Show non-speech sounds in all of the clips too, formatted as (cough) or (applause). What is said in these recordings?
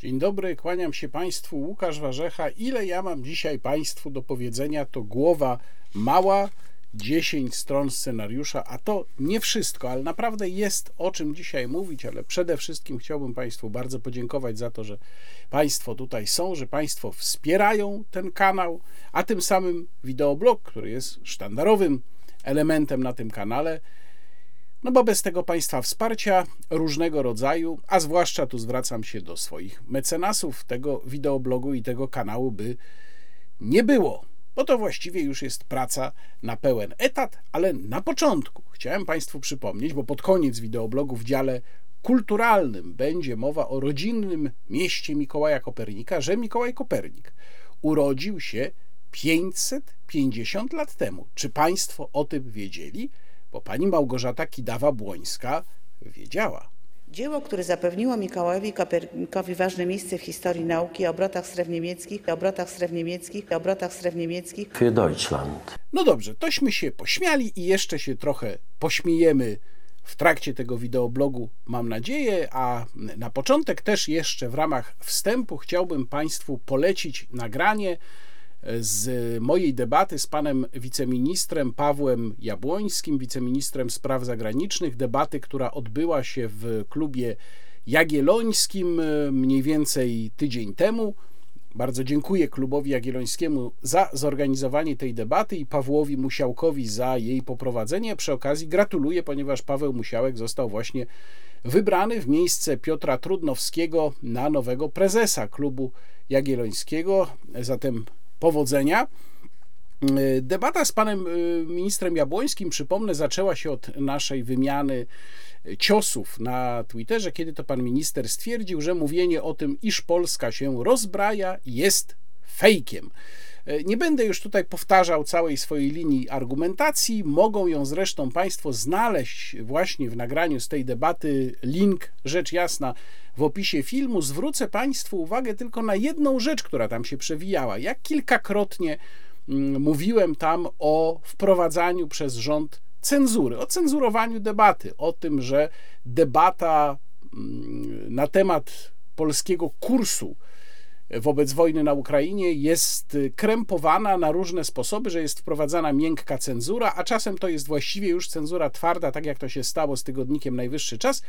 Dzień dobry, kłaniam się Państwu, Łukasz Warzecha. Ile ja mam dzisiaj Państwu do powiedzenia, to głowa mała, 10 stron scenariusza, a to nie wszystko, ale naprawdę jest o czym dzisiaj mówić, ale przede wszystkim chciałbym Państwu bardzo podziękować za to, że Państwo tutaj są, że Państwo wspierają ten kanał, a tym samym wideoblog, który jest sztandarowym elementem na tym kanale, no bo bez tego państwa wsparcia różnego rodzaju, a zwłaszcza tu zwracam się do swoich mecenasów, tego wideoblogu i tego kanału by nie było, bo to właściwie już jest praca na pełen etat, ale na początku chciałem Państwu przypomnieć, bo pod koniec wideoblogu w dziale kulturalnym będzie mowa o rodzinnym mieście Mikołaja Kopernika, że Mikołaj Kopernik urodził się 550 lat temu. Czy Państwo o tym wiedzieli? Bo pani Małgorzata Kidawa-Błońska wiedziała. Dzieło, które zapewniło Mikołajowi Kopernikowi ważne miejsce w historii nauki o obrotach srew niemieckich, obrotach srew niemieckich, obrotach srew niemieckich. Für Deutschland. No dobrze, tośmy się pośmiali i jeszcze się trochę pośmiejemy w trakcie tego wideoblogu, mam nadzieję, a na początek też jeszcze w ramach wstępu chciałbym Państwu polecić nagranie z mojej debaty z panem wiceministrem Pawłem Jabłońskim, wiceministrem spraw zagranicznych, debaty, która odbyła się w klubie Jagiellońskim e, mniej więcej tydzień temu. Bardzo dziękuję klubowi Jagiellońskiemu za zorganizowanie tej debaty i Pawłowi Musiałkowi za jej poprowadzenie. Przy okazji gratuluję, ponieważ Paweł Musiałek został właśnie wybrany w miejsce Piotra Trudnowskiego na nowego prezesa klubu Jagiellońskiego. Zatem powodzenia. Y, debata z panem y, ministrem Jabłońskim, przypomnę, zaczęła się od naszej wymiany ciosów na Twitterze, kiedy to pan minister stwierdził, że mówienie o tym, iż Polska się rozbraja, jest fejkiem. Nie będę już tutaj powtarzał całej swojej linii argumentacji. Mogą ją zresztą Państwo znaleźć właśnie w nagraniu z tej debaty. Link, rzecz jasna, w opisie filmu zwrócę Państwu uwagę tylko na jedną rzecz, która tam się przewijała. Jak kilkakrotnie mm, mówiłem tam o wprowadzaniu przez rząd cenzury, o cenzurowaniu debaty, o tym, że debata mm, na temat polskiego kursu wobec wojny na Ukrainie jest krępowana na różne sposoby, że jest wprowadzana miękka cenzura, a czasem to jest właściwie już cenzura twarda, tak jak to się stało z tygodnikiem Najwyższy Czas.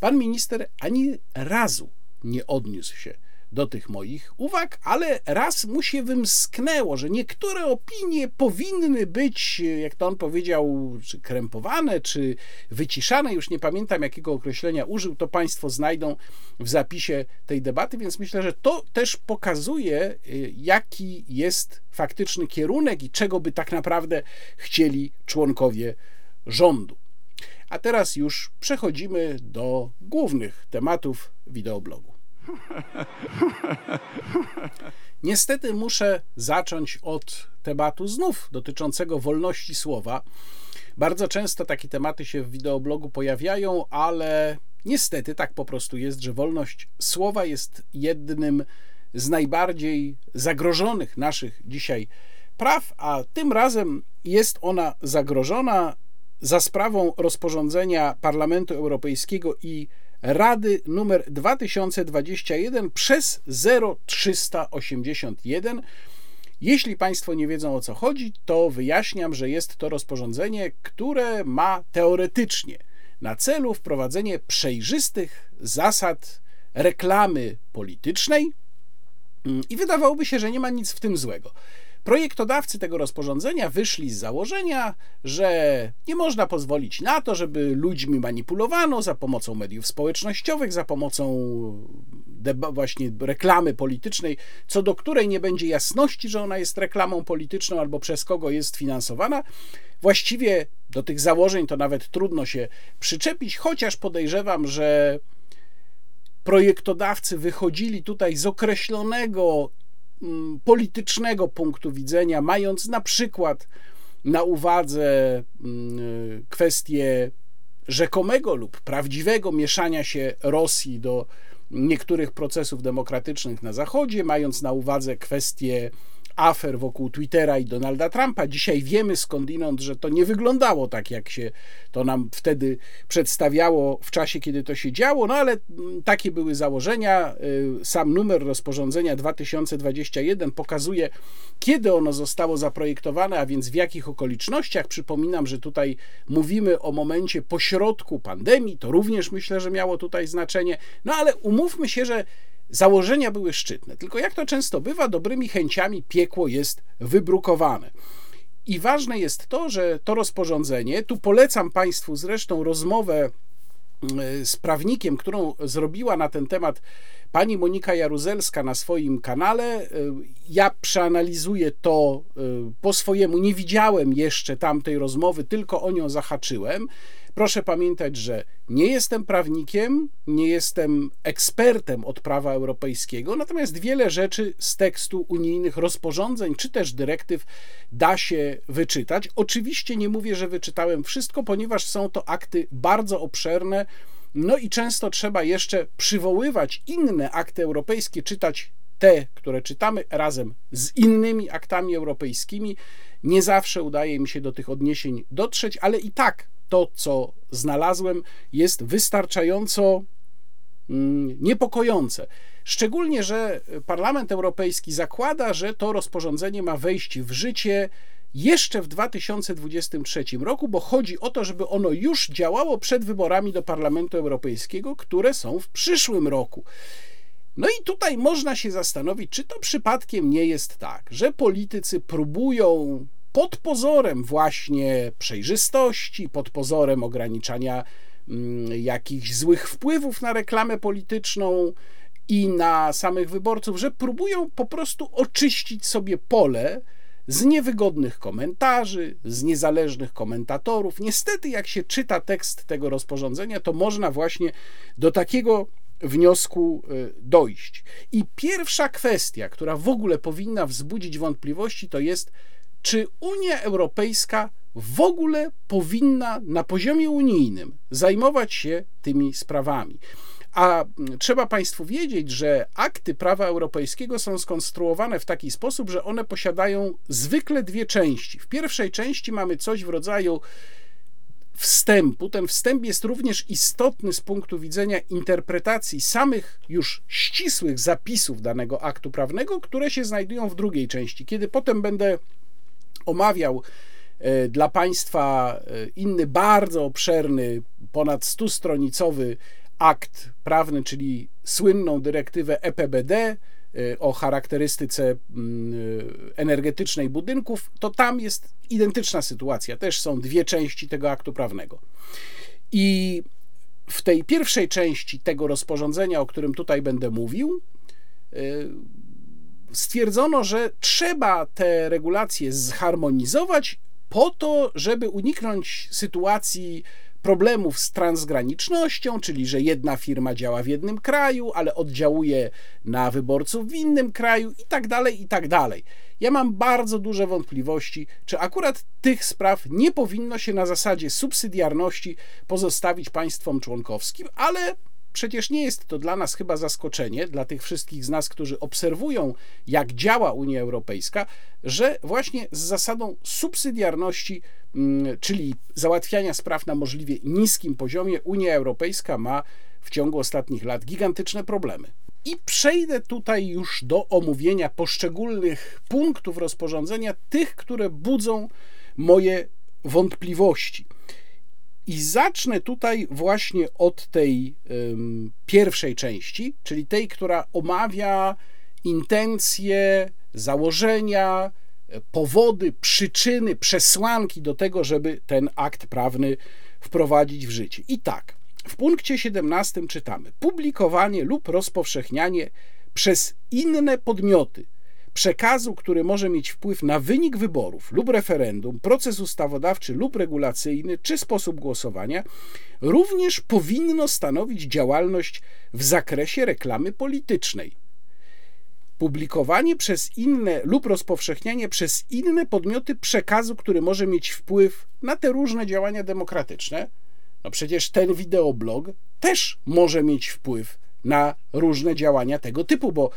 Pan minister ani razu nie odniósł się do tych moich uwag, ale raz mu się wymsknęło, że niektóre opinie powinny być, jak to on powiedział, czy krępowane, czy wyciszane. Już nie pamiętam, jakiego określenia użył, to Państwo znajdą w zapisie tej debaty, więc myślę, że to też pokazuje, y, jaki jest faktyczny kierunek i czego by tak naprawdę chcieli członkowie rządu. A teraz już przechodzimy do głównych tematów wideoblogu. (laughs) Niestety muszę zacząć od tematu znów dotyczącego wolności słowa. Bardzo często takie tematy się w wideoblogu pojawiają, ale niestety tak po prostu jest, że wolność słowa jest jednym z najbardziej zagrożonych naszych dzisiaj praw, a tym razem jest ona zagrożona za sprawą rozporządzenia Parlamentu Europejskiego i Rady numer 2021 przez 0381. Jeśli Państwo nie wiedzą o co chodzi, to wyjaśniam, że jest to rozporządzenie, które ma teoretycznie na celu wprowadzenie przejrzystych zasad reklamy politycznej i wydawałoby się, że nie ma nic w tym złego. Projektodawcy tego rozporządzenia wyszli z założenia, że nie można pozwolić na to, żeby ludźmi manipulowano za pomocą mediów społecznościowych, za pomocą właśnie reklamy politycznej, co do której nie będzie jasności, że ona jest reklamą polityczną albo przez kogo jest finansowana. Właściwie do tych założeń to nawet trudno się przyczepić, chociaż podejrzewam, że projektodawcy wychodzili tutaj z określonego politycznego punktu widzenia, mając na przykład na uwadze mm, kwestię rzekomego lub prawdziwego mieszania się Rosji do niektórych procesów demokratycznych na Zachodzie, mając na uwadze kwestię afer wokół Twittera i Donalda Trumpa. Dzisiaj wiemy skądinąd, że to nie wyglądało tak, jak się to nam wtedy przedstawiało w czasie, kiedy to się działo, no ale mm, takie były założenia. Y, sam numer rozporządzenia 2021 pokazuje, kiedy ono zostało zaprojektowane, a więc w jakich okolicznościach. Przypominam, że tutaj mówimy o momencie pośrodku pandemii, to również myślę, że miało tutaj znaczenie. No ale umówmy się, że Założenia były szczytne, tylko jak to często bywa, dobrymi chęciami piekło jest wybrukowane. I ważne jest to, że to rozporządzenie, tu polecam Państwu zresztą rozmowę mm, z prawnikiem, którą zrobiła na ten temat pani Monika Jaruzelska na swoim kanale. Ja przeanalizuję to y, po swojemu. Nie widziałem jeszcze tamtej rozmowy, tylko o nią zahaczyłem. Proszę pamiętać, że nie jestem prawnikiem, nie jestem ekspertem od prawa europejskiego, natomiast wiele rzeczy z tekstu unijnych rozporządzeń czy też dyrektyw da się wyczytać. Oczywiście nie mówię, że wyczytałem wszystko, ponieważ są to akty bardzo obszerne. No i często trzeba jeszcze przywoływać inne akty europejskie, czytać te, które czytamy razem z innymi aktami europejskimi. Nie zawsze udaje mi się do tych odniesień dotrzeć, ale i tak to, co znalazłem, jest wystarczająco mm, niepokojące. Szczególnie, że Parlament Europejski zakłada, że to rozporządzenie ma wejść w życie jeszcze w 2023 roku, bo chodzi o to, żeby ono już działało przed wyborami do Parlamentu Europejskiego, które są w przyszłym roku. No i tutaj można się zastanowić, czy to przypadkiem nie jest tak, że politycy próbują pod pozorem właśnie przejrzystości, pod pozorem ograniczania mm, jakichś złych wpływów na reklamę polityczną i na samych wyborców, że próbują po prostu oczyścić sobie pole z niewygodnych komentarzy, z niezależnych komentatorów. Niestety, jak się czyta tekst tego rozporządzenia, to można właśnie do takiego wniosku y, dojść. I pierwsza kwestia, która w ogóle powinna wzbudzić wątpliwości, to jest, czy Unia Europejska w ogóle powinna na poziomie unijnym zajmować się tymi sprawami. A mm, trzeba Państwu wiedzieć, że akty prawa europejskiego są skonstruowane w taki sposób, że one posiadają zwykle dwie części. W pierwszej części mamy coś w rodzaju wstępu. Ten wstęp jest również istotny z punktu widzenia interpretacji samych już ścisłych zapisów danego aktu prawnego, które się znajdują w drugiej części. Kiedy potem będę omawiał e, dla Państwa e, inny bardzo obszerny, ponad 100-stronicowy akt prawny, czyli słynną dyrektywę EPBD e, o charakterystyce mm, energetycznej budynków, to tam jest identyczna sytuacja. Też są dwie części tego aktu prawnego. I w tej pierwszej części tego rozporządzenia, o którym tutaj będę mówił, stwierdzono, że trzeba te regulacje zharmonizować po to, żeby uniknąć sytuacji problemów z transgranicznością, czyli że jedna firma działa w jednym kraju, ale oddziałuje na wyborców w innym kraju i tak dalej, i tak dalej. Ja mam bardzo duże wątpliwości, czy akurat tych spraw nie powinno się na zasadzie subsydiarności pozostawić państwom członkowskim, ale Przecież nie jest to dla nas chyba zaskoczenie, dla tych wszystkich z nas, którzy obserwują, jak działa Unia Europejska, że właśnie z zasadą subsydiarności, mm, czyli załatwiania spraw na możliwie niskim poziomie, Unia Europejska ma w ciągu ostatnich lat gigantyczne problemy. I przejdę tutaj już do omówienia poszczególnych punktów rozporządzenia, tych, które budzą moje wątpliwości. I zacznę tutaj właśnie od tej um, pierwszej części, czyli tej, która omawia intencje, założenia, powody, przyczyny, przesłanki do tego, żeby ten akt prawny wprowadzić w życie. I tak, w punkcie 17 czytamy: publikowanie lub rozpowszechnianie przez inne podmioty przekazu, który może mieć wpływ na wynik wyborów lub referendum, proces ustawodawczy lub regulacyjny, czy sposób głosowania, również powinno stanowić działalność w zakresie reklamy politycznej. Publikowanie przez inne lub rozpowszechnianie przez inne podmioty przekazu, który może mieć wpływ na te różne działania demokratyczne, no przecież ten wideoblog też może mieć wpływ na różne działania tego typu, bo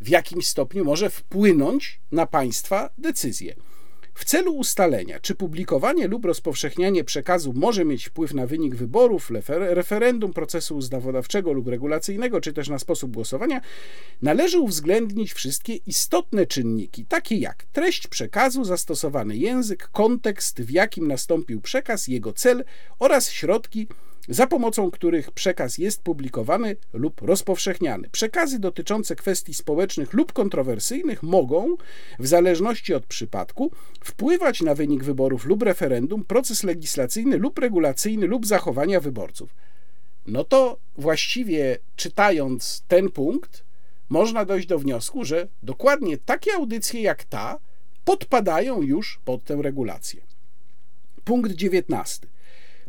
w jakimś stopniu może wpłynąć na państwa decyzje. W celu ustalenia, czy publikowanie lub rozpowszechnianie przekazu może mieć wpływ na wynik wyborów, referendum, procesu ustawodawczego lub regulacyjnego, czy też na sposób głosowania, należy uwzględnić wszystkie istotne czynniki, takie jak treść przekazu, zastosowany język, kontekst, w jakim nastąpił przekaz, jego cel oraz środki, za pomocą których przekaz jest publikowany lub rozpowszechniany. Przekazy dotyczące kwestii społecznych lub kontrowersyjnych mogą, w zależności od przypadku, wpływać na wynik wyborów lub referendum, proces legislacyjny lub regulacyjny lub zachowania wyborców. No to właściwie czytając ten punkt, można dojść do wniosku, że dokładnie takie audycje jak ta podpadają już pod tę regulację. Punkt 19.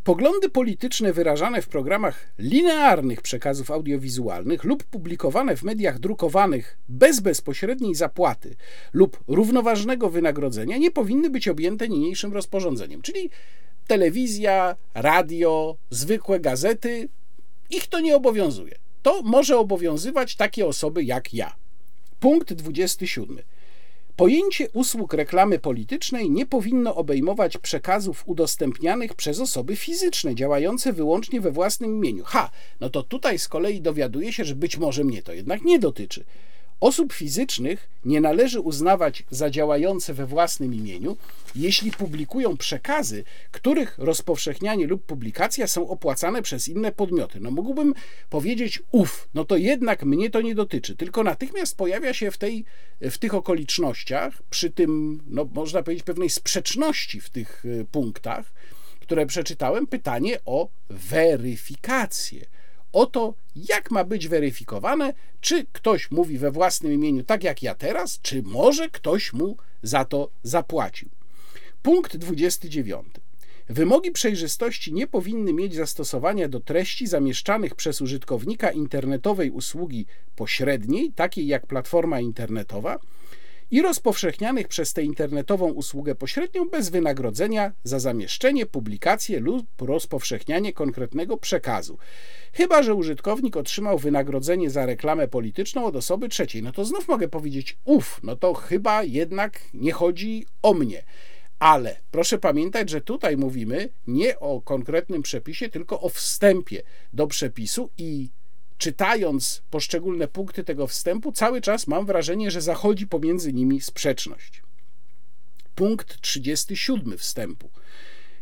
Poglądy polityczne wyrażane w programach linearnych przekazów audiowizualnych lub publikowane w mediach drukowanych bez bezpośredniej zapłaty lub równoważnego wynagrodzenia nie powinny być objęte niniejszym rozporządzeniem. Czyli telewizja, radio, zwykłe gazety, ich to nie obowiązuje. To może obowiązywać takie osoby jak ja. Punkt 27. Pojęcie usług reklamy politycznej nie powinno obejmować przekazów udostępnianych przez osoby fizyczne działające wyłącznie we własnym imieniu. Ha, no to tutaj z kolei dowiaduje się, że być może mnie to jednak nie dotyczy. Osób fizycznych nie należy uznawać za działające we własnym imieniu, jeśli publikują przekazy, których rozpowszechnianie lub publikacja są opłacane przez inne podmioty. No mógłbym powiedzieć uf, no to jednak mnie to nie dotyczy, tylko natychmiast pojawia się w, tej, w tych okolicznościach, przy tym, no można powiedzieć, pewnej sprzeczności w tych y, punktach, które przeczytałem, pytanie o weryfikację o to, jak ma być weryfikowane, czy ktoś mówi we własnym imieniu, tak jak ja teraz, czy może ktoś mu za to zapłacił. Punkt 29. Wymogi przejrzystości nie powinny mieć zastosowania do treści zamieszczanych przez użytkownika internetowej usługi pośredniej, takiej jak platforma internetowa, i rozpowszechnianych przez tę internetową usługę pośrednią bez wynagrodzenia za zamieszczenie, publikację lub rozpowszechnianie konkretnego przekazu. Chyba, że użytkownik otrzymał wynagrodzenie za reklamę polityczną od osoby trzeciej. No to znów mogę powiedzieć, uf, no to chyba jednak nie chodzi o mnie. Ale proszę pamiętać, że tutaj mówimy nie o konkretnym przepisie, tylko o wstępie do przepisu i czytając poszczególne punkty tego wstępu, cały czas mam wrażenie, że zachodzi pomiędzy nimi sprzeczność. Punkt 37 wstępu.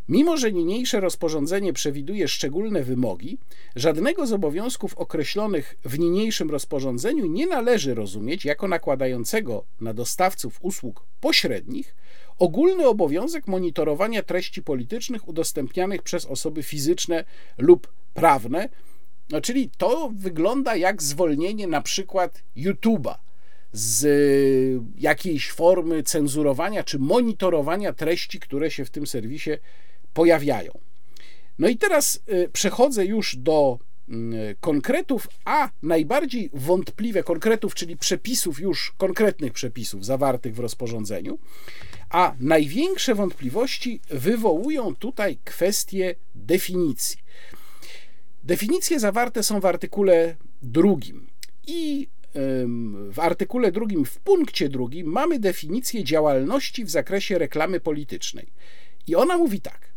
Mimo, że niniejsze rozporządzenie przewiduje szczególne wymogi, żadnego z obowiązków określonych w niniejszym rozporządzeniu nie należy rozumieć jako nakładającego na dostawców usług pośrednich ogólny obowiązek monitorowania treści politycznych udostępnianych przez osoby fizyczne lub prawne, no, czyli to wygląda jak zwolnienie na przykład YouTube'a z jakiejś formy cenzurowania czy monitorowania treści, które się w tym serwisie pojawiają. No i teraz y, przechodzę już do mm, konkretów, a najbardziej wątpliwe konkretów, czyli przepisów, już konkretnych przepisów zawartych w rozporządzeniu, a największe wątpliwości wywołują tutaj kwestie definicji. Definicje zawarte są w artykule drugim i w artykule drugim, w punkcie drugim, mamy definicję działalności w zakresie reklamy politycznej. I ona mówi tak.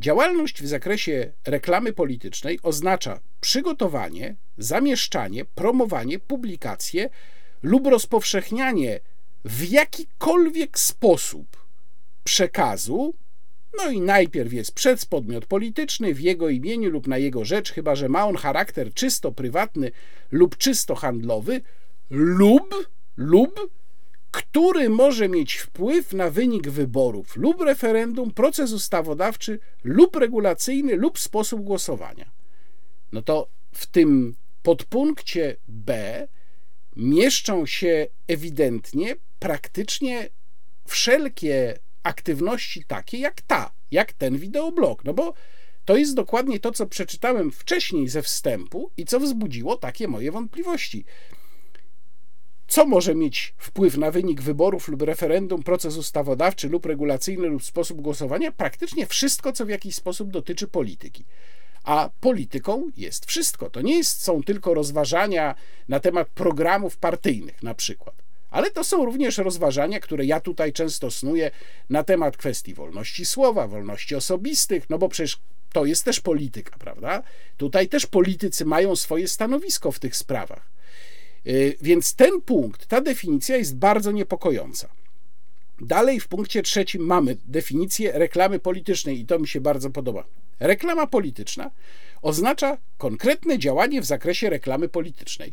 Działalność w zakresie reklamy politycznej oznacza przygotowanie, zamieszczanie, promowanie, publikację lub rozpowszechnianie w jakikolwiek sposób przekazu no i najpierw jest przedspodmiot polityczny w jego imieniu lub na jego rzecz, chyba że ma on charakter czysto prywatny lub czysto handlowy, lub, lub który może mieć wpływ na wynik wyborów lub referendum, proces ustawodawczy lub regulacyjny lub sposób głosowania. No to w tym podpunkcie B mieszczą się ewidentnie praktycznie wszelkie aktywności takie jak ta, jak ten wideoblog. No bo to jest dokładnie to, co przeczytałem wcześniej ze wstępu i co wzbudziło takie moje wątpliwości. Co może mieć wpływ na wynik wyborów lub referendum, proces ustawodawczy lub regulacyjny lub sposób głosowania? Praktycznie wszystko, co w jakiś sposób dotyczy polityki. A polityką jest wszystko. To nie jest, są tylko rozważania na temat programów partyjnych, na przykład. Ale to są również rozważania, które ja tutaj często snuję na temat kwestii wolności słowa, wolności osobistych, no bo przecież to jest też polityka, prawda? Tutaj też politycy mają swoje stanowisko w tych sprawach. Y, więc ten punkt, ta definicja jest bardzo niepokojąca. Dalej w punkcie trzecim mamy definicję reklamy politycznej i to mi się bardzo podoba. Reklama polityczna oznacza konkretne działanie w zakresie reklamy politycznej.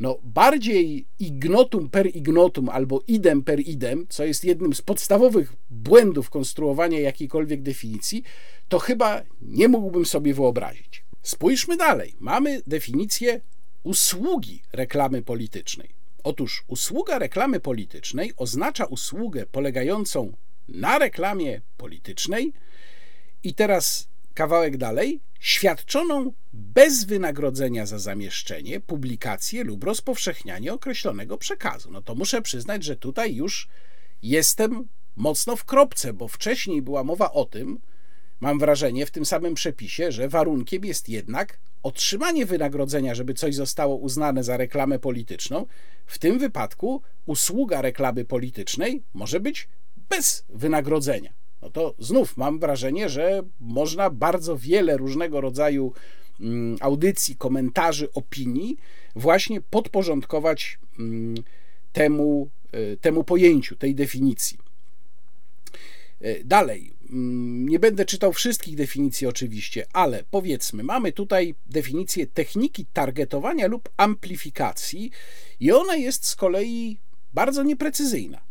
No, bardziej ignotum per ignotum albo idem per idem, co jest jednym z podstawowych błędów konstruowania jakiejkolwiek definicji, to chyba nie mógłbym sobie wyobrazić. Spójrzmy dalej. Mamy definicję usługi reklamy politycznej. Otóż usługa reklamy politycznej oznacza usługę polegającą na reklamie politycznej i teraz kawałek dalej, świadczoną bez wynagrodzenia za zamieszczenie, publikację lub rozpowszechnianie określonego przekazu. No to muszę przyznać, że tutaj już jestem mocno w kropce, bo wcześniej była mowa o tym, mam wrażenie, w tym samym przepisie, że warunkiem jest jednak otrzymanie wynagrodzenia, żeby coś zostało uznane za reklamę polityczną. W tym wypadku usługa reklamy politycznej może być bez wynagrodzenia no to znów mam wrażenie, że można bardzo wiele różnego rodzaju mm, audycji, komentarzy, opinii właśnie podporządkować mm, temu, e, temu pojęciu, tej definicji. E, dalej, mm, nie będę czytał wszystkich definicji oczywiście, ale powiedzmy, mamy tutaj definicję techniki targetowania lub amplifikacji i ona jest z kolei bardzo nieprecyzyjna.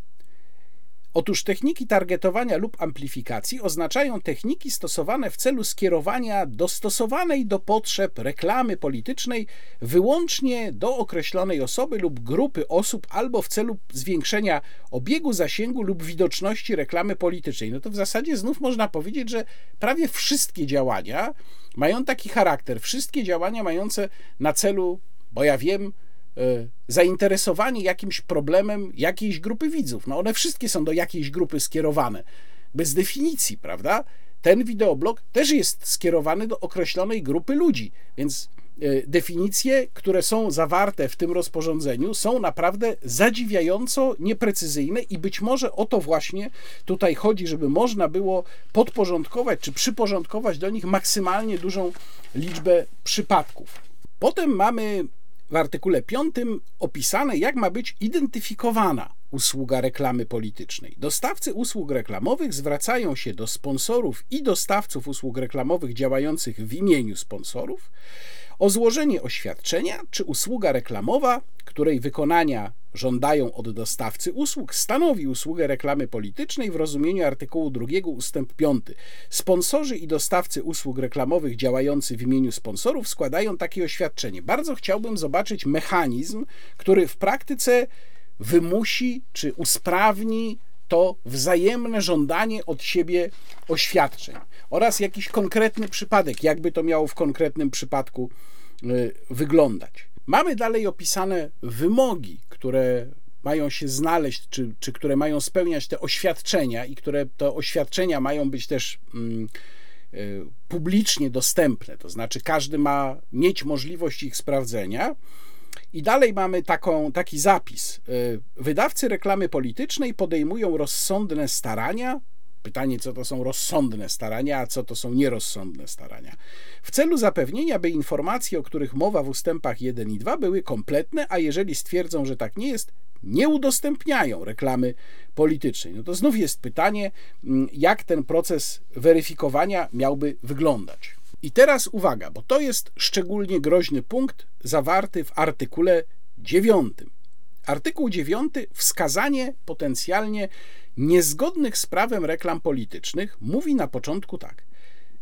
Otóż techniki targetowania lub amplifikacji oznaczają techniki stosowane w celu skierowania dostosowanej do potrzeb reklamy politycznej wyłącznie do określonej osoby lub grupy osób albo w celu zwiększenia obiegu zasięgu lub widoczności reklamy politycznej. No to w zasadzie znów można powiedzieć, że prawie wszystkie działania mają taki charakter. Wszystkie działania mające na celu, bo ja wiem, zainteresowani jakimś problemem jakiejś grupy widzów. No one wszystkie są do jakiejś grupy skierowane. Bez definicji, prawda? Ten wideoblog też jest skierowany do określonej grupy ludzi, więc e, definicje, które są zawarte w tym rozporządzeniu, są naprawdę zadziwiająco nieprecyzyjne i być może o to właśnie tutaj chodzi, żeby można było podporządkować czy przyporządkować do nich maksymalnie dużą liczbę przypadków. Potem mamy w artykule 5 opisane, jak ma być identyfikowana usługa reklamy politycznej. Dostawcy usług reklamowych zwracają się do sponsorów i dostawców usług reklamowych działających w imieniu sponsorów o złożenie oświadczenia, czy usługa reklamowa, której wykonania żądają od dostawcy usług, stanowi usługę reklamy politycznej w rozumieniu artykułu 2 ustęp 5. Sponsorzy i dostawcy usług reklamowych działający w imieniu sponsorów składają takie oświadczenie. Bardzo chciałbym zobaczyć mechanizm, który w praktyce wymusi czy usprawni to wzajemne żądanie od siebie oświadczeń oraz jakiś konkretny przypadek, jakby to miało w konkretnym przypadku y, wyglądać. Mamy dalej opisane wymogi, które mają się znaleźć, czy, czy które mają spełniać te oświadczenia i które te oświadczenia mają być też mm, y, publicznie dostępne, to znaczy każdy ma mieć możliwość ich sprawdzenia. I dalej mamy taką, taki zapis. Y, wydawcy reklamy politycznej podejmują rozsądne starania Pytanie, co to są rozsądne starania, a co to są nierozsądne starania. W celu zapewnienia, by informacje, o których mowa w ustępach 1 i 2 były kompletne, a jeżeli stwierdzą, że tak nie jest, nie udostępniają reklamy politycznej. No to znów jest pytanie, mm, jak ten proces weryfikowania miałby wyglądać. I teraz uwaga, bo to jest szczególnie groźny punkt zawarty w artykule 9. Artykuł 9 wskazanie potencjalnie niezgodnych z prawem reklam politycznych mówi na początku tak.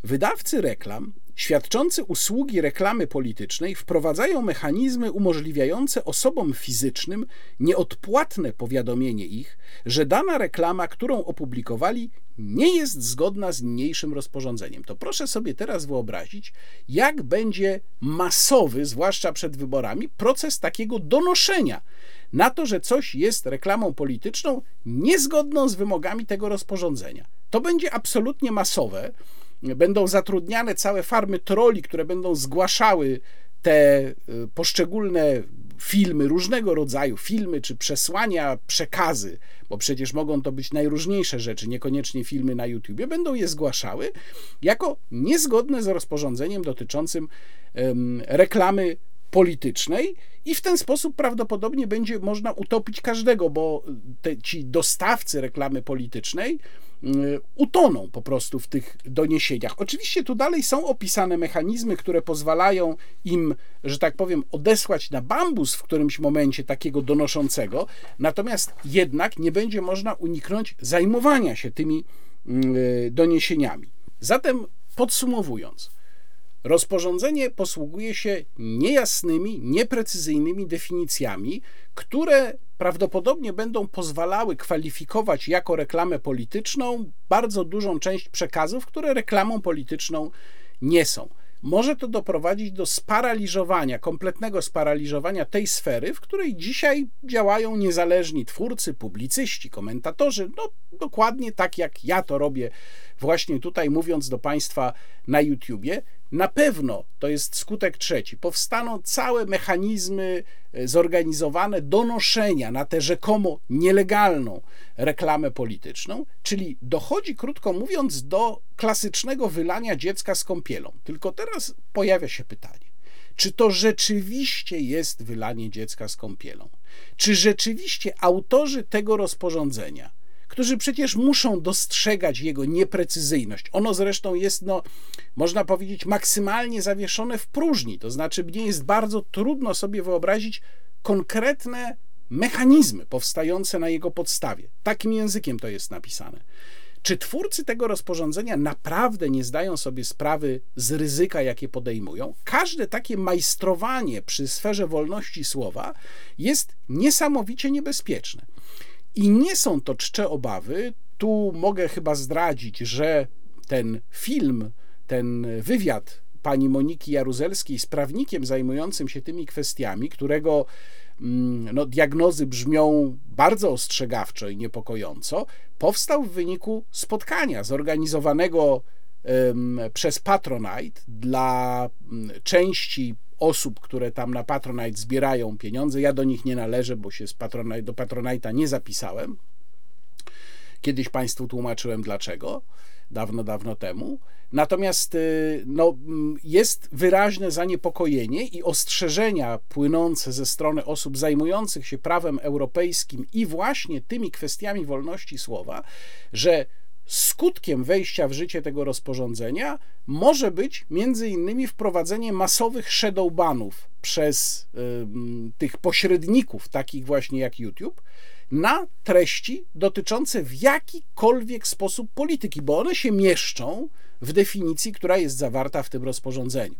Wydawcy reklam świadczący usługi reklamy politycznej wprowadzają mechanizmy umożliwiające osobom fizycznym nieodpłatne powiadomienie ich, że dana reklama, którą opublikowali, nie jest zgodna z niniejszym rozporządzeniem. To proszę sobie teraz wyobrazić, jak będzie masowy, zwłaszcza przed wyborami, proces takiego donoszenia na to, że coś jest reklamą polityczną niezgodną z wymogami tego rozporządzenia. To będzie absolutnie masowe. Będą zatrudniane całe farmy troli, które będą zgłaszały te y, poszczególne filmy różnego rodzaju, filmy czy przesłania, przekazy, bo przecież mogą to być najróżniejsze rzeczy, niekoniecznie filmy na YouTubie, będą je zgłaszały jako niezgodne z rozporządzeniem dotyczącym um, reklamy politycznej i w ten sposób prawdopodobnie będzie można utopić każdego, bo te, ci dostawcy reklamy politycznej y, utoną po prostu w tych doniesieniach. Oczywiście tu dalej są opisane mechanizmy, które pozwalają im, że tak powiem, odesłać na bambus w którymś momencie takiego donoszącego, natomiast jednak nie będzie można uniknąć zajmowania się tymi y, doniesieniami. Zatem podsumowując, Rozporządzenie posługuje się niejasnymi, nieprecyzyjnymi definicjami, które prawdopodobnie będą pozwalały kwalifikować jako reklamę polityczną bardzo dużą część przekazów, które reklamą polityczną nie są. Może to doprowadzić do sparaliżowania, kompletnego sparaliżowania tej sfery, w której dzisiaj działają niezależni twórcy, publicyści, komentatorzy, no dokładnie tak jak ja to robię właśnie tutaj mówiąc do Państwa na YouTubie. Na pewno to jest skutek trzeci. Powstaną całe mechanizmy e, zorganizowane donoszenia na tę rzekomo nielegalną reklamę polityczną, czyli dochodzi, krótko mówiąc, do klasycznego wylania dziecka z kąpielą. Tylko teraz pojawia się pytanie. Czy to rzeczywiście jest wylanie dziecka z kąpielą? Czy rzeczywiście autorzy tego rozporządzenia którzy przecież muszą dostrzegać jego nieprecyzyjność. Ono zresztą jest, no, można powiedzieć, maksymalnie zawieszone w próżni. To znaczy, mnie jest bardzo trudno sobie wyobrazić konkretne mechanizmy powstające na jego podstawie. Takim językiem to jest napisane. Czy twórcy tego rozporządzenia naprawdę nie zdają sobie sprawy z ryzyka, jakie podejmują? Każde takie majstrowanie przy sferze wolności słowa jest niesamowicie niebezpieczne. I nie są to czcze obawy. Tu mogę chyba zdradzić, że ten film, ten wywiad pani Moniki Jaruzelskiej z prawnikiem zajmującym się tymi kwestiami, którego mm, no, diagnozy brzmią bardzo ostrzegawczo i niepokojąco, powstał w wyniku spotkania zorganizowanego przez Patronite dla um, części osób, które tam na Patronite zbierają pieniądze. Ja do nich nie należę, bo się z Patronite, do Patronite'a nie zapisałem. Kiedyś Państwu tłumaczyłem dlaczego, dawno, dawno temu. Natomiast y, no, jest wyraźne zaniepokojenie i ostrzeżenia płynące ze strony osób zajmujących się prawem europejskim i właśnie tymi kwestiami wolności słowa, że skutkiem wejścia w życie tego rozporządzenia może być między innymi wprowadzenie masowych shadowbanów przez y, tych pośredników, takich właśnie jak YouTube, na treści dotyczące w jakikolwiek sposób polityki, bo one się mieszczą w definicji, która jest zawarta w tym rozporządzeniu.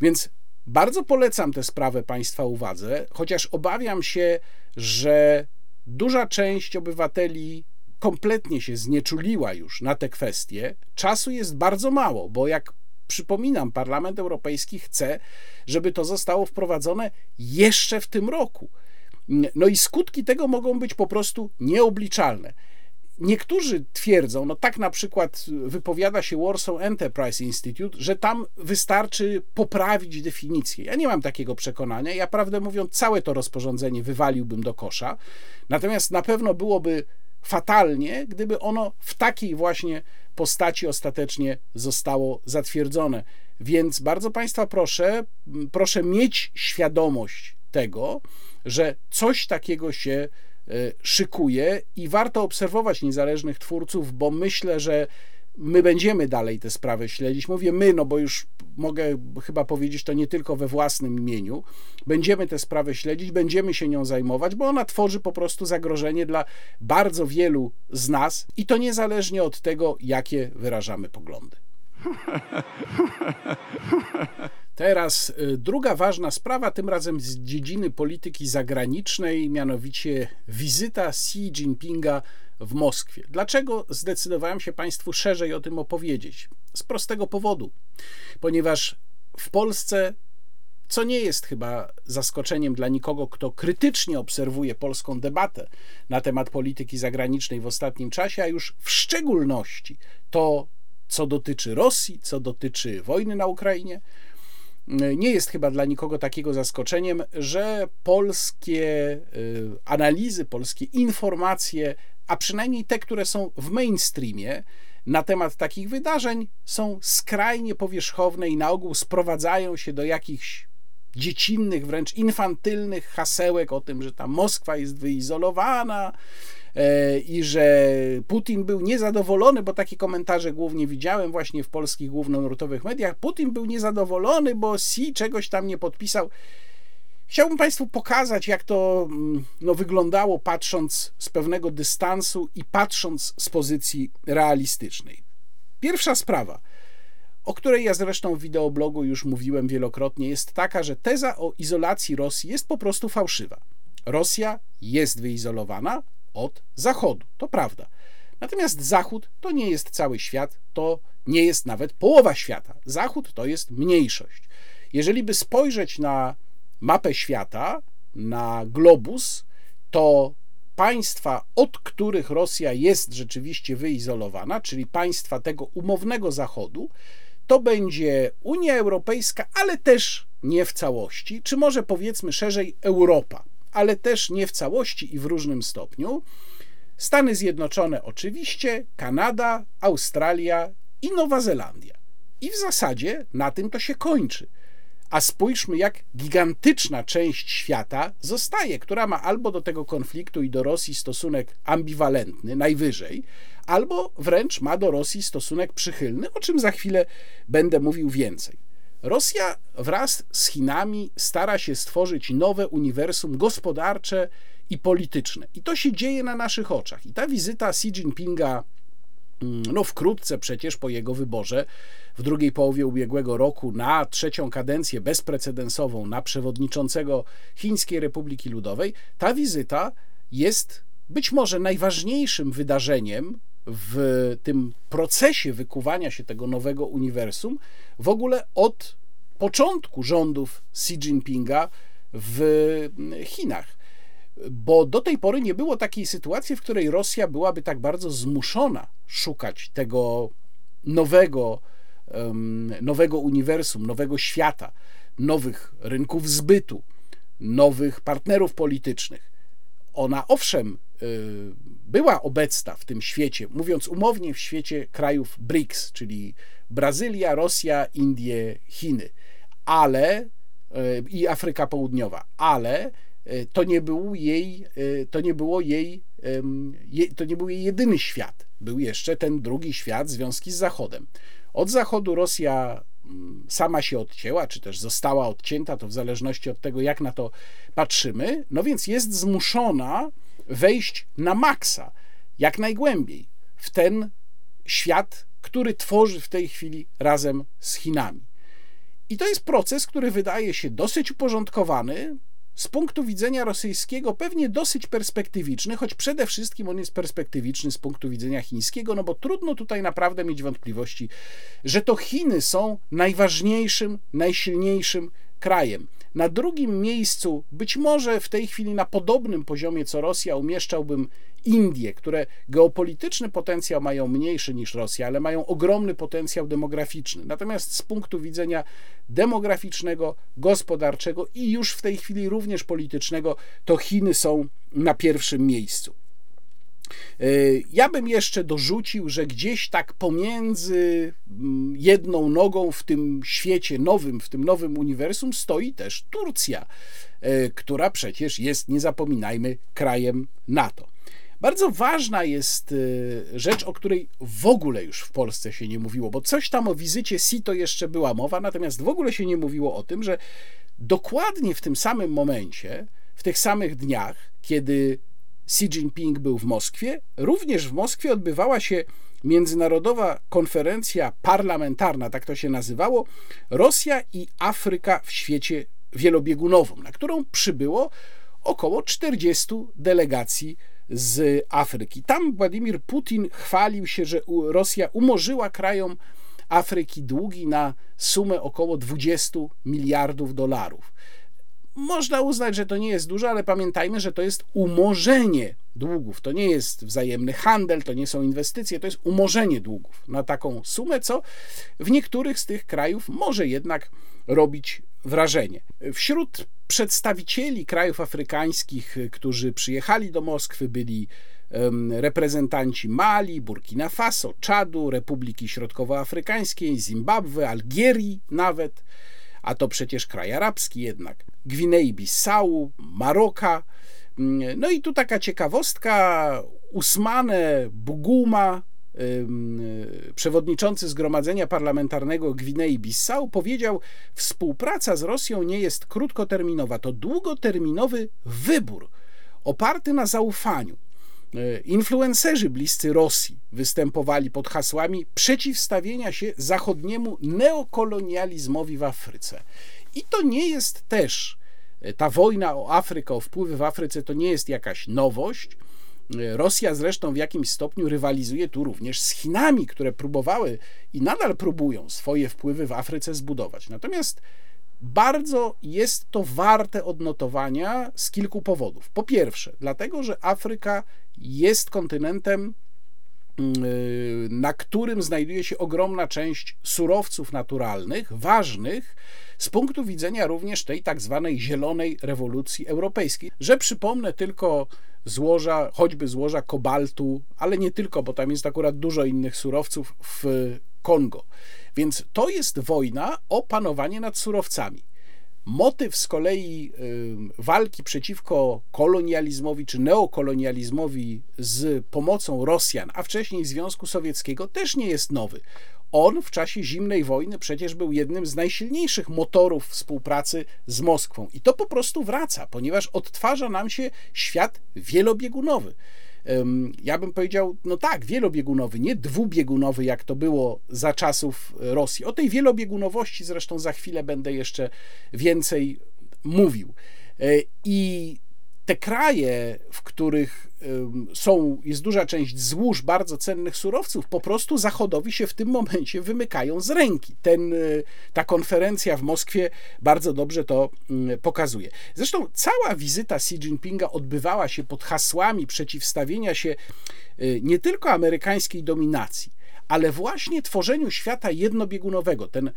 Więc bardzo polecam tę sprawę Państwa uwadze, chociaż obawiam się, że duża część obywateli kompletnie się znieczuliła już na te kwestie, czasu jest bardzo mało, bo jak przypominam, Parlament Europejski chce, żeby to zostało wprowadzone jeszcze w tym roku. No i skutki tego mogą być po prostu nieobliczalne. Niektórzy twierdzą, no tak na przykład wypowiada się Warsaw Enterprise Institute, że tam wystarczy poprawić definicję. Ja nie mam takiego przekonania. Ja prawdę mówiąc, całe to rozporządzenie wywaliłbym do kosza. Natomiast na pewno byłoby fatalnie, gdyby ono w takiej właśnie postaci ostatecznie zostało zatwierdzone. Więc bardzo Państwa proszę, proszę mieć świadomość tego, że coś takiego się e, szykuje i warto obserwować niezależnych twórców, bo myślę, że my będziemy dalej tę sprawę śledzić. Mówię my, no bo już mogę chyba powiedzieć to nie tylko we własnym imieniu. Będziemy tę sprawę śledzić, będziemy się nią zajmować, bo ona tworzy po prostu zagrożenie dla bardzo wielu z nas i to niezależnie od tego, jakie wyrażamy poglądy. Teraz y, druga ważna sprawa, tym razem z dziedziny polityki zagranicznej, mianowicie wizyta Xi Jinpinga w Moskwie. Dlaczego zdecydowałem się Państwu szerzej o tym opowiedzieć? Z prostego powodu, ponieważ w Polsce, co nie jest chyba zaskoczeniem dla nikogo, kto krytycznie obserwuje polską debatę na temat polityki zagranicznej w ostatnim czasie, a już w szczególności to, co dotyczy Rosji, co dotyczy wojny na Ukrainie. Nie jest chyba dla nikogo takiego zaskoczeniem, że polskie y, analizy, polskie informacje, a przynajmniej te, które są w mainstreamie, na temat takich wydarzeń są skrajnie powierzchowne i na ogół sprowadzają się do jakichś dziecinnych, wręcz infantylnych hasełek o tym, że ta Moskwa jest wyizolowana e, i że Putin był niezadowolony, bo takie komentarze głównie widziałem właśnie w polskich głównonurtowych mediach. Putin był niezadowolony, bo Si czegoś tam nie podpisał. Chciałbym Państwu pokazać, jak to mm, no, wyglądało, patrząc z pewnego dystansu i patrząc z pozycji realistycznej. Pierwsza sprawa, o której ja zresztą w wideoblogu już mówiłem wielokrotnie, jest taka, że teza o izolacji Rosji jest po prostu fałszywa. Rosja jest wyizolowana od Zachodu, to prawda. Natomiast Zachód to nie jest cały świat, to nie jest nawet połowa świata. Zachód to jest mniejszość. Jeżeli by spojrzeć na mapę świata, na globus, to państwa, od których Rosja jest rzeczywiście wyizolowana, czyli państwa tego umownego Zachodu, to będzie Unia Europejska, ale też nie w całości, czy może powiedzmy szerzej Europa, ale też nie w całości i w różnym stopniu. Stany Zjednoczone oczywiście, Kanada, Australia i Nowa Zelandia. I w zasadzie na tym to się kończy. A spójrzmy, jak gigantyczna część świata zostaje, która ma albo do tego konfliktu i do Rosji stosunek ambiwalentny, najwyżej, albo wręcz ma do Rosji stosunek przychylny, o czym za chwilę będę mówił więcej. Rosja wraz z Chinami stara się stworzyć nowe uniwersum gospodarcze i polityczne. I to się dzieje na naszych oczach. I ta wizyta Xi Jinpinga Mm, no wkrótce przecież po jego wyborze w drugiej połowie ubiegłego roku na trzecią kadencję bezprecedensową na przewodniczącego Chińskiej Republiki Ludowej, ta wizyta jest być może najważniejszym wydarzeniem w tym procesie wykuwania się tego nowego uniwersum w ogóle od początku rządów Xi Jinpinga w Chinach. Bo do tej pory nie było takiej sytuacji, w której Rosja byłaby tak bardzo zmuszona szukać tego nowego, nowego uniwersum, nowego świata, nowych rynków zbytu, nowych partnerów politycznych. Ona owszem y, była obecna w tym świecie, mówiąc umownie, w świecie krajów BRICS, czyli Brazylia, Rosja, Indie, Chiny, ale y, i Afryka Południowa, ale E, to nie był jej, to nie było jej, to nie był jej jedyny świat. Był jeszcze ten drugi świat, związki z Zachodem. Od Zachodu Rosja mm, sama się odcięła, czy też została odcięta, to w zależności od tego, jak na to patrzymy, no więc jest zmuszona wejść na maksa, jak najgłębiej, w ten świat, który tworzy w tej chwili razem z Chinami. I to jest proces, który wydaje się dosyć uporządkowany, z punktu widzenia rosyjskiego pewnie dosyć perspektywiczny, choć przede wszystkim on jest perspektywiczny z punktu widzenia chińskiego, no bo trudno tutaj naprawdę mieć wątpliwości, że to Chiny są najważniejszym, najsilniejszym krajem. Na drugim miejscu, być może w tej chwili na podobnym poziomie co Rosja, umieszczałbym Indie, które geopolityczny potencjał mają mniejszy niż Rosja, ale mają ogromny potencjał demograficzny. Natomiast z punktu widzenia demograficznego, gospodarczego i już w tej chwili również politycznego, to Chiny są na pierwszym miejscu. E, ja bym jeszcze dorzucił, że gdzieś tak pomiędzy mm, jedną nogą w tym świecie nowym, w tym nowym uniwersum stoi też Turcja, e, która przecież jest, nie zapominajmy, krajem NATO. Bardzo ważna jest e, rzecz, o której w ogóle już w Polsce się nie mówiło, bo coś tam o wizycie SITO jeszcze była mowa, natomiast w ogóle się nie mówiło o tym, że dokładnie w tym samym momencie, w tych samych dniach, kiedy Xi Jinping był w Moskwie. Również w Moskwie odbywała się międzynarodowa konferencja parlamentarna, tak to się nazywało, Rosja i Afryka w świecie wielobiegunowym, na którą przybyło około 40 delegacji z Afryki. Tam Władimir Putin chwalił się, że Rosja umorzyła krajom Afryki długi na sumę około 20 miliardów dolarów można uznać, że to nie jest dużo, ale pamiętajmy, że to jest umorzenie długów. To nie jest wzajemny handel, to nie są inwestycje, to jest umorzenie długów na taką sumę, co w niektórych z tych krajów może jednak robić wrażenie. Wśród przedstawicieli krajów afrykańskich, którzy przyjechali do Moskwy, byli reprezentanci Mali, Burkina Faso, Czadu, Republiki Środkowoafrykańskiej, Zimbabwe, Algierii nawet, a to przecież kraj arabski jednak, Gwinei-Bissau, Maroka. No i tu taka ciekawostka, Usmane Buguma, przewodniczący Zgromadzenia Parlamentarnego Gwinei-Bissau powiedział: Współpraca z Rosją nie jest krótkoterminowa, to długoterminowy wybór oparty na zaufaniu. E, influencerzy bliscy Rosji występowali pod hasłami przeciwstawienia się zachodniemu neokolonializmowi w Afryce. I to nie jest też e, ta wojna o Afrykę, o wpływy w Afryce, to nie jest jakaś nowość. E, Rosja zresztą w jakimś stopniu rywalizuje tu również z Chinami, które próbowały i nadal próbują swoje wpływy w Afryce zbudować. Natomiast bardzo jest to warte odnotowania z kilku powodów. Po pierwsze, dlatego, że Afryka jest kontynentem, na którym znajduje się ogromna część surowców naturalnych, ważnych z punktu widzenia również tej tak zwanej zielonej rewolucji europejskiej, że przypomnę tylko złoża, choćby złoża kobaltu, ale nie tylko, bo tam jest akurat dużo innych surowców w Kongo. Więc to jest wojna o panowanie nad surowcami. Motyw z kolei walki przeciwko kolonializmowi czy neokolonializmowi z pomocą Rosjan, a wcześniej Związku Sowieckiego, też nie jest nowy. On w czasie zimnej wojny przecież był jednym z najsilniejszych motorów współpracy z Moskwą. I to po prostu wraca, ponieważ odtwarza nam się świat wielobiegunowy ja bym powiedział, no tak, wielobiegunowy, nie dwubiegunowy, jak to było za czasów Rosji. O tej wielobiegunowości zresztą za chwilę będę jeszcze więcej mówił. E, I te kraje, w których są, jest duża część złóż bardzo cennych surowców, po prostu Zachodowi się w tym momencie wymykają z ręki. Ten, y, ta konferencja w Moskwie bardzo dobrze to mm, pokazuje. Zresztą cała wizyta Xi Jinpinga odbywała się pod hasłami przeciwstawienia się y, nie tylko amerykańskiej dominacji, ale właśnie tworzeniu świata jednobiegunowego. Ten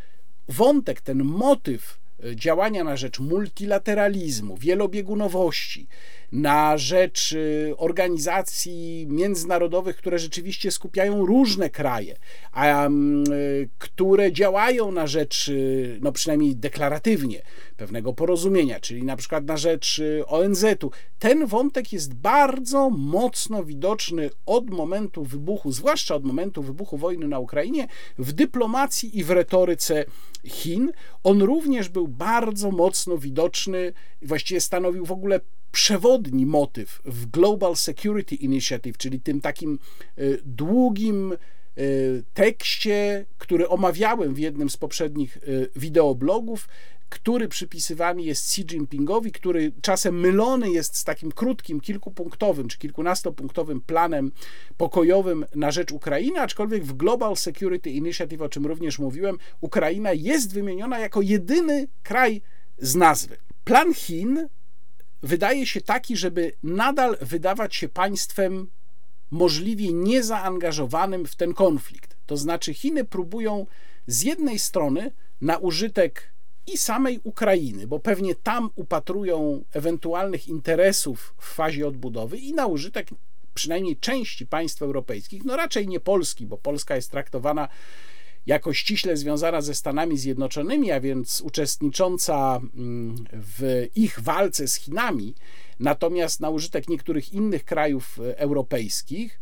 wątek, ten motyw y, działania na rzecz multilateralizmu, wielobiegunowości, na rzecz y, organizacji międzynarodowych, które rzeczywiście skupiają różne kraje, a, y, które działają na rzecz, y, no przynajmniej deklaratywnie, pewnego porozumienia, czyli na przykład na rzecz ONZ-u. Ten wątek jest bardzo mocno widoczny od momentu wybuchu, zwłaszcza od momentu wybuchu wojny na Ukrainie, w dyplomacji i w retoryce Chin. On również był bardzo mocno widoczny, właściwie stanowił w ogóle przewodni motyw w Global Security Initiative, czyli tym takim y, długim y, tekście, który omawiałem w jednym z poprzednich y, wideoblogów, który przypisywany jest Xi Jinpingowi, który czasem mylony jest z takim krótkim, kilkupunktowym czy kilkunastopunktowym planem pokojowym na rzecz Ukrainy, aczkolwiek w Global Security Initiative, o czym również mówiłem, Ukraina jest wymieniona jako jedyny kraj z nazwy. Plan Chin wydaje się taki, żeby nadal wydawać się państwem możliwie niezaangażowanym w ten konflikt. To znaczy, Chiny próbują z jednej strony na użytek i samej Ukrainy, bo pewnie tam upatrują ewentualnych interesów w fazie odbudowy, i na użytek przynajmniej części państw europejskich, no raczej nie Polski, bo Polska jest traktowana jako ściśle związana ze Stanami Zjednoczonymi, a więc uczestnicząca mm, w ich walce z Chinami, natomiast na użytek niektórych innych krajów e, europejskich,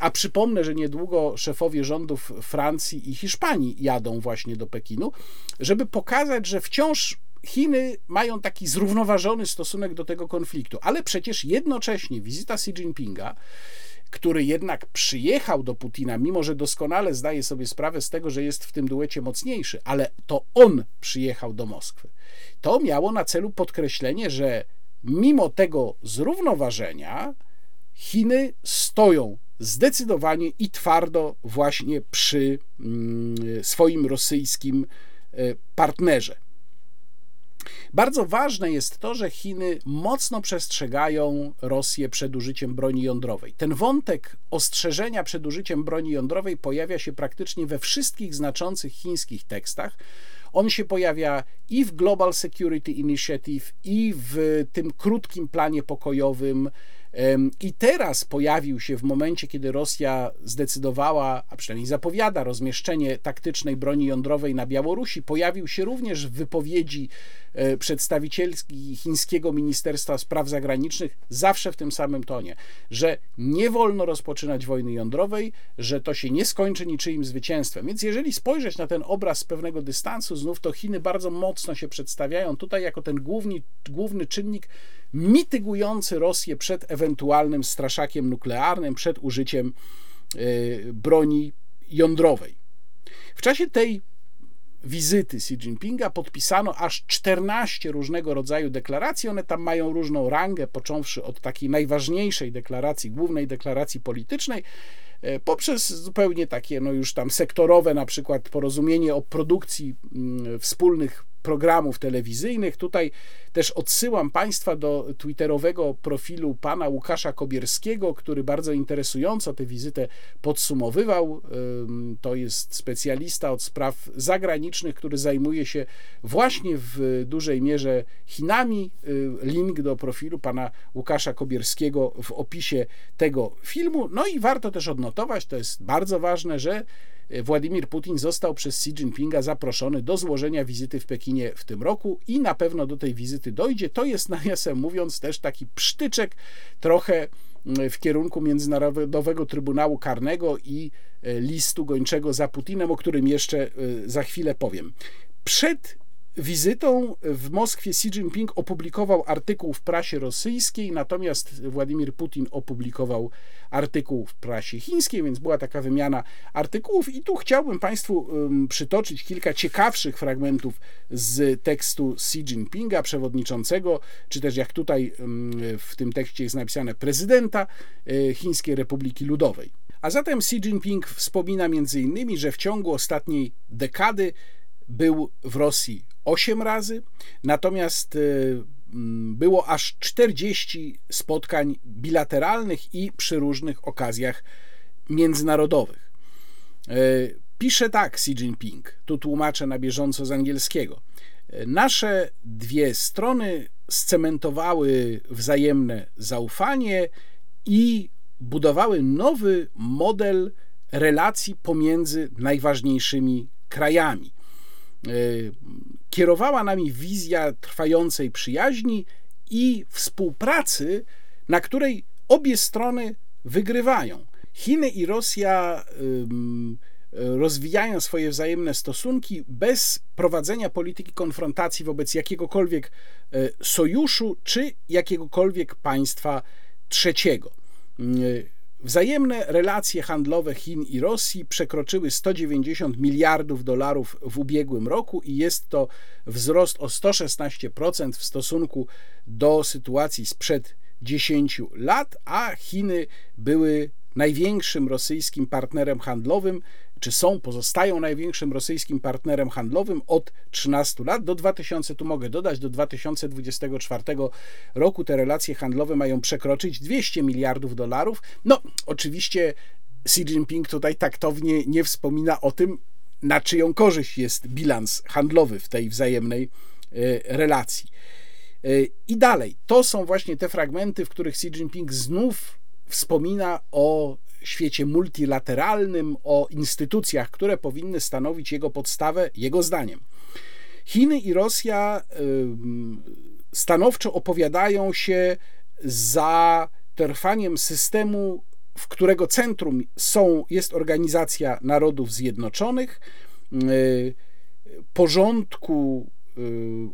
a przypomnę, że niedługo szefowie rządów Francji i Hiszpanii jadą właśnie do Pekinu, żeby pokazać, że wciąż Chiny mają taki zrównoważony stosunek do tego konfliktu, ale przecież jednocześnie wizyta Xi Jinpinga który jednak przyjechał do Putina, mimo że doskonale zdaje sobie sprawę z tego, że jest w tym duecie mocniejszy, ale to on przyjechał do Moskwy. To miało na celu podkreślenie, że mimo tego zrównoważenia Chiny stoją zdecydowanie i twardo właśnie przy mm, swoim rosyjskim e, partnerze. Bardzo ważne jest to, że Chiny mocno przestrzegają Rosję przed użyciem broni jądrowej. Ten wątek ostrzeżenia przed użyciem broni jądrowej pojawia się praktycznie we wszystkich znaczących chińskich tekstach. On się pojawia i w Global Security Initiative, i w tym krótkim planie pokojowym i teraz pojawił się w momencie, kiedy Rosja zdecydowała, a przynajmniej zapowiada rozmieszczenie taktycznej broni jądrowej na Białorusi, pojawił się również w wypowiedzi e, przedstawicielski chińskiego Ministerstwa Spraw Zagranicznych, zawsze w tym samym tonie, że nie wolno rozpoczynać wojny jądrowej, że to się nie skończy niczyim zwycięstwem. Więc jeżeli spojrzeć na ten obraz z pewnego dystansu, znów to Chiny bardzo mocno się przedstawiają tutaj jako ten główny, główny czynnik mitygujący Rosję przed ewentualnym straszakiem nuklearnym, przed użyciem e, broni jądrowej. W czasie tej wizyty Xi Jinpinga podpisano aż 14 różnego rodzaju deklaracji. One tam mają różną rangę, począwszy od takiej najważniejszej deklaracji, głównej deklaracji politycznej, e, poprzez zupełnie takie, no już tam sektorowe, na przykład porozumienie o produkcji mm, wspólnych programów telewizyjnych. Tutaj też odsyłam Państwa do twitterowego profilu pana Łukasza Kobierskiego, który bardzo interesująco tę wizytę podsumowywał. To jest specjalista od spraw zagranicznych, który zajmuje się właśnie w dużej mierze Chinami. Link do profilu pana Łukasza Kobierskiego w opisie tego filmu. No i warto też odnotować, to jest bardzo ważne, że Władimir Putin został przez Xi Jinpinga zaproszony do złożenia wizyty w Pekinie w tym roku i na pewno do tej wizyty dojdzie. To jest, nawiasem mówiąc, też taki psztyczek trochę mm, w kierunku Międzynarodowego Trybunału Karnego i e, listu gończego za Putinem, o którym jeszcze e, za chwilę powiem. Przed wizytą w Moskwie Xi Jinping opublikował artykuł w prasie rosyjskiej, natomiast Władimir Putin opublikował artykuł w prasie chińskiej, więc była taka wymiana artykułów i tu chciałbym Państwu przytoczyć kilka ciekawszych fragmentów z tekstu Xi Jinpinga, przewodniczącego, czy też jak tutaj w tym tekście jest napisane prezydenta e, Chińskiej Republiki Ludowej. A zatem Xi Jinping wspomina między innymi, że w ciągu ostatniej dekady był w Rosji 8 razy, natomiast y, mm, było aż 40 spotkań bilateralnych i przy różnych okazjach międzynarodowych. Y, pisze tak Xi Jinping, tu tłumaczę na bieżąco z angielskiego. Y, nasze dwie strony scementowały wzajemne zaufanie i budowały nowy model relacji pomiędzy najważniejszymi krajami. Kierowała nami wizja trwającej przyjaźni i współpracy, na której obie strony wygrywają. Chiny i Rosja rozwijają swoje wzajemne stosunki bez prowadzenia polityki konfrontacji wobec jakiegokolwiek e, sojuszu czy jakiegokolwiek państwa trzeciego. Wzajemne relacje handlowe Chin i Rosji przekroczyły 190 miliardów dolarów w ubiegłym roku i jest to wzrost o 116% w stosunku do sytuacji sprzed 10 lat, a Chiny były największym rosyjskim partnerem handlowym czy są, pozostają największym rosyjskim partnerem handlowym od 13 lat. Do 2000, tu mogę dodać, do 2024 roku te relacje handlowe mają przekroczyć 200 miliardów dolarów. No, oczywiście Xi Jinping tutaj taktownie nie wspomina o tym, na czyją korzyść jest bilans handlowy w tej wzajemnej e, relacji. E, I dalej, to są właśnie te fragmenty, w których Xi Jinping znów wspomina o świecie multilateralnym, o instytucjach, które powinny stanowić jego podstawę, jego zdaniem. Chiny i Rosja stanowczo opowiadają się za trwaniem systemu, w którego centrum są, jest Organizacja Narodów Zjednoczonych, y, porządku y,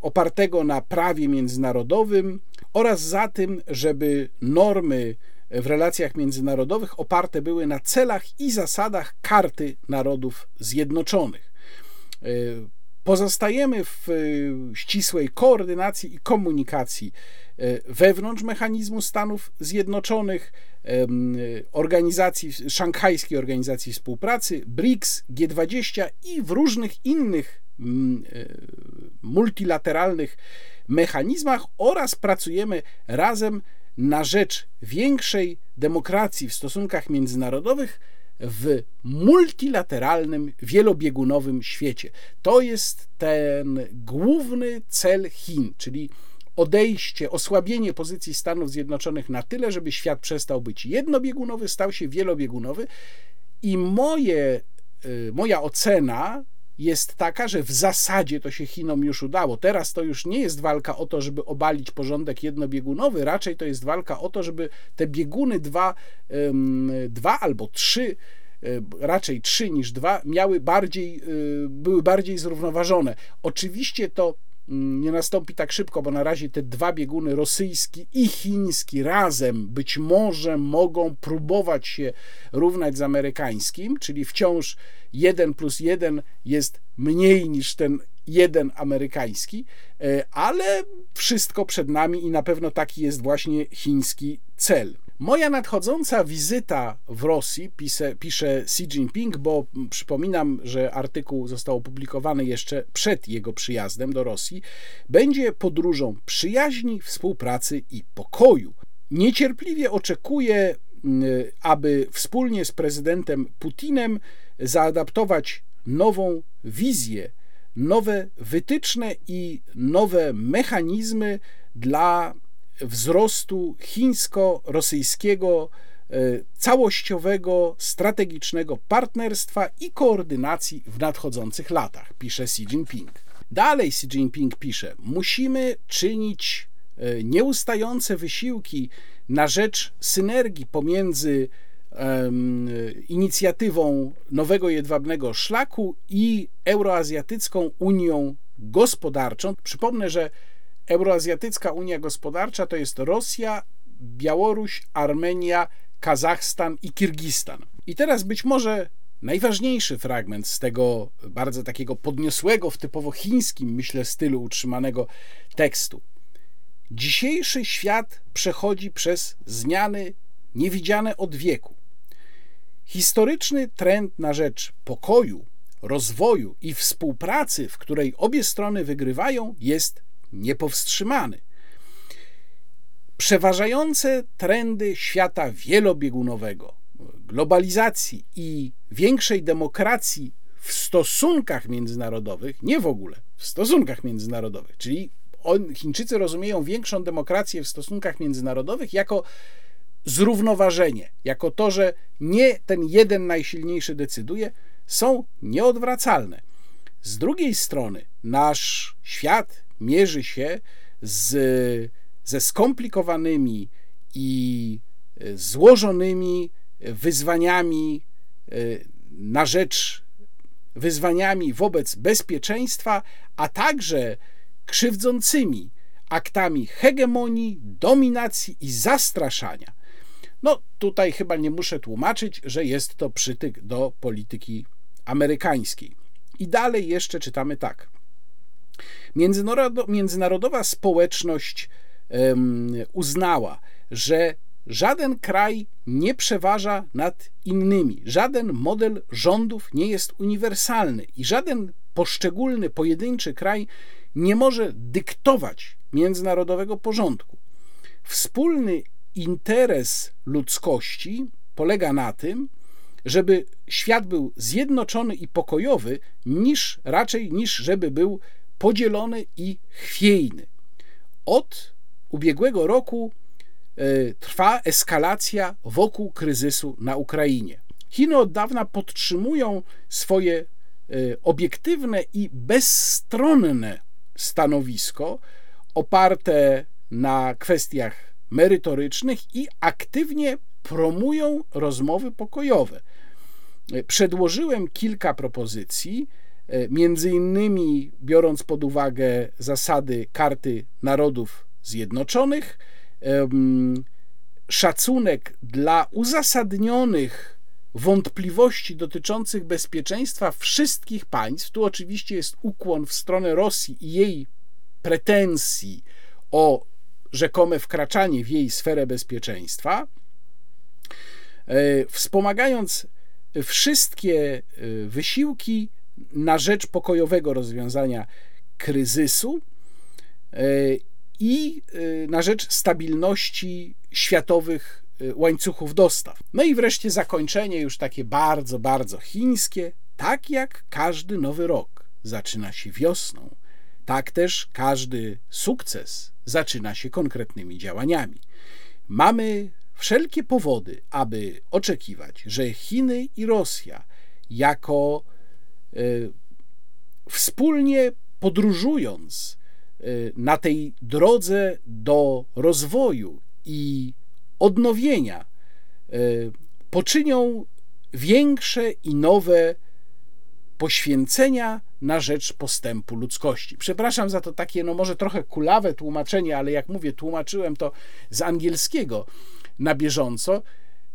opartego na prawie międzynarodowym oraz za tym, żeby normy w relacjach międzynarodowych oparte były na celach i zasadach Karty Narodów Zjednoczonych. E, pozostajemy w e, ścisłej koordynacji i komunikacji e, wewnątrz mechanizmu Stanów Zjednoczonych, organizacji, szanghajskiej organizacji współpracy, BRICS, G20 i w różnych innych multilateralnych mechanizmach oraz pracujemy razem na rzecz większej demokracji w stosunkach międzynarodowych w multilateralnym, wielobiegunowym świecie. To jest ten główny cel Chin, czyli odejście, osłabienie pozycji Stanów Zjednoczonych na tyle, żeby świat przestał być jednobiegunowy, stał się wielobiegunowy. I moje, y, moja ocena jest taka, że w zasadzie to się Chinom już udało. Teraz to już nie jest walka o to, żeby obalić porządek jednobiegunowy, raczej to jest walka o to, żeby te bieguny dwa, dwa albo trzy raczej trzy niż dwa, miały bardziej, y, były bardziej zrównoważone. Oczywiście to nie nastąpi tak szybko, bo na razie te dwa bieguny, rosyjski i chiński, razem być może mogą próbować się równać z amerykańskim, czyli wciąż 1 plus 1 jest mniej niż ten jeden amerykański, e, ale wszystko przed nami i na pewno taki jest właśnie chiński cel. Moja nadchodząca wizyta w Rosji, pisze, pisze Xi Jinping, bo przypominam, że artykuł został opublikowany jeszcze przed jego przyjazdem do Rosji, będzie podróżą przyjaźni, współpracy i pokoju. Niecierpliwie oczekuję, aby wspólnie z prezydentem Putinem zaadaptować nową wizję, nowe wytyczne i nowe mechanizmy dla wzrostu chińsko-rosyjskiego e, całościowego, strategicznego partnerstwa i koordynacji w nadchodzących latach, pisze Xi Jinping. Dalej Xi Jinping pisze: Musimy czynić e, nieustające wysiłki na rzecz synergii pomiędzy um, inicjatywą Nowego Jedwabnego Szlaku i Euroazjatycką Unią Gospodarczą. Przypomnę, że Euroazjatycka Unia Gospodarcza to jest Rosja, Białoruś, Armenia, Kazachstan i Kirgistan. I teraz być może najważniejszy fragment z tego bardzo takiego podniosłego, w typowo chińskim, myślę, stylu utrzymanego tekstu. Dzisiejszy świat przechodzi przez zmiany niewidziane od wieku. Historyczny trend na rzecz pokoju, rozwoju i współpracy, w której obie strony wygrywają, jest niepowstrzymany. Przeważające trendy świata wielobiegunowego, globalizacji i większej demokracji w stosunkach międzynarodowych, nie w ogóle, w stosunkach międzynarodowych, czyli Chińczycy rozumieją większą demokrację w stosunkach międzynarodowych jako zrównoważenie, jako to, że nie ten jeden najsilniejszy decyduje, są nieodwracalne. Z drugiej strony, nasz świat mierzy się z, ze skomplikowanymi i e, złożonymi wyzwaniami e, na rzecz wyzwaniami wobec bezpieczeństwa, a także krzywdzącymi aktami hegemonii, dominacji i zastraszania. No, tutaj chyba nie muszę tłumaczyć, że jest to przytyk do polityki amerykańskiej. I dalej jeszcze czytamy tak. Międzynarodowa społeczność uznała, że żaden kraj nie przeważa nad innymi, żaden model rządów nie jest uniwersalny i żaden poszczególny, pojedynczy kraj nie może dyktować międzynarodowego porządku. Wspólny interes ludzkości polega na tym, żeby świat był zjednoczony i pokojowy, niż raczej niż żeby był podzielony i chwiejny. Od ubiegłego roku e, trwa eskalacja wokół kryzysu na Ukrainie. Chiny od dawna podtrzymują swoje e, obiektywne i bezstronne stanowisko oparte na kwestiach merytorycznych i aktywnie promują rozmowy pokojowe. E, przedłożyłem kilka propozycji, między innymi biorąc pod uwagę zasady Karty Narodów Zjednoczonych, szacunek dla uzasadnionych wątpliwości dotyczących bezpieczeństwa wszystkich państw. Tu oczywiście jest ukłon w stronę Rosji i jej pretensji o rzekome wkraczanie w jej sferę bezpieczeństwa, e, wspomagając wszystkie e, wysiłki na rzecz pokojowego rozwiązania kryzysu e, i e, na rzecz stabilności światowych e, łańcuchów dostaw. No i wreszcie zakończenie już takie bardzo, bardzo chińskie. Tak jak każdy nowy rok zaczyna się wiosną, tak też każdy sukces zaczyna się konkretnymi działaniami. Mamy wszelkie powody, aby oczekiwać, że Chiny i Rosja jako wspólnie podróżując y, na tej drodze do rozwoju i odnowienia y, poczynią większe i nowe poświęcenia na rzecz postępu ludzkości. Przepraszam za to takie, no może trochę kulawe tłumaczenie, ale jak mówię, tłumaczyłem to z angielskiego na bieżąco.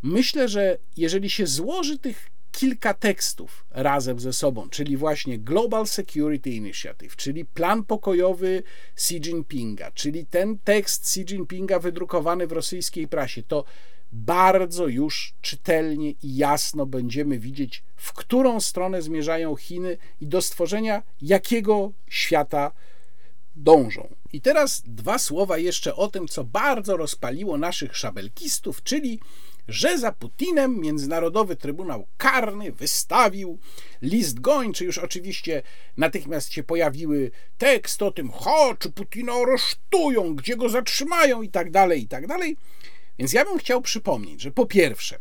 Myślę, że jeżeli się złoży tych kilka tekstów razem ze sobą, czyli właśnie Global Security Initiative, czyli plan pokojowy Xi Jinpinga, czyli ten tekst Xi Jinpinga wydrukowany w rosyjskiej prasie, to bardzo już czytelnie i jasno będziemy widzieć, w którą stronę zmierzają Chiny i do stworzenia jakiego świata dążą. I teraz dwa słowa jeszcze o tym, co bardzo rozpaliło naszych szabelkistów, czyli że za Putinem Międzynarodowy Trybunał Karny wystawił list gończy. Już oczywiście natychmiast się pojawiły teksty o tym, ho, czy Putina aresztują, gdzie go zatrzymają i tak dalej, i tak dalej. Więc ja bym chciał przypomnieć, że po pierwsze,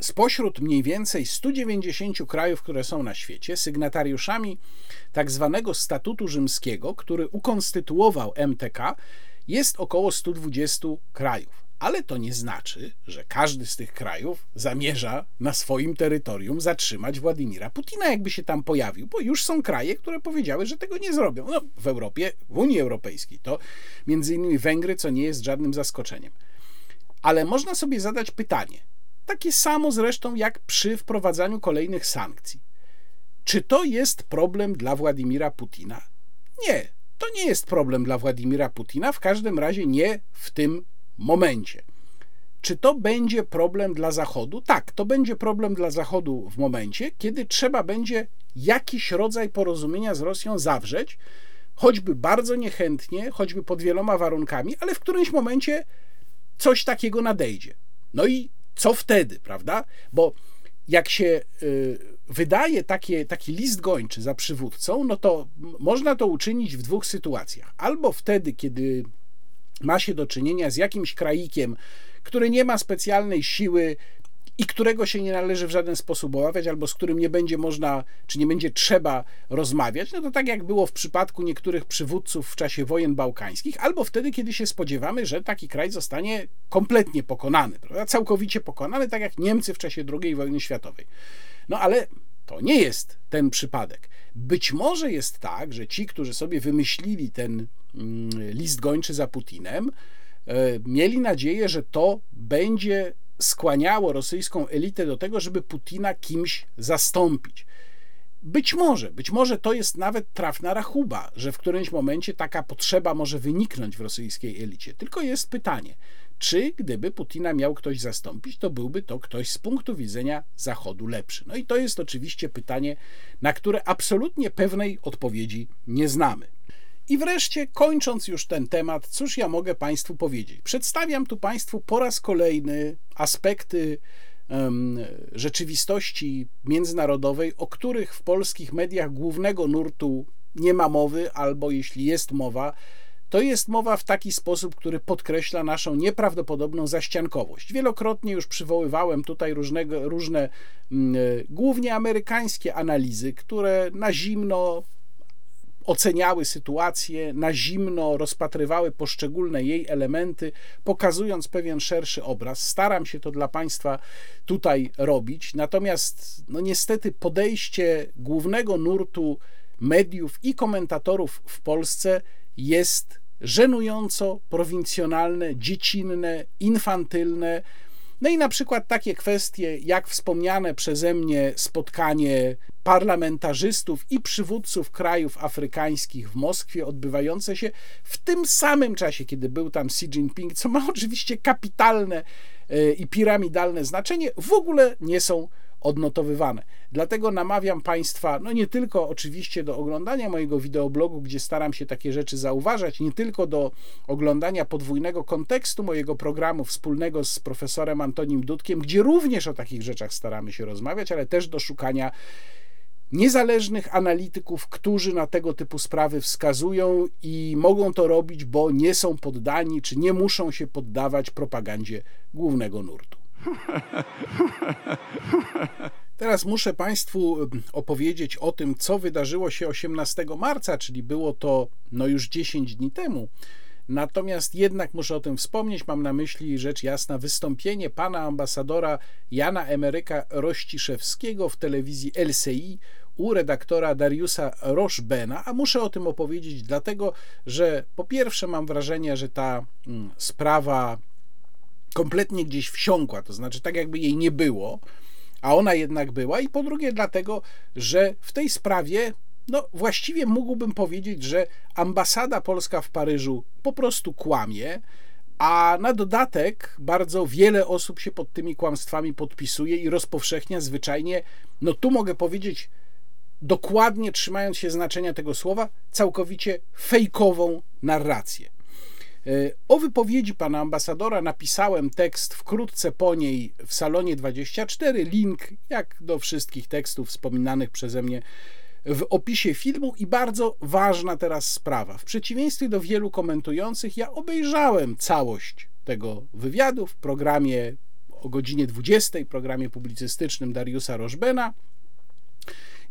spośród mniej więcej 190 krajów, które są na świecie, sygnatariuszami tak zwanego statutu rzymskiego, który ukonstytuował MTK, jest około 120 krajów. Ale to nie znaczy, że każdy z tych krajów zamierza na swoim terytorium zatrzymać Władimira Putina, jakby się tam pojawił, bo już są kraje, które powiedziały, że tego nie zrobią. No, w Europie, w Unii Europejskiej, to między innymi Węgry, co nie jest żadnym zaskoczeniem. Ale można sobie zadać pytanie, takie samo zresztą jak przy wprowadzaniu kolejnych sankcji. Czy to jest problem dla Władimira Putina? Nie, to nie jest problem dla Władimira Putina, w każdym razie nie w tym momencie. Czy to będzie problem dla Zachodu? Tak, to będzie problem dla Zachodu w momencie, kiedy trzeba będzie jakiś rodzaj porozumienia z Rosją zawrzeć, choćby bardzo niechętnie, choćby pod wieloma warunkami, ale w którymś momencie coś takiego nadejdzie. No i co wtedy, prawda? Bo jak się y, wydaje takie, taki list gończy za przywódcą, no to można to uczynić w dwóch sytuacjach. Albo wtedy, kiedy ma się do czynienia z jakimś kraikiem, który nie ma specjalnej siły i którego się nie należy w żaden sposób obawiać, albo z którym nie będzie można, czy nie będzie trzeba rozmawiać, no to tak jak było w przypadku niektórych przywódców w czasie wojen bałkańskich, albo wtedy, kiedy się spodziewamy, że taki kraj zostanie kompletnie pokonany, prawda? całkowicie pokonany, tak jak Niemcy w czasie II wojny światowej. No ale to nie jest ten przypadek. Być może jest tak, że ci, którzy sobie wymyślili ten mm, list gończy za Putinem, e, mieli nadzieję, że to będzie skłaniało rosyjską elitę do tego, żeby Putina kimś zastąpić. Być może, być może to jest nawet trafna rachuba, że w którymś momencie taka potrzeba może wyniknąć w rosyjskiej elicie. Tylko jest pytanie, czy gdyby Putina miał ktoś zastąpić, to byłby to ktoś z punktu widzenia Zachodu lepszy. No i to jest oczywiście pytanie, na które absolutnie pewnej odpowiedzi nie znamy. I wreszcie, kończąc już ten temat, cóż ja mogę Państwu powiedzieć? Przedstawiam tu Państwu po raz kolejny aspekty um, rzeczywistości międzynarodowej, o których w polskich mediach głównego nurtu nie ma mowy, albo jeśli jest mowa, to jest mowa w taki sposób, który podkreśla naszą nieprawdopodobną zaściankowość. Wielokrotnie już przywoływałem tutaj różnego, różne, mm, głównie amerykańskie analizy, które na zimno oceniały sytuację, na zimno rozpatrywały poszczególne jej elementy, pokazując pewien szerszy obraz. Staram się to dla Państwa tutaj robić, natomiast no niestety podejście głównego nurtu mediów i komentatorów w Polsce jest żenująco prowincjonalne, dziecinne, infantylne. No i na przykład takie kwestie, jak wspomniane przeze mnie spotkanie parlamentarzystów i przywódców krajów afrykańskich w Moskwie, odbywające się w tym samym czasie, kiedy był tam Xi Jinping, co ma (laughs) oczywiście kapitalne e, i piramidalne znaczenie, w ogóle nie są odnotowywane. Dlatego namawiam Państwa, no nie tylko oczywiście do oglądania mojego wideoblogu, gdzie staram się takie rzeczy zauważać, nie tylko do oglądania podwójnego kontekstu mojego programu wspólnego z profesorem Antonim Dudkiem, gdzie również o takich rzeczach staramy się rozmawiać, ale też do szukania niezależnych analityków, którzy na tego typu sprawy wskazują i mogą to robić, bo nie są poddani, czy nie muszą się poddawać propagandzie głównego nurtu. Teraz muszę Państwu opowiedzieć o tym, co wydarzyło się 18 marca, czyli było to no już 10 dni temu. Natomiast jednak muszę o tym wspomnieć. Mam na myśli rzecz jasna wystąpienie pana ambasadora Jana Emeryka Rościszewskiego w telewizji LCI u redaktora Dariusa Roszbena, a muszę o tym opowiedzieć dlatego, że po pierwsze mam wrażenie, że ta mm, sprawa kompletnie gdzieś wsiąkła, to znaczy tak jakby jej nie było, a ona jednak była i po drugie dlatego, że w tej sprawie no właściwie mógłbym powiedzieć, że ambasada polska w Paryżu po prostu kłamie, a na dodatek bardzo wiele osób się pod tymi kłamstwami podpisuje i rozpowszechnia zwyczajnie, no tu mogę powiedzieć dokładnie trzymając się znaczenia tego słowa, całkowicie fejkową narrację. E, o wypowiedzi pana ambasadora napisałem tekst wkrótce po niej w salonie 24. Link, jak do wszystkich tekstów wspominanych przeze mnie w opisie filmu i bardzo ważna teraz sprawa. W przeciwieństwie do wielu komentujących, ja obejrzałem całość tego wywiadu w programie o godzinie 20, programie publicystycznym Dariusa Rożbena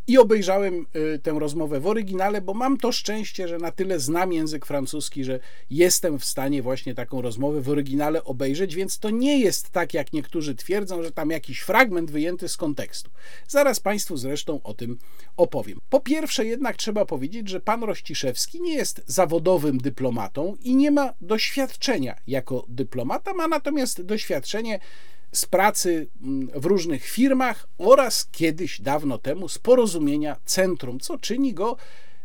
i obejrzałem y, tę rozmowę w oryginale, bo mam to szczęście, że na tyle znam język francuski, że jestem w stanie właśnie taką rozmowę w oryginale obejrzeć, więc to nie jest tak, jak niektórzy twierdzą, że tam jakiś fragment wyjęty z kontekstu. Zaraz Państwu zresztą o tym opowiem. Po pierwsze, jednak trzeba powiedzieć, że pan Rościszewski nie jest zawodowym dyplomatą i nie ma doświadczenia jako dyplomata, ma natomiast doświadczenie z pracy mm, w różnych firmach oraz kiedyś dawno temu z porozumienia centrum, co czyni go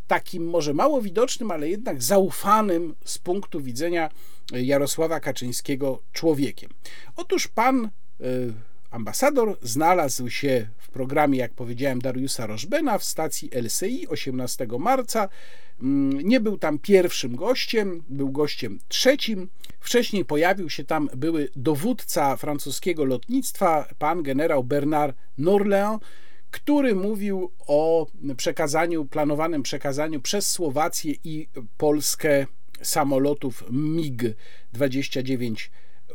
takim może mało widocznym, ale jednak zaufanym z punktu widzenia Jarosława Kaczyńskiego człowiekiem. Otóż pan y, ambasador znalazł się w programie, jak powiedziałem, Dariusa Rożbena w stacji LCI 18 marca. Mm, nie był tam pierwszym gościem, był gościem trzecim. Wcześniej pojawił się tam były dowódca francuskiego lotnictwa, pan generał Bernard Norlin, który mówił o przekazaniu, planowanym przekazaniu przez Słowację i Polskę samolotów MiG-29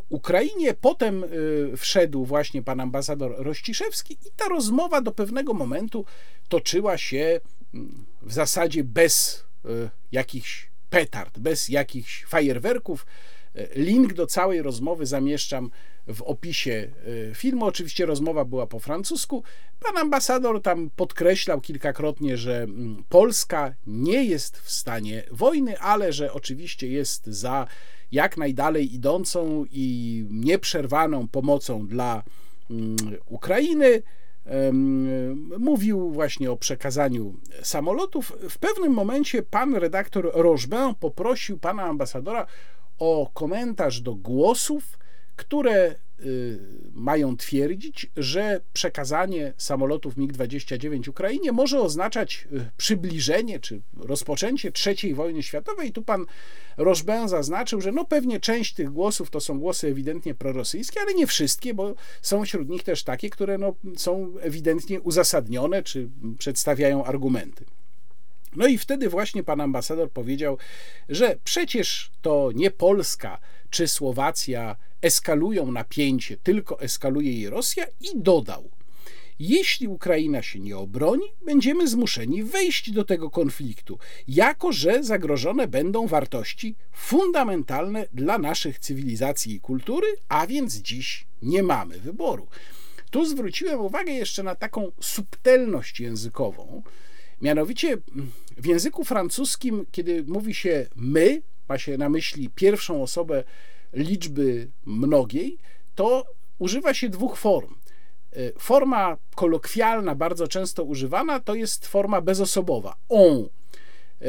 Ukrainie. Potem y, wszedł właśnie pan ambasador Rościszewski i ta rozmowa do pewnego momentu toczyła się mm, w zasadzie bez y, jakichś petard, bez jakichś fajerwerków. Y, link do całej rozmowy zamieszczam w opisie filmu. Oczywiście rozmowa była po francusku. Pan ambasador tam podkreślał kilkakrotnie, że mm, Polska nie jest w stanie wojny, ale że oczywiście jest za jak najdalej idącą i nieprzerwaną pomocą dla mm, Ukrainy. Mówił właśnie o przekazaniu samolotów. W pewnym momencie pan redaktor Rożbin poprosił pana ambasadora o komentarz do głosów, które Y, mają twierdzić, że przekazanie samolotów MiG-29 Ukrainie może oznaczać y, przybliżenie czy rozpoczęcie III wojny światowej. Tu pan Rożben zaznaczył, że no pewnie część tych głosów to są głosy ewidentnie prorosyjskie, ale nie wszystkie, bo są wśród nich też takie, które no, są ewidentnie uzasadnione czy przedstawiają argumenty. No i wtedy właśnie pan ambasador powiedział, że przecież to nie Polska czy Słowacja eskalują napięcie, tylko eskaluje je Rosja i dodał: Jeśli Ukraina się nie obroni, będziemy zmuszeni wejść do tego konfliktu, jako że zagrożone będą wartości fundamentalne dla naszych cywilizacji i kultury, a więc dziś nie mamy wyboru. Tu zwróciłem uwagę jeszcze na taką subtelność językową. Mianowicie w języku francuskim, kiedy mówi się my, ma się na myśli pierwszą osobę liczby mnogiej, to używa się dwóch form. E, forma kolokwialna, bardzo często używana, to jest forma bezosobowa on. E,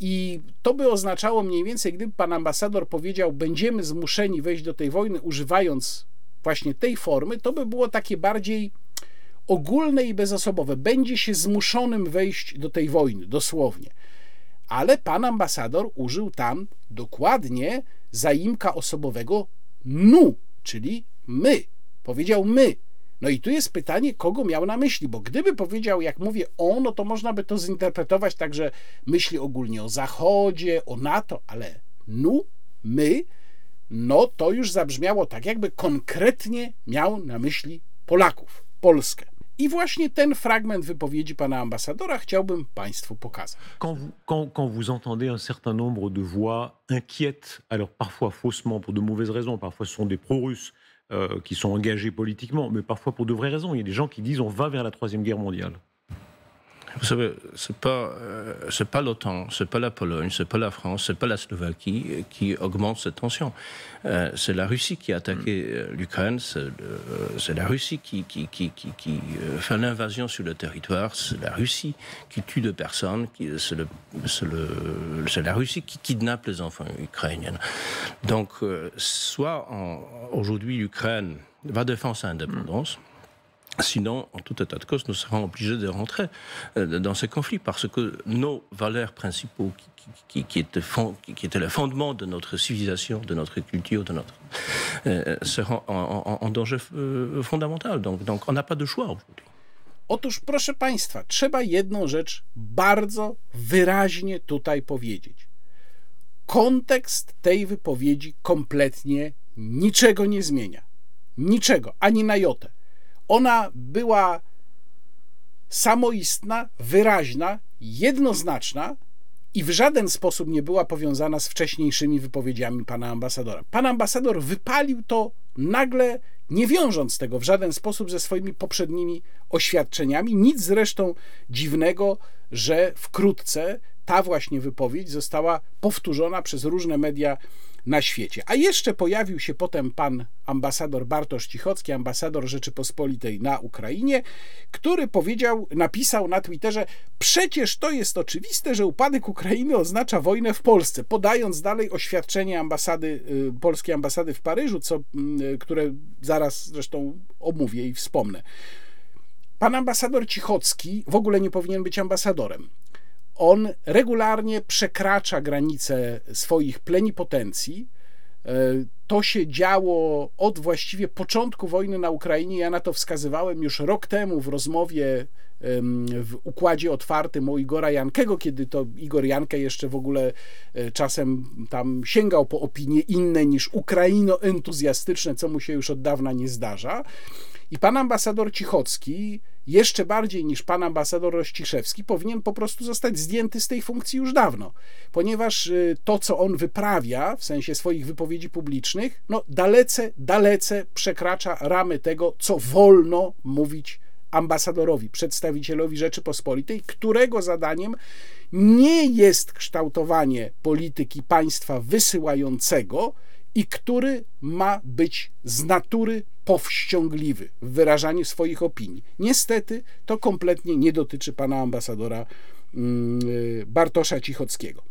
I to by oznaczało mniej więcej, gdyby pan ambasador powiedział, będziemy zmuszeni wejść do tej wojny, używając właśnie tej formy, to by było takie bardziej ogólne i bezosobowe. Będzie się zmuszonym wejść do tej wojny, dosłownie. Ale pan ambasador użył tam dokładnie zaimka osobowego nu, czyli my. Powiedział my. No i tu jest pytanie, kogo miał na myśli, bo gdyby powiedział, jak mówię on, no to można by to zinterpretować tak, że myśli ogólnie o Zachodzie, o NATO, ale nu, my, no to już zabrzmiało tak, jakby konkretnie miał na myśli Polaków, Polskę. I właśnie ten fragment wypowiedzi pana ambasadora chciałbym Państwu pokazać. Quand vous, quand, quand vous entendez un certain nombre de voix inquiètes, alors parfois faussement pour de mauvaises raisons, parfois ce sont des pro-russes euh, qui sont engagés politiquement, mais parfois pour de vraies raisons. Il y a des gens qui disent on va vers la troisième guerre mondiale. Vous savez, c'est pas euh, c'est pas l'OTAN, c'est pas la Pologne, c'est pas la France, c'est pas la Slovaquie qui augmente cette tension. Euh, c'est la Russie qui a attaqué euh, l'Ukraine, c'est le- c'est la Russie qui qui qui qui, qui, euh, fait l'invasion sur le territoire, c'est la Russie qui tue des personnes, c'est la Russie qui kidnappe les enfants ukrainiens. Donc euh, soit aujourd'hui l'Ukraine va défendre sa indépendance. Sinon, en tout état de cause, nous serons obligés de rentrer euh, dans ces conflits parce que nos valeurs principaux, qui, qui- qui- étaient, fond- qui étaient le fondement de notre civilisation, de notre culture, de notre, euh, seront en, en- en danger euh, fondamental. Donc, donc on n'a pas de choix aujourd'hui. Otóż, proszę Państwa, trzeba jedną rzecz bardzo wyraźnie tutaj powiedzieć. Kontekst tej wypowiedzi kompletnie niczego nie zmienia. Niczego, ani na jotę. Ona była samoistna, wyraźna, jednoznaczna i w żaden sposób nie była powiązana z wcześniejszymi wypowiedziami pana ambasadora. Pan ambasador wypalił to nagle, nie wiążąc tego w żaden sposób ze swoimi poprzednimi oświadczeniami. Nic zresztą dziwnego, że wkrótce ta właśnie wypowiedź została powtórzona przez różne media na świecie. A jeszcze pojawił się potem pan ambasador Bartosz Cichocki, ambasador Rzeczypospolitej na Ukrainie, który powiedział, napisał na Twitterze: Przecież to jest oczywiste, że upadek Ukrainy oznacza wojnę w Polsce, podając dalej oświadczenie ambasady, y, polskiej ambasady w Paryżu, co, y, które zaraz zresztą omówię i wspomnę. Pan ambasador Cichocki w ogóle nie powinien być ambasadorem on regularnie przekracza granice swoich plenipotencji. E, To się działo od właściwie początku wojny na Ukrainie. Ja na to wskazywałem już rok temu w rozmowie w układzie otwartym u Igora Jankego, kiedy to Igor Jankę jeszcze w ogóle e, czasem tam sięgał po opinie inne niż ukraino-entuzjastyczne, co mu się już od dawna nie zdarza. I pan ambasador Cichocki, jeszcze bardziej niż pan ambasador Rościszewski, powinien po prostu zostać zdjęty z tej funkcji już dawno, ponieważ y, to, co on wyprawia w sensie swoich wypowiedzi publicznych, no dalece, dalece przekracza ramy tego, co wolno mówić ambasadorowi, przedstawicielowi Rzeczypospolitej, którego zadaniem nie jest kształtowanie polityki państwa wysyłającego, i który ma być z natury powściągliwy w wyrażaniu swoich opinii. Niestety to kompletnie nie dotyczy pana ambasadora mm, y, Bartosza Cichockiego.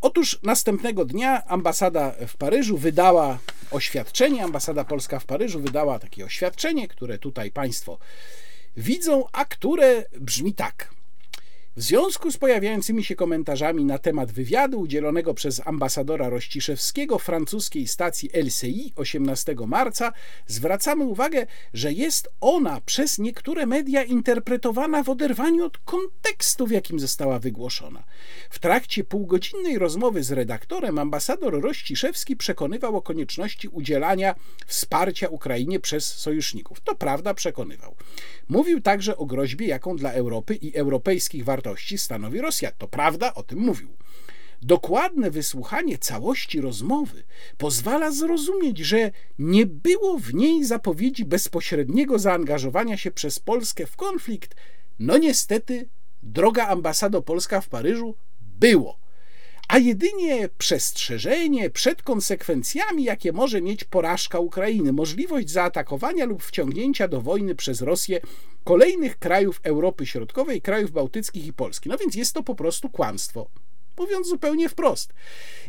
Otóż następnego dnia ambasada w Paryżu wydała oświadczenie, ambasada polska w Paryżu wydała takie oświadczenie, które tutaj Państwo widzą, a które brzmi tak. W związku z pojawiającymi się komentarzami na temat wywiadu udzielonego przez ambasadora Rościszewskiego francuskiej stacji LCI 18 marca, zwracamy uwagę, że jest ona przez niektóre media interpretowana w oderwaniu od kontekstu, w jakim została wygłoszona. W trakcie półgodzinnej rozmowy z redaktorem ambasador Rościszewski przekonywał o konieczności udzielania wsparcia Ukrainie przez sojuszników. To prawda, przekonywał. Mówił także o groźbie, jaką dla Europy i europejskich wartości stanowi Rosja. To prawda, o tym mówił. Dokładne wysłuchanie całości rozmowy pozwala zrozumieć, że nie było w niej zapowiedzi bezpośredniego zaangażowania się przez Polskę w konflikt. No niestety, droga ambasado Polska w Paryżu było, a jedynie przestrzeżenie przed konsekwencjami, jakie może mieć porażka Ukrainy, możliwość zaatakowania lub wciągnięcia do wojny przez Rosję kolejnych krajów Europy Środkowej, krajów bałtyckich i Polski. No więc jest to po prostu kłamstwo mówiąc zupełnie wprost.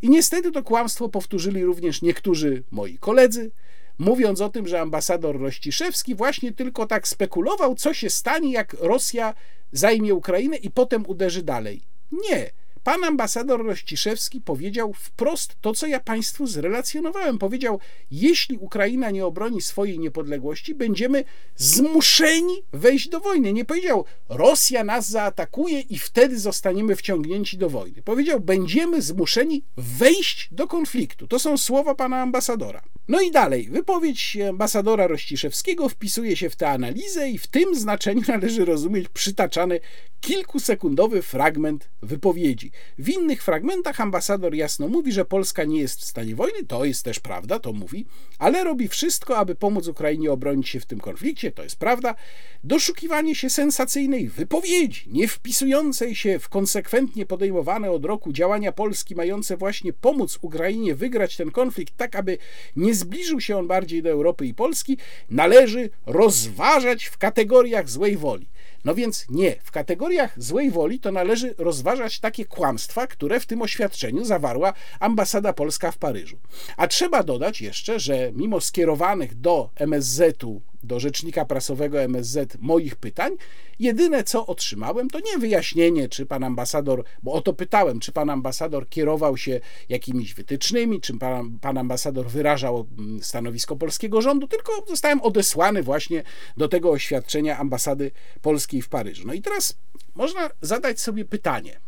I niestety to kłamstwo powtórzyli również niektórzy moi koledzy, mówiąc o tym, że ambasador Rościszewski właśnie tylko tak spekulował, co się stanie, jak Rosja zajmie Ukrainę i potem uderzy dalej. Nie. Pan ambasador Rościszewski powiedział wprost to, co ja Państwu zrelacjonowałem. Powiedział, jeśli Ukraina nie obroni swojej niepodległości, będziemy zmuszeni wejść do wojny. Nie powiedział, Rosja nas zaatakuje i wtedy zostaniemy wciągnięci do wojny. Powiedział, będziemy zmuszeni wejść do konfliktu. To są słowa pana ambasadora. No i dalej, wypowiedź ambasadora Rościszewskiego wpisuje się w tę analizę i w tym znaczeniu należy rozumieć przytaczany kilkusekundowy fragment wypowiedzi. W innych fragmentach ambasador jasno mówi, że Polska nie jest w stanie wojny, to jest też prawda, to mówi, ale robi wszystko, aby pomóc Ukrainie obronić się w tym konflikcie, to jest prawda. Doszukiwanie się sensacyjnej wypowiedzi, nie wpisującej się w konsekwentnie podejmowane od roku działania Polski, mające właśnie pomóc Ukrainie wygrać ten konflikt, tak aby nie zbliżył się on bardziej do Europy i Polski, należy rozważać w kategoriach złej woli. No więc nie, w kategoriach złej woli to należy rozważać takie kłamstwa, które w tym oświadczeniu zawarła ambasada polska w Paryżu. A trzeba dodać jeszcze, że mimo skierowanych do MSZ-u do rzecznika prasowego MSZ moich pytań. Jedyne co otrzymałem, to nie wyjaśnienie, czy pan ambasador, bo o to pytałem, czy pan ambasador kierował się jakimiś wytycznymi, czy pan, pan ambasador wyrażał mm, stanowisko polskiego rządu, tylko zostałem odesłany właśnie do tego oświadczenia ambasady polskiej w Paryżu. No i teraz można zadać sobie pytanie.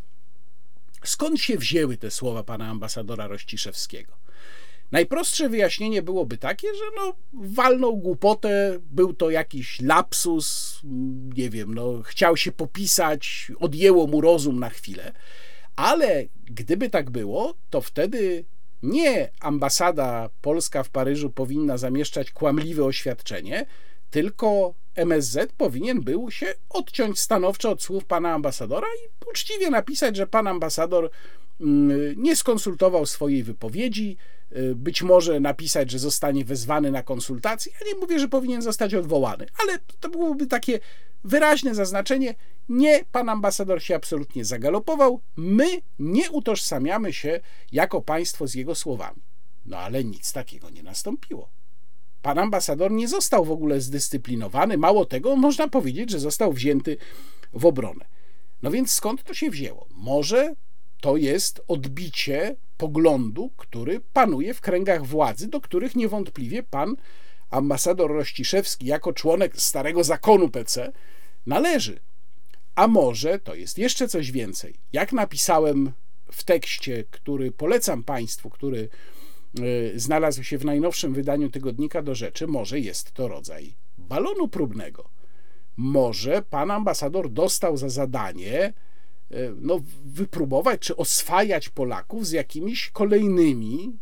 Skąd się wzięły te słowa pana ambasadora Rościszewskiego? Najprostsze wyjaśnienie byłoby takie, że no, walnął głupotę, był to jakiś lapsus, nie wiem, no, chciał się popisać, odjęło mu rozum na chwilę. Ale gdyby tak było, to wtedy nie ambasada polska w Paryżu powinna zamieszczać kłamliwe oświadczenie, tylko MSZ powinien był się odciąć stanowczo od słów pana ambasadora i uczciwie napisać, że pan ambasador nie skonsultował swojej wypowiedzi, Y, być może napisać, że zostanie wezwany na konsultacje. Ja nie mówię, że powinien zostać odwołany, ale to byłoby takie wyraźne zaznaczenie. Nie, pan ambasador się absolutnie zagalopował. My nie utożsamiamy się jako państwo z jego słowami. No ale nic takiego nie nastąpiło. Pan ambasador nie został w ogóle zdyscyplinowany, mało tego, można powiedzieć, że został wzięty w obronę. No więc skąd to się wzięło? Może to jest odbicie poglądu, który panuje w kręgach władzy, do których niewątpliwie pan ambasador Rościszewski, jako członek starego zakonu PC, należy. A może to jest jeszcze coś więcej. Jak napisałem w tekście, który polecam Państwu, który e, znalazł się w najnowszym wydaniu tygodnika do rzeczy, może jest to rodzaj balonu próbnego. Może pan ambasador dostał za zadanie no, wypróbować czy oswajać Polaków z jakimiś kolejnymi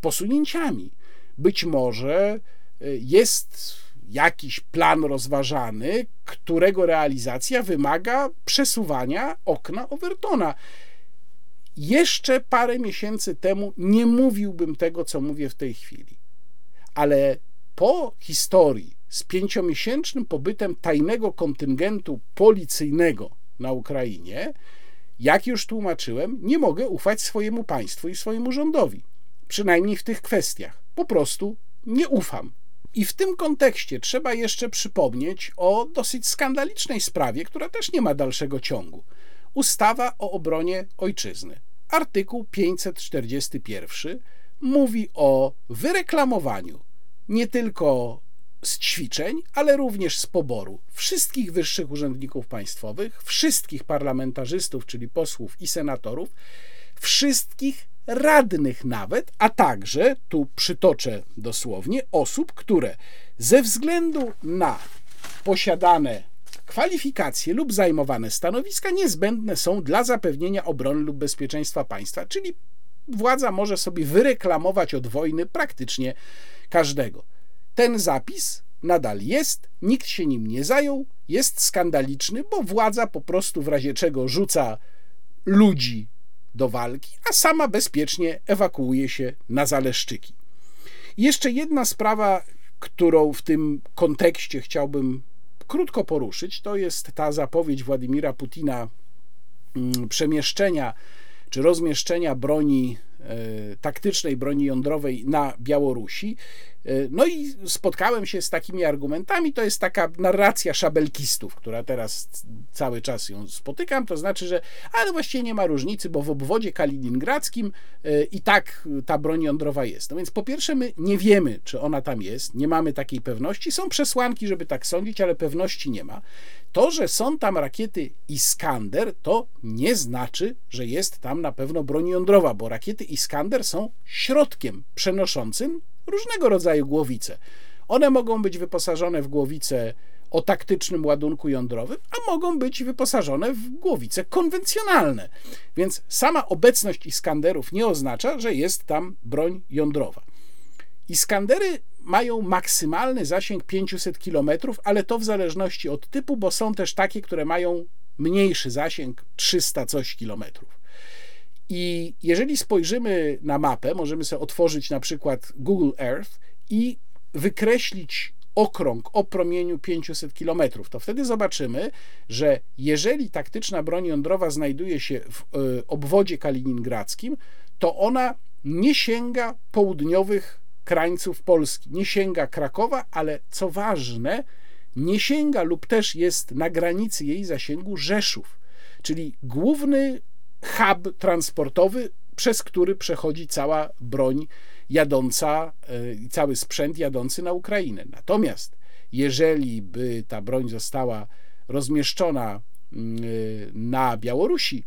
posunięciami. Być może e, jest jakiś plan rozważany, którego realizacja wymaga przesuwania okna Overtona. Jeszcze parę miesięcy temu nie mówiłbym tego, co mówię w tej chwili, ale po historii z pięciomiesięcznym pobytem tajnego kontyngentu policyjnego na Ukrainie, jak już tłumaczyłem, nie mogę ufać swojemu państwu i swojemu rządowi. Przynajmniej w tych kwestiach. Po prostu nie ufam. I w tym kontekście trzeba jeszcze przypomnieć o dosyć skandalicznej sprawie, która też nie ma dalszego ciągu. Ustawa o obronie ojczyzny. Artykuł 541 mówi o wyreklamowaniu nie tylko z ćwiczeń, ale również z poboru wszystkich wyższych urzędników państwowych, wszystkich parlamentarzystów, czyli posłów i senatorów, wszystkich radnych nawet, a także, tu przytoczę dosłownie, osób, które ze względu na posiadane kwalifikacje lub zajmowane stanowiska niezbędne są dla zapewnienia obrony lub bezpieczeństwa państwa, czyli władza może sobie wyreklamować od wojny praktycznie każdego. Ten zapis nadal jest, nikt się nim nie zajął, jest skandaliczny, bo władza po prostu w razie czego rzuca ludzi do walki, a sama bezpiecznie ewakuuje się na Zaleszczyki. jeszcze jedna sprawa, którą w tym kontekście chciałbym krótko poruszyć, to jest ta zapowiedź Władimira Putina mm, przemieszczenia czy rozmieszczenia broni taktycznej broni jądrowej na Białorusi. No i spotkałem się z takimi argumentami. To jest taka narracja szabelkistów, która teraz cały czas ją spotykam. To znaczy, że ale właściwie nie ma różnicy, bo w obwodzie kaliningradzkim i tak ta broń jądrowa jest. No więc po pierwsze, my nie wiemy, czy ona tam jest, nie mamy takiej pewności. Są przesłanki, żeby tak sądzić, ale pewności nie ma. To, że są tam rakiety Iskander, to nie znaczy, że jest tam na pewno broń jądrowa, bo rakiety Iskander są środkiem przenoszącym różnego rodzaju głowice. One mogą być wyposażone w głowice o taktycznym ładunku jądrowym, a mogą być wyposażone w głowice konwencjonalne. Więc sama obecność Iskanderów nie oznacza, że jest tam broń jądrowa. Iskandery mają maksymalny zasięg 500 km, ale to w zależności od typu, bo są też takie, które mają mniejszy zasięg 300 coś kilometrów. I jeżeli spojrzymy na mapę, możemy sobie otworzyć na przykład Google Earth i wykreślić okrąg o promieniu 500 km, to wtedy zobaczymy, że jeżeli taktyczna broń jądrowa znajduje się w e, obwodzie kaliningradzkim, to ona nie sięga południowych krańców Polski, nie sięga Krakowa, ale co ważne, nie sięga lub też jest na granicy jej zasięgu Rzeszów, czyli główny hub transportowy, przez który przechodzi cała broń jadąca e, i cały sprzęt jadący na Ukrainę. Natomiast jeżeli by ta broń została rozmieszczona mm, e, na Białorusi,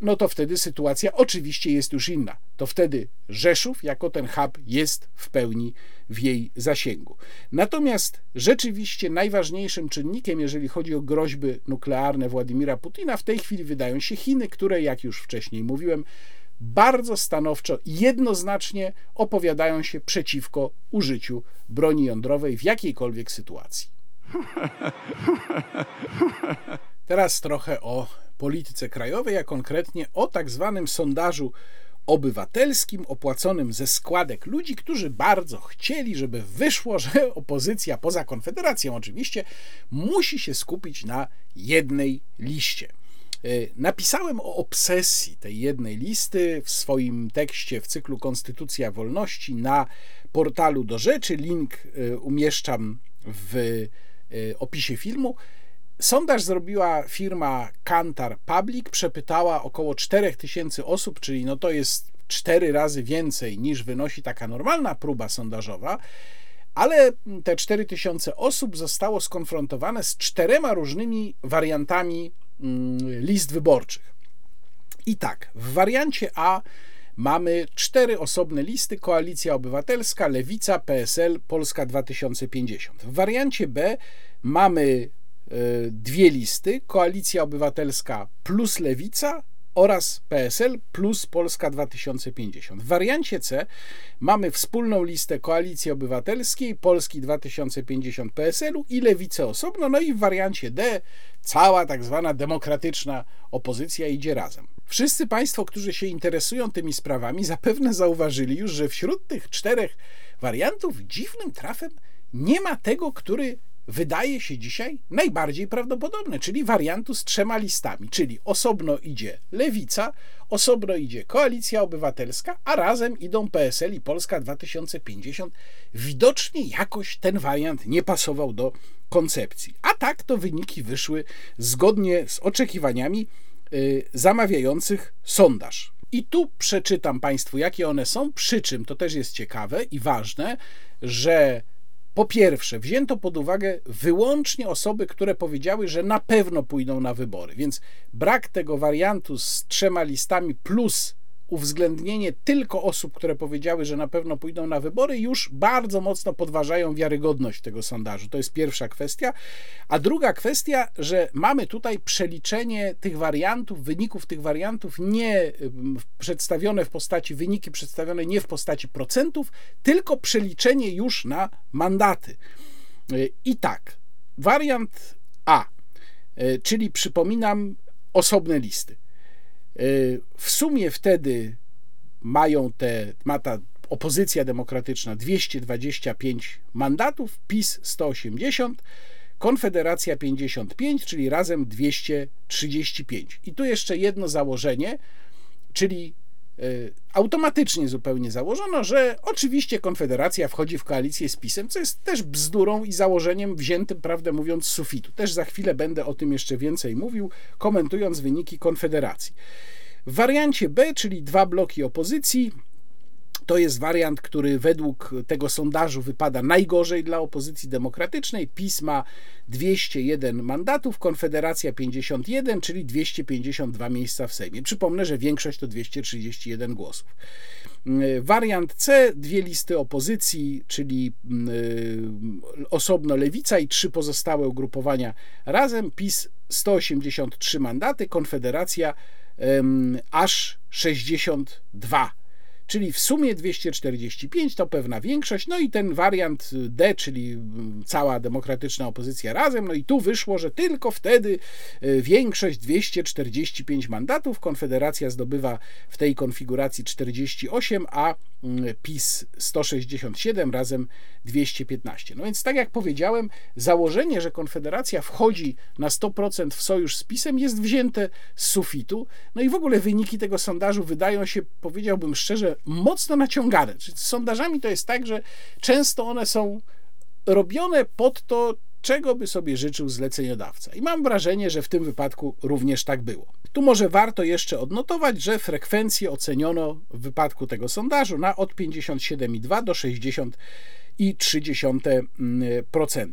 no to wtedy sytuacja oczywiście jest już inna. To wtedy Rzeszów jako ten hub jest w pełni w jej zasięgu. Natomiast rzeczywiście najważniejszym czynnikiem, jeżeli chodzi o groźby nuklearne Władimira Putina, w tej chwili wydają się Chiny, które, jak już wcześniej mówiłem, bardzo stanowczo i jednoznacznie opowiadają się przeciwko użyciu broni jądrowej w jakiejkolwiek sytuacji. (laughs) Teraz trochę o polityce krajowej, a konkretnie o tak zwanym sondażu obywatelskim opłaconym ze składek ludzi, którzy bardzo chcieli, żeby wyszło, (laughs) że opozycja poza Konfederacją oczywiście musi się skupić na jednej liście. E, napisałem o obsesji tej jednej listy w swoim tekście w cyklu Konstytucja Wolności na portalu do rzeczy. Link e, umieszczam w e, opisie filmu. Sondaż zrobiła firma Kantar Public, przepytała około 4000 osób, czyli no to jest cztery razy więcej niż wynosi taka normalna próba sondażowa, ale te 4000 osób zostało skonfrontowane z czterema różnymi wariantami mm, list wyborczych. I tak, w wariancie A mamy cztery osobne listy: Koalicja Obywatelska, Lewica, PSL, Polska 2050. W wariancie B mamy dwie listy: Koalicja Obywatelska plus Lewica oraz PSL plus Polska 2050. W wariancie C mamy wspólną listę Koalicji Obywatelskiej, Polski 2050 PSL-u i Lewicy osobno, no i w wariancie D cała tak zwana demokratyczna opozycja idzie razem. Wszyscy Państwo, którzy się interesują tymi sprawami, zapewne zauważyli już, że wśród tych czterech wariantów dziwnym trafem nie ma tego, który wydaje się dzisiaj najbardziej prawdopodobne, czyli wariantu z trzema listami, czyli osobno idzie Lewica, osobno idzie Koalicja Obywatelska, a razem idą PSL i Polska 2050. Widocznie jakoś ten wariant nie pasował do koncepcji. A tak to wyniki wyszły zgodnie z oczekiwaniami yy, zamawiających sondaż. I tu przeczytam Państwu, jakie one są, przy czym to też jest ciekawe i ważne, że po pierwsze, wzięto pod uwagę wyłącznie osoby, które powiedziały, że na pewno pójdą na wybory, więc brak tego wariantu z trzema listami plus uwzględnienie tylko osób, które powiedziały, że na pewno pójdą na wybory, już bardzo mocno podważają wiarygodność tego sondażu. To jest pierwsza kwestia. A druga kwestia, że mamy tutaj przeliczenie tych wariantów, wyników tych wariantów nie przedstawione w postaci, wyniki przedstawione nie w postaci procentów, tylko przeliczenie już na mandaty. I tak, wariant A, czyli przypominam osobne listy w sumie wtedy mają te, ma ta opozycja demokratyczna 225 mandatów, PiS 180, Konfederacja 55, czyli razem 235. I tu jeszcze jedno założenie, czyli automatycznie zupełnie założono, że oczywiście Konfederacja wchodzi w koalicję z PiSem, co jest też bzdurą i założeniem wziętym, prawdę mówiąc, z sufitu. Też za chwilę będę o tym jeszcze więcej mówił, komentując wyniki Konfederacji. W wariancie B, czyli dwa bloki opozycji, to jest wariant, który według tego sondażu wypada najgorzej dla opozycji demokratycznej. PiS ma 201 mandatów, Konfederacja 51, czyli 252 miejsca w Sejmie. Przypomnę, że większość to 231 głosów. Wariant C, dwie listy opozycji, czyli y, osobno lewica i trzy pozostałe ugrupowania razem. PiS 183 mandaty, Konfederacja aż 62 czyli w sumie 245 to pewna większość, no i ten wariant D, czyli mm, cała demokratyczna opozycja razem, no i tu wyszło, że tylko wtedy e, większość 245 mandatów, Konfederacja zdobywa w tej konfiguracji 48, a mm, PiS 167, razem 215. No więc tak jak powiedziałem, założenie, że Konfederacja wchodzi na 100% w sojusz z PiSem jest wzięte z sufitu, no i w ogóle wyniki tego sondażu wydają się, powiedziałbym szczerze, mocno naciągane. Z sondażami to jest tak, że często one są robione pod to, czego by sobie życzył zleceniodawca. I mam wrażenie, że w tym wypadku również tak było. Tu może warto jeszcze odnotować, że frekwencję oceniono w wypadku tego sondażu na od 57,2 do 60,3%.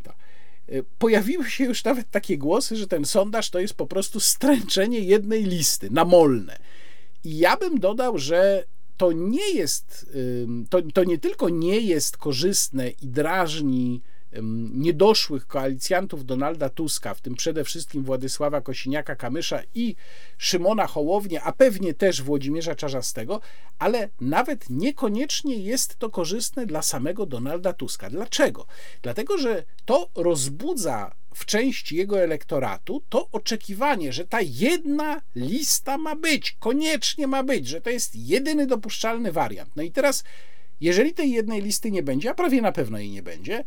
Pojawiły się już nawet takie głosy, że ten sondaż to jest po prostu stręczenie jednej listy, namolne. I ja bym dodał, że to nie jest, to, to nie tylko nie jest korzystne i drażni niedoszłych koalicjantów Donalda Tuska, w tym przede wszystkim Władysława Kosiniaka-Kamysza i Szymona Hołownię, a pewnie też Włodzimierza Czarzastego, ale nawet niekoniecznie jest to korzystne dla samego Donalda Tuska. Dlaczego? Dlatego, że to rozbudza w części jego elektoratu to oczekiwanie, że ta jedna lista ma być, koniecznie ma być, że to jest jedyny dopuszczalny wariant. No i teraz, jeżeli tej jednej listy nie będzie, a prawie na pewno jej nie będzie,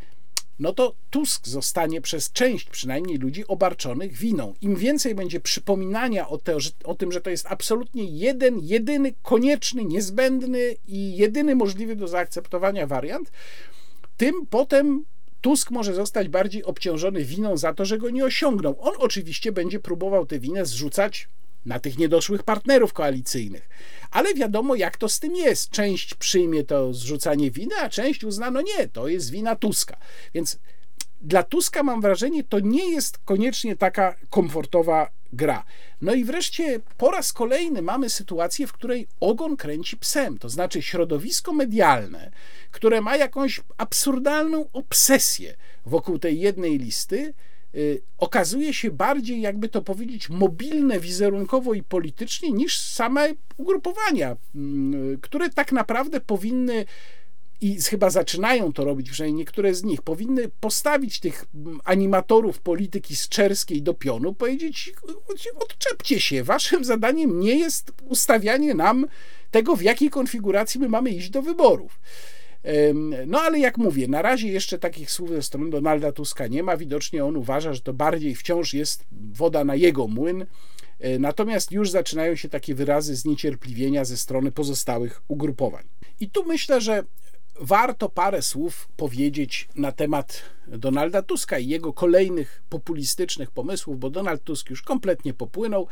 no to Tusk zostanie przez część przynajmniej ludzi obarczonych winą. Im więcej będzie przypominania o, te, o, tym, że to jest absolutnie jeden, jedyny, konieczny, niezbędny i jedyny możliwy do zaakceptowania wariant, tym potem Tusk może zostać bardziej obciążony winą za to, że go nie osiągnął. On oczywiście będzie próbował tę winę zrzucać na tych niedoszłych partnerów koalicyjnych. Ale wiadomo, jak to z tym jest. Część przyjmie to zrzucanie winy, a część uzna, no nie, to jest wina Tuska. Więc dla Tuska mam wrażenie, to nie jest koniecznie taka komfortowa gra. No i wreszcie po raz kolejny mamy sytuację, w której ogon kręci psem, to znaczy środowisko medialne, które ma jakąś absurdalną obsesję wokół tej jednej listy, Y, okazuje się bardziej, jakby to powiedzieć, mobilne wizerunkowo i politycznie niż same ugrupowania, mm, które tak naprawdę powinny i chyba zaczynają to robić, przynajmniej niektóre z nich, powinny postawić tych mm, animatorów polityki szczerskiej do pionu, powiedzieć: odczepcie się, waszym zadaniem nie jest ustawianie nam tego, w jakiej konfiguracji my mamy iść do wyborów. No ale jak mówię, na razie jeszcze takich słów ze strony Donalda Tuska nie ma. Widocznie on uważa, że to bardziej wciąż jest woda na jego młyn. E, natomiast już zaczynają się takie wyrazy zniecierpliwienia ze strony pozostałych ugrupowań. I tu myślę, że warto parę słów powiedzieć na temat Donalda Tuska i jego kolejnych populistycznych pomysłów, bo Donald Tusk już kompletnie popłynął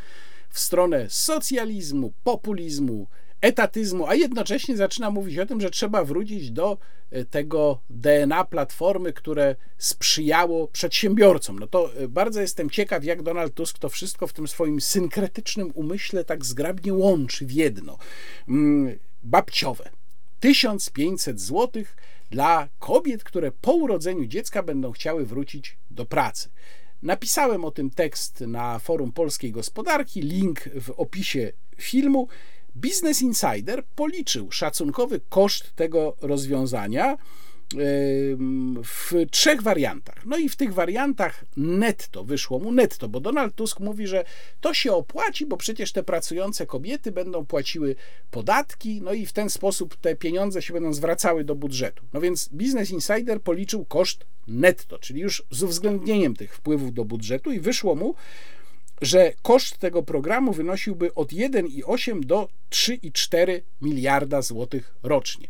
w stronę socjalizmu, populizmu, etatyzmu, a jednocześnie zaczyna mówić o tym, że trzeba wrócić do e, tego DNA platformy, które sprzyjało przedsiębiorcom. No to e, bardzo jestem ciekaw, jak Donald Tusk to wszystko w tym swoim synkretycznym umyśle tak zgrabnie łączy w jedno. Mm, babciowe. 1500 zł dla kobiet, które po urodzeniu dziecka będą chciały wrócić do pracy. Napisałem o tym tekst na forum polskiej gospodarki, link w opisie filmu. Business Insider policzył szacunkowy koszt tego rozwiązania w trzech wariantach. No i w tych wariantach netto wyszło mu netto, bo Donald Tusk mówi, że to się opłaci, bo przecież te pracujące kobiety będą płaciły podatki, no i w ten sposób te pieniądze się będą zwracały do budżetu. No więc Business Insider policzył koszt netto, czyli już z uwzględnieniem tych wpływów do budżetu i wyszło mu, że koszt tego programu wynosiłby od 1,8 do 3,4 miliarda złotych rocznie.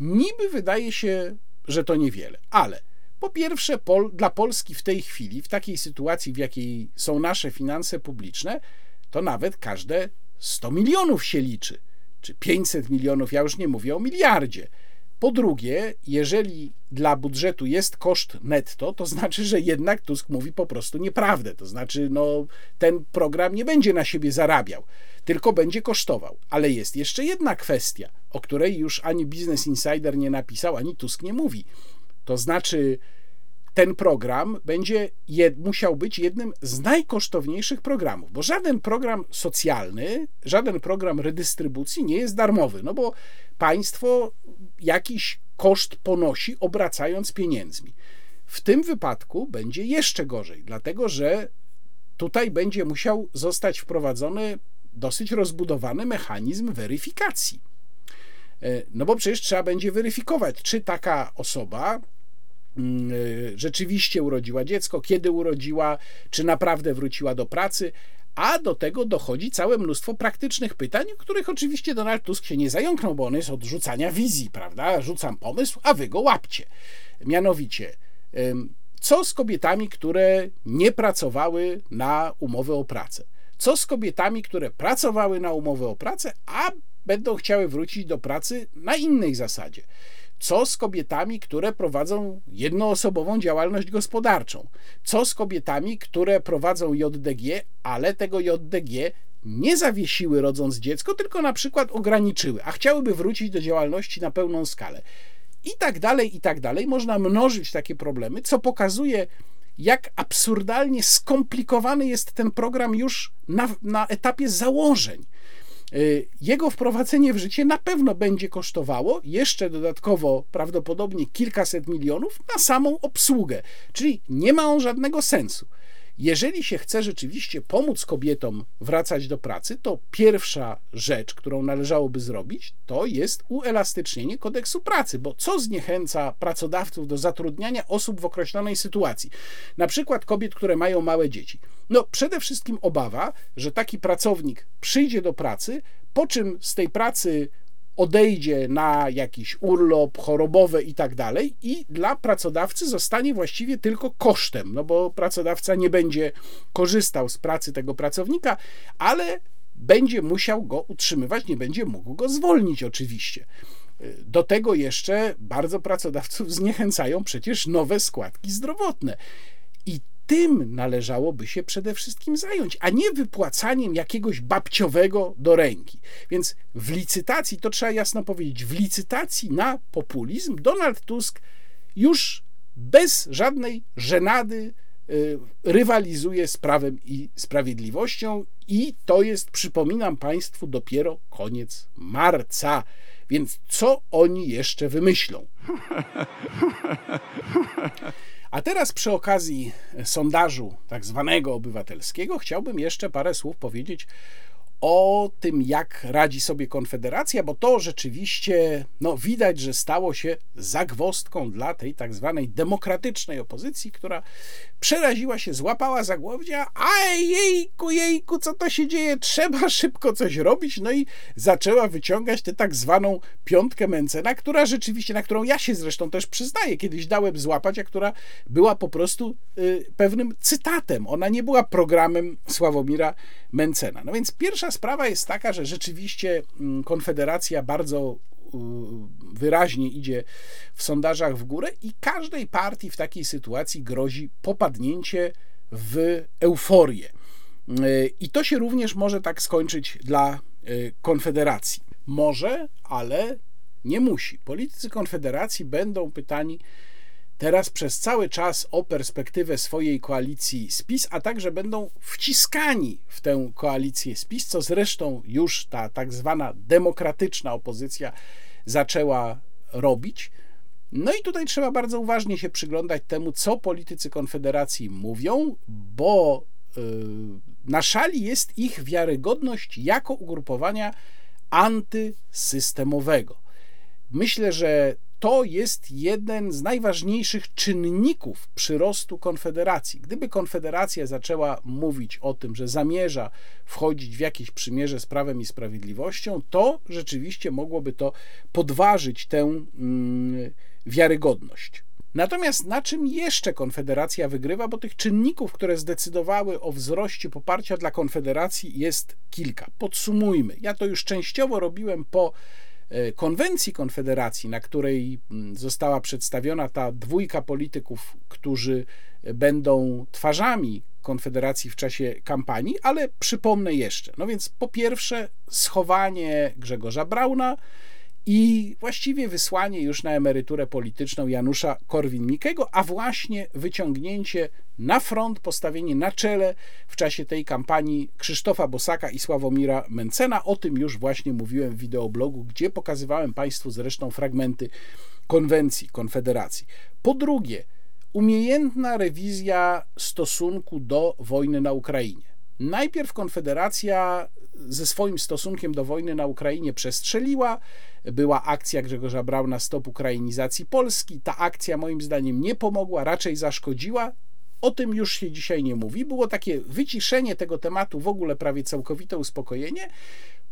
Niby wydaje się, że to niewiele, ale po pierwsze, Pol, dla Polski w tej chwili, w takiej sytuacji, w jakiej są nasze finanse publiczne, to nawet każde 100 milionów się liczy, czy 500 milionów, ja już nie mówię o miliardzie. Po drugie, jeżeli dla budżetu jest koszt netto, to znaczy, że jednak Tusk mówi po prostu nieprawdę. To znaczy, no, ten program nie będzie na siebie zarabiał, tylko będzie kosztował. Ale jest jeszcze jedna kwestia, o której już ani Business Insider nie napisał, ani Tusk nie mówi. To znaczy, ten program będzie jed, musiał być jednym z najkosztowniejszych programów, bo żaden program socjalny, żaden program redystrybucji nie jest darmowy, no bo państwo jakiś koszt ponosi, obracając pieniędzmi. W tym wypadku będzie jeszcze gorzej, dlatego że tutaj będzie musiał zostać wprowadzony dosyć rozbudowany mechanizm weryfikacji. E, no bo przecież trzeba będzie weryfikować, czy taka osoba rzeczywiście urodziła dziecko, kiedy urodziła, czy naprawdę wróciła do pracy, a do tego dochodzi całe mnóstwo praktycznych pytań, których oczywiście Donald Tusk się nie zająknął, bo on jest od rzucania wizji, prawda? Rzucam pomysł, a wy go łapcie. Mianowicie, co z kobietami, które nie pracowały na umowę o pracę? Co z kobietami, które pracowały na umowę o pracę, a będą chciały wrócić do pracy na innej zasadzie? Co z kobietami, które prowadzą jednoosobową działalność gospodarczą? Co z kobietami, które prowadzą JDG, ale tego JDG nie zawiesiły rodząc dziecko, tylko na przykład ograniczyły, a chciałyby wrócić do działalności na pełną skalę? I tak dalej, i tak dalej. Można mnożyć takie problemy, co pokazuje, jak absurdalnie skomplikowany jest ten program już na, na etapie założeń. Y, jego wprowadzenie w życie na pewno będzie kosztowało jeszcze dodatkowo prawdopodobnie kilkaset milionów na samą obsługę, czyli nie ma on żadnego sensu. Jeżeli się chce rzeczywiście pomóc kobietom wracać do pracy, to pierwsza rzecz, którą należałoby zrobić, to jest uelastycznienie kodeksu pracy, bo co zniechęca pracodawców do zatrudniania osób w określonej sytuacji? Na przykład kobiet, które mają małe dzieci. No, przede wszystkim obawa, że taki pracownik przyjdzie do pracy, po czym z tej pracy odejdzie na jakiś urlop chorobowy i tak dalej, i dla pracodawcy zostanie właściwie tylko kosztem, no bo pracodawca nie będzie korzystał z pracy tego pracownika, ale będzie musiał go utrzymywać, nie będzie mógł go zwolnić, oczywiście. Do tego jeszcze bardzo pracodawców (laughs) zniechęcają przecież nowe składki zdrowotne. Tym należałoby się przede wszystkim zająć, a nie wypłacaniem jakiegoś babciowego do ręki. Więc w licytacji, to trzeba jasno powiedzieć, w licytacji na populizm Donald Tusk już bez żadnej żenady y, rywalizuje z prawem i sprawiedliwością i to jest, przypominam Państwu, dopiero koniec marca. Więc co oni jeszcze wymyślą? (laughs) A teraz przy okazji sondażu tak zwanego obywatelskiego chciałbym jeszcze parę słów powiedzieć o tym, jak radzi sobie Konfederacja, bo to rzeczywiście no, widać, że stało się zagwostką dla tej tak zwanej demokratycznej opozycji, która przeraziła się, złapała za głowia, a jejku, jejku, co to się dzieje, trzeba szybko coś robić, no i zaczęła wyciągać tę tak zwaną piątkę Mencena, która rzeczywiście, na którą ja się zresztą też przyznaję, kiedyś dałem złapać, a która była po prostu y, pewnym cytatem, ona nie była programem Sławomira Mencena. No więc pierwsza sprawa jest taka, że rzeczywiście mm, Konfederacja bardzo wyraźnie idzie w sondażach w górę i każdej partii w takiej sytuacji grozi popadnięcie w euforię. I to się również może tak skończyć dla e, Konfederacji. Może, ale nie musi. Politycy Konfederacji będą pytani, teraz przez cały czas o perspektywę swojej koalicji spis, a także będą wciskani w tę koalicję spis, co zresztą już ta tak zwana demokratyczna opozycja zaczęła robić. No i tutaj trzeba bardzo uważnie się przyglądać temu, co politycy Konfederacji mówią, bo yy, na szali jest ich wiarygodność jako ugrupowania antysystemowego. Myślę, że to jest jeden z najważniejszych czynników przyrostu Konfederacji. Gdyby Konfederacja zaczęła mówić o tym, że zamierza wchodzić w jakieś przymierze z prawem i sprawiedliwością, to rzeczywiście mogłoby to podważyć tę mm, wiarygodność. Natomiast na czym jeszcze Konfederacja wygrywa? Bo tych czynników, które zdecydowały o wzroście poparcia dla Konfederacji, jest kilka. Podsumujmy. Ja to już częściowo robiłem po konwencji Konfederacji, na której mm, została przedstawiona ta dwójka polityków, którzy będą twarzami Konfederacji w czasie kampanii, ale przypomnę jeszcze. No więc po pierwsze, schowanie Grzegorza Brauna i właściwie wysłanie już na emeryturę polityczną Janusza Korwin-Mikkego, a właśnie wyciągnięcie na front, postawienie na czele w czasie tej kampanii Krzysztofa Bosaka i Sławomira Mencena. O tym już właśnie mówiłem w wideoblogu, gdzie pokazywałem Państwu zresztą fragmenty konwencji Konfederacji. Po drugie, umiejętna rewizja stosunku do wojny na Ukrainie. Najpierw Konfederacja ze swoim stosunkiem do wojny na Ukrainie przestrzeliła. Była akcja Grzegorza Brauna Stop Ukrainizacji Polski. Ta akcja moim zdaniem nie pomogła, raczej zaszkodziła. O tym już się dzisiaj nie mówi. Było takie wyciszenie tego tematu, w ogóle prawie całkowite uspokojenie.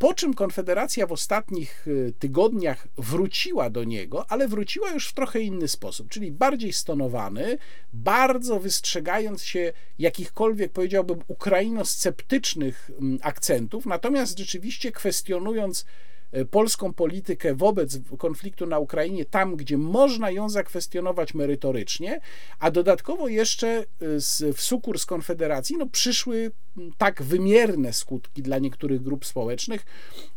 Po czym Konfederacja w ostatnich y, tygodniach wróciła do niego, ale wróciła już w trochę inny sposób, czyli bardziej stonowany, bardzo wystrzegając się jakichkolwiek, powiedziałbym, ukrainosceptycznych mm, akcentów, natomiast rzeczywiście kwestionując polską politykę wobec konfliktu na Ukrainie tam, gdzie można ją zakwestionować merytorycznie, a dodatkowo jeszcze e, z, w sukurs Konfederacji no, przyszły tak wymierne skutki dla niektórych grup społecznych,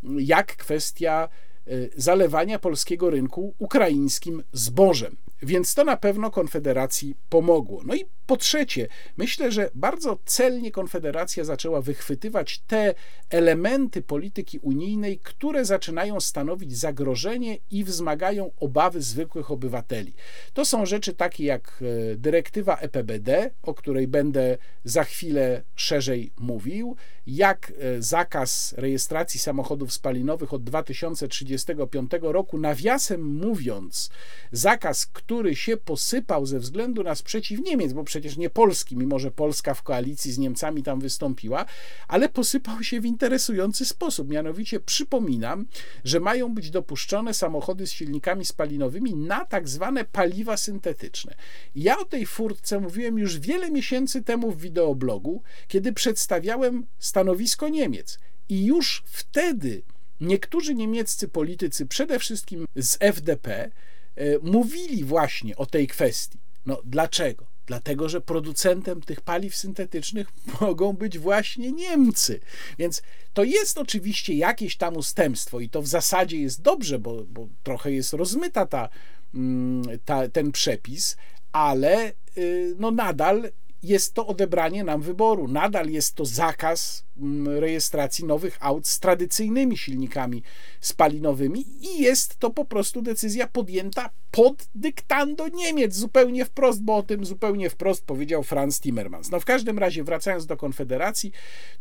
jak kwestia e, zalewania polskiego rynku ukraińskim zbożem. Więc to na pewno Konfederacji pomogło. No i po trzecie, myślę, że bardzo celnie Konfederacja zaczęła wychwytywać te elementy polityki unijnej, które zaczynają stanowić zagrożenie i wzmagają obawy zwykłych obywateli. To są rzeczy takie jak e, dyrektywa EPBD, o której będę za chwilę szerzej mówił, jak e, zakaz rejestracji samochodów spalinowych od 2035 roku, nawiasem mówiąc, zakaz, który się posypał ze względu na sprzeciw Niemiec, bo przecież nie Polski, mimo że Polska w koalicji z Niemcami tam wystąpiła, ale posypał się w interesujący sposób. Mianowicie przypominam, że mają być dopuszczone samochody z silnikami spalinowymi na tak zwane paliwa syntetyczne. Ja o tej furtce mówiłem już wiele miesięcy temu w wideoblogu, kiedy przedstawiałem stanowisko Niemiec. I już wtedy niektórzy niemieccy politycy, przede wszystkim z FDP, e, mówili właśnie o tej kwestii. No dlaczego? Dlatego, że producentem tych paliw syntetycznych (laughs) mogą być właśnie Niemcy. Więc to jest oczywiście jakieś tam ustępstwo i to w zasadzie jest dobrze, bo, bo trochę jest rozmyta ta, mm, ta, ten przepis, ale y, no nadal jest to odebranie nam wyboru. Nadal jest to zakaz mm, rejestracji nowych aut z tradycyjnymi silnikami spalinowymi i jest to po prostu decyzja podjęta pod dyktando Niemiec, zupełnie wprost, bo o tym zupełnie wprost powiedział Franz Timmermans. No w każdym razie, wracając do Konfederacji,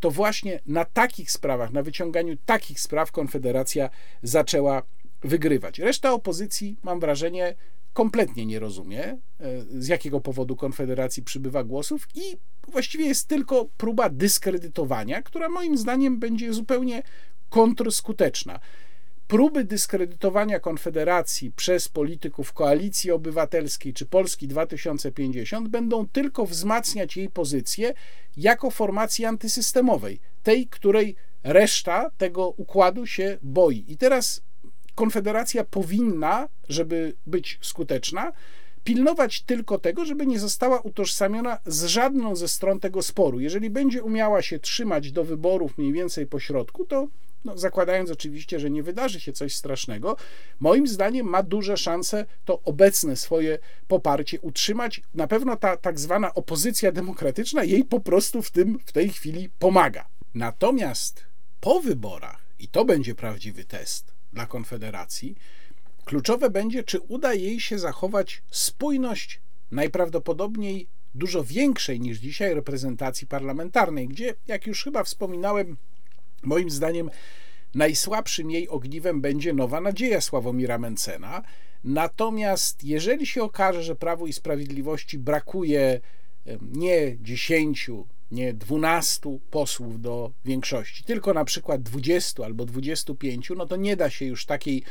to właśnie na takich sprawach, na wyciąganiu takich spraw Konfederacja zaczęła wygrywać. Reszta opozycji, mam wrażenie, kompletnie nie rozumie, e, z jakiego powodu Konfederacji przybywa głosów i właściwie jest tylko próba dyskredytowania, która moim zdaniem będzie zupełnie kontrskuteczna. Próby dyskredytowania Konfederacji przez polityków Koalicji Obywatelskiej czy Polski 2050 będą tylko wzmacniać jej pozycję jako formacji antysystemowej, tej, której reszta tego układu się boi. I teraz Konfederacja powinna, żeby być skuteczna, pilnować tylko tego, żeby nie została utożsamiona z żadną ze stron tego sporu. Jeżeli będzie umiała się trzymać do wyborów mniej więcej po środku, to no, zakładając oczywiście, że nie wydarzy się coś strasznego, moim zdaniem ma duże szanse to obecne swoje poparcie utrzymać. Na pewno ta tak zwana opozycja demokratyczna jej po prostu w tym w tej chwili pomaga. Natomiast po wyborach, i to będzie prawdziwy test, dla Konfederacji, kluczowe będzie, czy uda jej się zachować spójność najprawdopodobniej dużo większej niż dzisiaj reprezentacji parlamentarnej, gdzie, jak już chyba wspominałem, moim zdaniem najsłabszym jej ogniwem będzie nowa nadzieja Sławomira Mencena, Natomiast jeżeli się okaże, że Prawu i Sprawiedliwości brakuje nie 10, nie 12 posłów do większości, tylko na przykład 20 albo 25, no to nie da się już takiej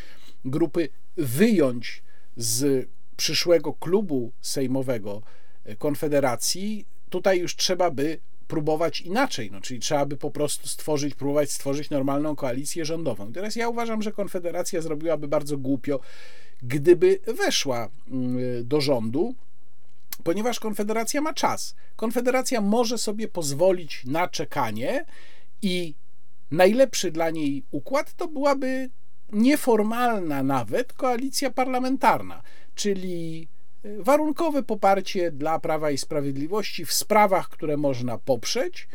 grupy wyjąć z przyszłego klubu sejmowego Konfederacji. Tutaj już trzeba by próbować inaczej, no, czyli trzeba by po prostu stworzyć, próbować stworzyć normalną koalicję rządową. Teraz ja uważam, że Konfederacja zrobiłaby bardzo głupio, gdyby weszła mm, do rządu, ponieważ Konfederacja ma czas. Konfederacja może sobie pozwolić na czekanie i najlepszy dla niej układ to byłaby nieformalna nawet koalicja parlamentarna, czyli warunkowe poparcie dla Prawa i Sprawiedliwości w sprawach, które można poprzeć,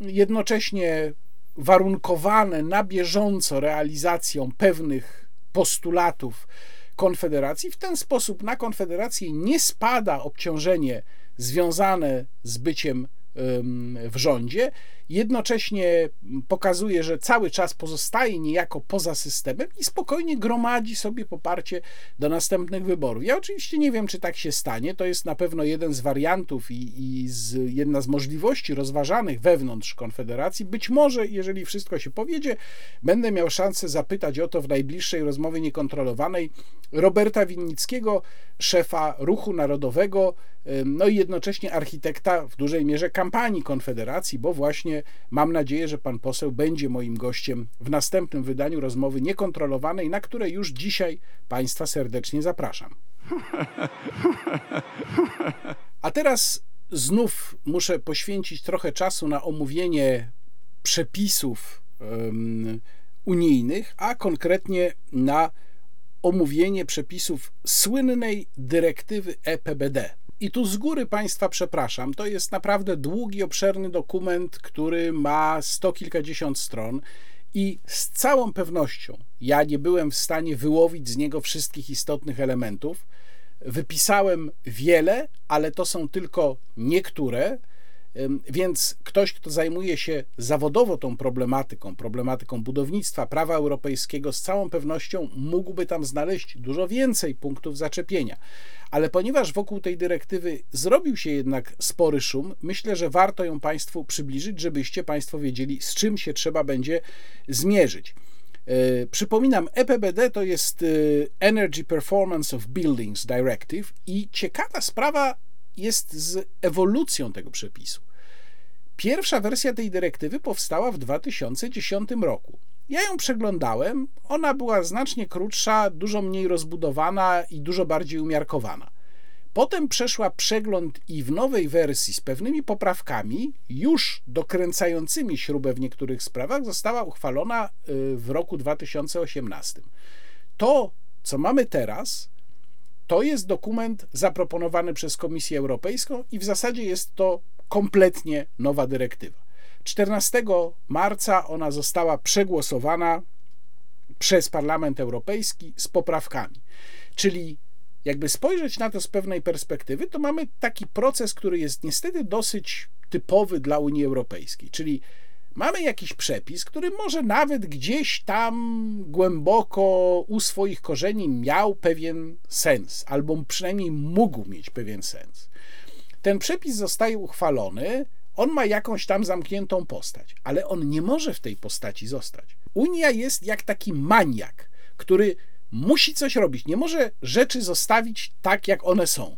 jednocześnie warunkowane na bieżąco realizacją pewnych postulatów Konfederacji. W ten sposób na Konfederację nie spada obciążenie związane z byciem w rządzie, jednocześnie pokazuje, że cały czas pozostaje niejako poza systemem i spokojnie gromadzi sobie poparcie do następnych wyborów. Ja oczywiście nie wiem, czy tak się stanie. To jest na pewno jeden z wariantów i, i z, jedna z możliwości rozważanych wewnątrz Konfederacji. Być może, jeżeli wszystko się powiedzie, będę miał szansę zapytać o to w najbliższej rozmowie niekontrolowanej Roberta Winnickiego, szefa Ruchu Narodowego, no i jednocześnie architekta w dużej mierze kampanii Konfederacji, bo właśnie mam nadzieję, że pan poseł będzie moim gościem w następnym wydaniu rozmowy niekontrolowanej, na które już dzisiaj państwa serdecznie zapraszam. A teraz znów muszę poświęcić trochę czasu na omówienie przepisów um, unijnych, a konkretnie na omówienie przepisów słynnej dyrektywy EPBD. I tu z góry Państwa przepraszam, to jest naprawdę długi, obszerny dokument, który ma sto kilkadziesiąt stron i z całą pewnością ja nie byłem w stanie wyłowić z niego wszystkich istotnych elementów. Wypisałem wiele, ale to są tylko niektóre. Więc ktoś, kto zajmuje się zawodowo tą problematyką, problematyką budownictwa, prawa europejskiego, z całą pewnością mógłby tam znaleźć dużo więcej punktów zaczepienia. Ale ponieważ wokół tej dyrektywy zrobił się jednak spory szum, myślę, że warto ją Państwu przybliżyć, żebyście Państwo wiedzieli, z czym się trzeba będzie zmierzyć. E, przypominam, EPBD to jest e, Energy Performance of Buildings Directive i ciekawa sprawa jest z ewolucją tego przepisu. Pierwsza wersja tej dyrektywy powstała w 2010 roku. Ja ją przeglądałem, ona była znacznie krótsza, dużo mniej rozbudowana i dużo bardziej umiarkowana. Potem przeszła przegląd i w nowej wersji z pewnymi poprawkami, już dokręcającymi śrubę w niektórych sprawach, została uchwalona y, w roku 2018. To, co mamy teraz, to jest dokument zaproponowany przez Komisję Europejską i w zasadzie jest to kompletnie nowa dyrektywa. 14 marca ona została przegłosowana przez Parlament Europejski z poprawkami. Czyli jakby spojrzeć na to z pewnej perspektywy, to mamy taki proces, który jest niestety dosyć typowy dla Unii Europejskiej, czyli mamy jakiś przepis, który może nawet gdzieś tam głęboko u swoich korzeni miał pewien sens, albo przynajmniej mógł mieć pewien sens. Ten przepis zostaje uchwalony, on ma jakąś tam zamkniętą postać, ale on nie może w tej postaci zostać. Unia jest jak taki maniak, który musi coś robić, nie może rzeczy zostawić tak, jak one są.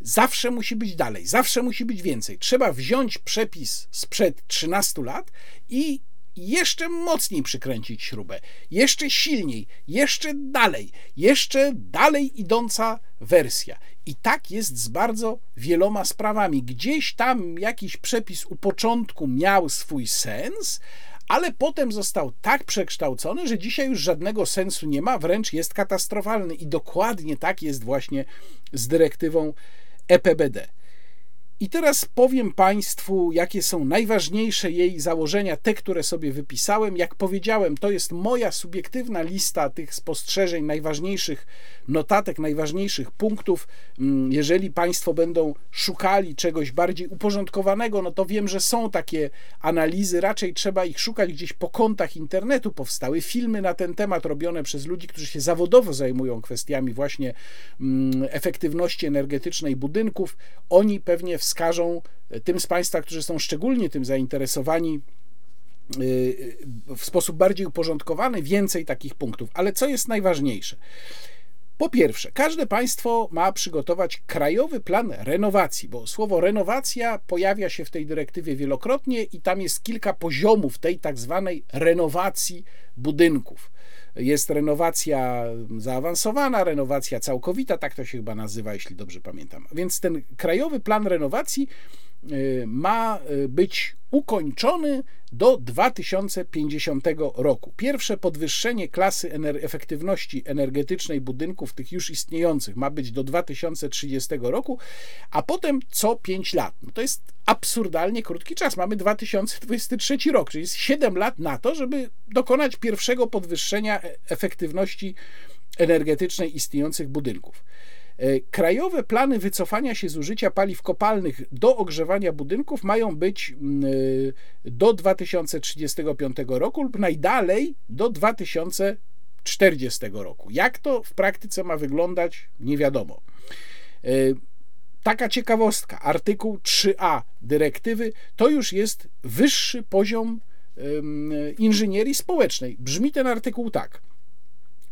Zawsze musi być dalej, zawsze musi być więcej. Trzeba wziąć przepis sprzed 13 lat i jeszcze mocniej przykręcić śrubę, jeszcze silniej, jeszcze dalej, jeszcze dalej idąca wersja. I tak jest z bardzo wieloma sprawami. Gdzieś tam jakiś przepis u początku miał swój sens, ale potem został tak przekształcony, że dzisiaj już żadnego sensu nie ma, wręcz jest katastrofalny. I dokładnie tak jest właśnie z dyrektywą EPBD. I teraz powiem Państwu, jakie są najważniejsze jej założenia, te, które sobie wypisałem. Jak powiedziałem, to jest moja subiektywna lista tych spostrzeżeń, najważniejszych notatek, najważniejszych punktów. Mm, jeżeli Państwo będą szukali czegoś bardziej uporządkowanego, no to wiem, że są takie analizy, raczej trzeba ich szukać gdzieś po kątach internetu. Powstały filmy na ten temat robione przez ludzi, którzy się zawodowo zajmują kwestiami właśnie mm, efektywności energetycznej budynków. Oni pewnie w wskażą tym z Państwa, którzy są szczególnie tym zainteresowani, y, w sposób bardziej uporządkowany, więcej takich punktów. Ale co jest najważniejsze? Po pierwsze, każde państwo ma przygotować krajowy plan renowacji, bo słowo renowacja pojawia się w tej dyrektywie wielokrotnie i tam jest kilka poziomów tej tak zwanej renowacji budynków. Jest renowacja zaawansowana, renowacja całkowita, tak to się chyba nazywa, jeśli dobrze pamiętam. Więc ten krajowy plan renowacji y, ma y, być ukończony do 2050 roku. Pierwsze podwyższenie klasy ener efektywności energetycznej budynków tych już istniejących ma być do 2030 roku, a potem co 5 lat. No to jest absurdalnie krótki czas. Mamy 2023 rok, czyli jest 7 lat na to, żeby dokonać pierwszego podwyższenia e, efektywności energetycznej istniejących budynków. E, krajowe plany wycofania się z użycia paliw kopalnych do ogrzewania budynków mają być mm, e, do 2035 roku lub najdalej do 2040 roku. Jak to w praktyce ma wyglądać, nie wiadomo. E, taka ciekawostka, artykuł 3a dyrektywy to już jest wyższy poziom inżynierii społecznej. Brzmi ten artykuł tak.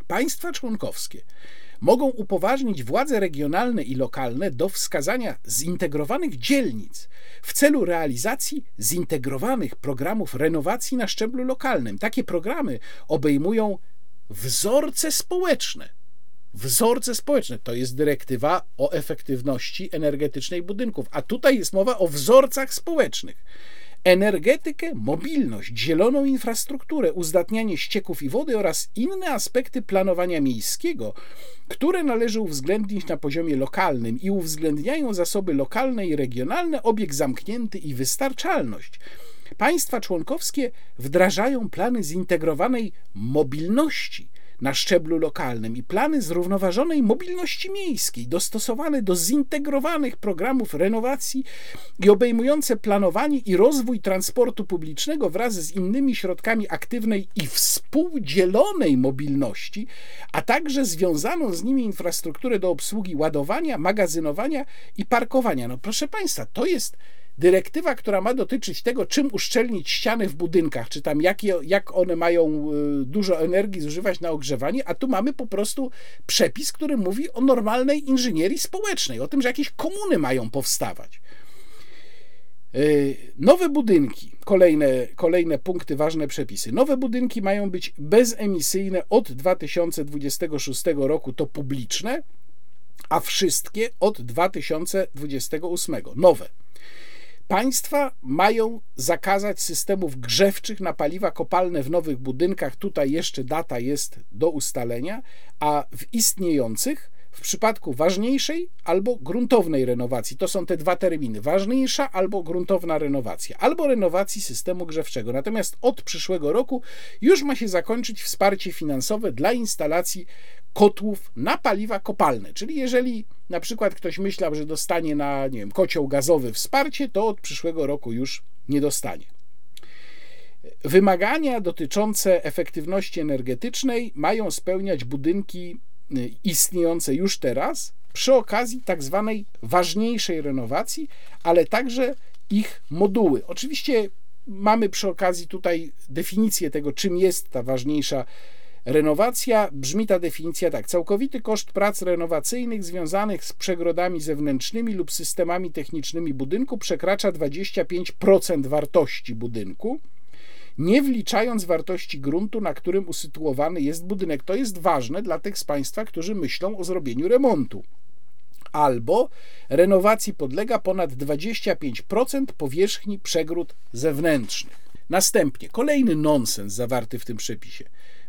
Państwa członkowskie mogą upoważnić władze regionalne i lokalne do wskazania zintegrowanych dzielnic w celu realizacji zintegrowanych programów renowacji na szczeblu lokalnym. Takie programy obejmują wzorce społeczne. Wzorce społeczne to jest dyrektywa o efektywności energetycznej budynków, a tutaj jest mowa o wzorcach społecznych energetykę, mobilność, zieloną infrastrukturę, uzdatnianie ścieków i wody oraz inne aspekty planowania miejskiego, które należy uwzględnić na poziomie lokalnym i uwzględniają zasoby lokalne i regionalne, obieg zamknięty i wystarczalność. Państwa członkowskie wdrażają plany zintegrowanej mobilności na szczeblu lokalnym i plany zrównoważonej mobilności miejskiej, dostosowane do zintegrowanych programów renowacji i obejmujące planowanie i rozwój transportu publicznego wraz z innymi środkami aktywnej i współdzielonej mobilności, a także związaną z nimi infrastrukturę do obsługi ładowania, magazynowania i parkowania. No proszę Państwa, to jest dyrektywa, która ma dotyczyć tego, czym uszczelnić ściany w budynkach, czy tam jakie, jak one mają y, dużo energii zużywać na ogrzewanie, a tu mamy po prostu przepis, który mówi o normalnej inżynierii społecznej, o tym, że jakieś komuny mają powstawać. Y, nowe budynki, kolejne, kolejne punkty, ważne przepisy. Nowe budynki mają być bezemisyjne od 2026 roku, to publiczne, a wszystkie od 2028. Nowe. Państwa mają zakazać systemów grzewczych na paliwa kopalne w nowych budynkach. Tutaj jeszcze data jest do ustalenia, a w istniejących w przypadku ważniejszej albo gruntownej renowacji. To są te dwa terminy: ważniejsza albo gruntowna renowacja, albo renowacji systemu grzewczego. Natomiast od przyszłego roku już ma się zakończyć wsparcie finansowe dla instalacji kotłów na paliwa kopalne. Czyli jeżeli na przykład ktoś myślał, że dostanie na nie wiem, kocioł gazowy wsparcie, to od przyszłego roku już nie dostanie. Wymagania dotyczące efektywności energetycznej mają spełniać budynki y, istniejące już teraz przy okazji tak zwanej ważniejszej renowacji, ale także ich moduły. Oczywiście mamy przy okazji tutaj definicję tego, czym jest ta ważniejsza Renowacja, brzmi ta definicja tak, całkowity koszt prac renowacyjnych związanych z przegrodami zewnętrznymi lub systemami technicznymi budynku przekracza 25% wartości budynku, nie wliczając wartości gruntu, na którym usytuowany jest budynek. To jest ważne dla tych z Państwa, którzy myślą o zrobieniu remontu. Albo renowacji podlega ponad 25% powierzchni przegród zewnętrznych. Następnie kolejny nonsens zawarty w tym przepisie.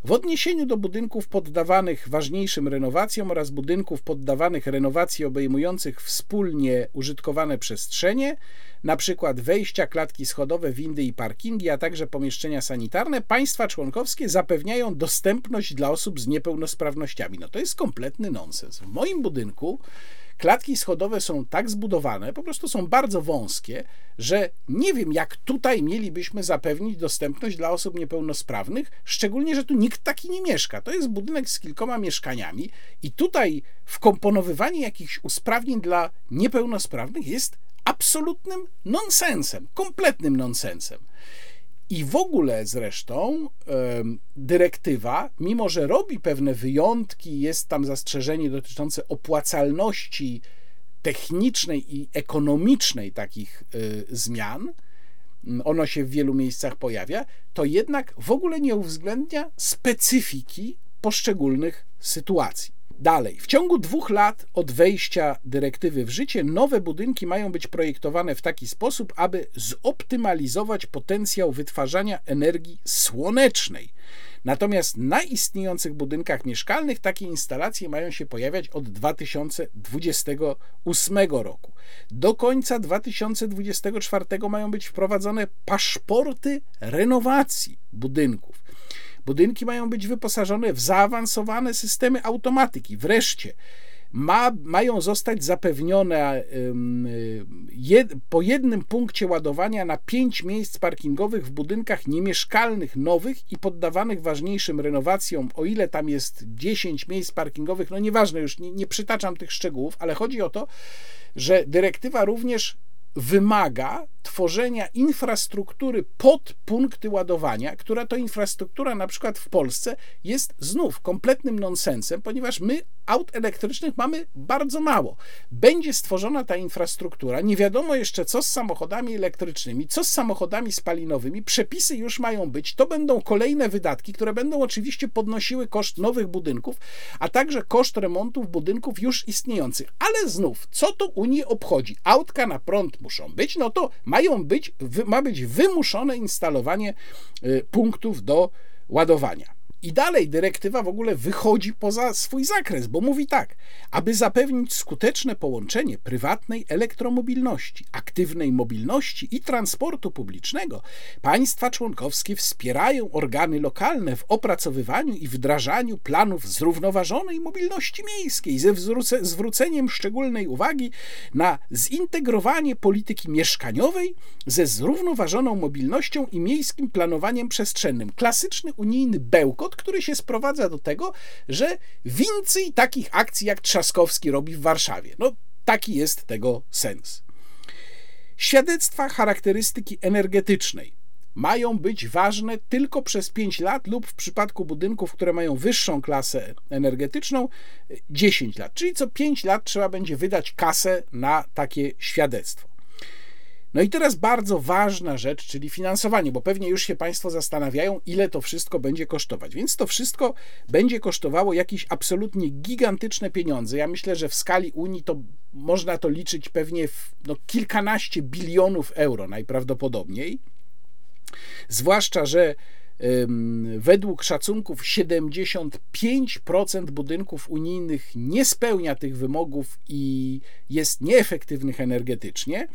W odniesieniu do budynków poddawanych ważniejszym renowacjom oraz budynków poddawanych renowacji obejmujących wspólnie użytkowane przestrzenie, np. wejścia, klatki schodowe, windy i parkingi, a także pomieszczenia sanitarne, państwa członkowskie zapewniają dostępność dla osób z niepełnosprawnościami. No to jest kompletny nonsens. W moim budynku Klatki schodowe są tak zbudowane, po prostu są bardzo wąskie, że nie wiem, jak tutaj mielibyśmy zapewnić dostępność dla osób niepełnosprawnych, szczególnie, że tu nikt taki nie mieszka. To jest budynek z kilkoma mieszkaniami, i tutaj wkomponowywanie jakichś usprawnień dla niepełnosprawnych jest absolutnym nonsensem, kompletnym nonsensem. I w ogóle zresztą dyrektywa, mimo że robi pewne wyjątki, jest tam zastrzeżenie dotyczące opłacalności technicznej i ekonomicznej takich y, zmian, ono się w wielu miejscach pojawia, to jednak w ogóle nie uwzględnia specyfiki poszczególnych sytuacji. Dalej, w ciągu dwóch lat od wejścia dyrektywy w życie, nowe budynki mają być projektowane w taki sposób, aby zoptymalizować potencjał wytwarzania energii słonecznej. Natomiast na istniejących budynkach mieszkalnych takie instalacje mają się pojawiać od 2028 roku. Do końca 2024 mają być wprowadzone paszporty renowacji budynków. Budynki mają być wyposażone w zaawansowane systemy automatyki. Wreszcie ma, mają zostać zapewnione jed, po jednym punkcie ładowania na pięć miejsc parkingowych w budynkach niemieszkalnych, nowych i poddawanych ważniejszym renowacjom, o ile tam jest 10 miejsc parkingowych, no nieważne, już nie, nie przytaczam tych szczegółów, ale chodzi o to, że dyrektywa również wymaga tworzenia infrastruktury pod punkty ładowania, która to infrastruktura na przykład w Polsce jest znów kompletnym nonsensem, ponieważ my aut elektrycznych mamy bardzo mało. Będzie stworzona ta infrastruktura, nie wiadomo jeszcze co z samochodami elektrycznymi, co z samochodami spalinowymi, przepisy już mają być, to będą kolejne wydatki, które będą oczywiście podnosiły koszt nowych budynków, a także koszt remontów budynków już istniejących. Ale znów, co to Unii obchodzi? Autka na prąd muszą być, no to mają być, ma być wymuszone instalowanie y, punktów do ładowania. I dalej dyrektywa w ogóle wychodzi poza swój zakres, bo mówi tak: aby zapewnić skuteczne połączenie prywatnej elektromobilności, aktywnej mobilności i transportu publicznego, państwa członkowskie wspierają organy lokalne w opracowywaniu i wdrażaniu planów zrównoważonej mobilności miejskiej ze zwróceniem szczególnej uwagi na zintegrowanie polityki mieszkaniowej ze zrównoważoną mobilnością i miejskim planowaniem przestrzennym. Klasyczny unijny bełkot, który się sprowadza do tego, że więcej takich akcji jak Trzaskowski robi w Warszawie. No, taki jest tego sens. Świadectwa charakterystyki energetycznej mają być ważne tylko przez 5 lat lub w przypadku budynków, które mają wyższą klasę energetyczną 10 lat. Czyli co 5 lat trzeba będzie wydać kasę na takie świadectwo. No i teraz bardzo ważna rzecz, czyli finansowanie, bo pewnie już się Państwo zastanawiają, ile to wszystko będzie kosztować. Więc to wszystko będzie kosztowało jakieś absolutnie gigantyczne pieniądze. Ja myślę, że w skali Unii to można to liczyć pewnie w no, kilkanaście bilionów euro najprawdopodobniej. Zwłaszcza, że Według szacunków 75% budynków unijnych nie spełnia tych wymogów i jest nieefektywnych energetycznie.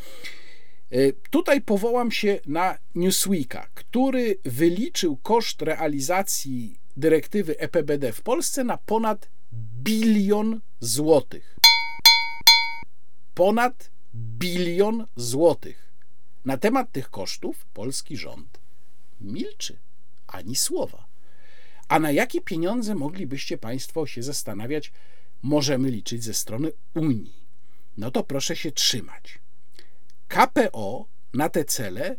E, tutaj powołam się na Newsweeka, który wyliczył koszt realizacji dyrektywy EPBD w Polsce na ponad bilion złotych. Ponad bilion złotych. Na temat tych kosztów polski rząd milczy ani słowa. A na jakie pieniądze moglibyście Państwo się zastanawiać, możemy liczyć ze strony Unii? No to proszę się trzymać. KPO na te cele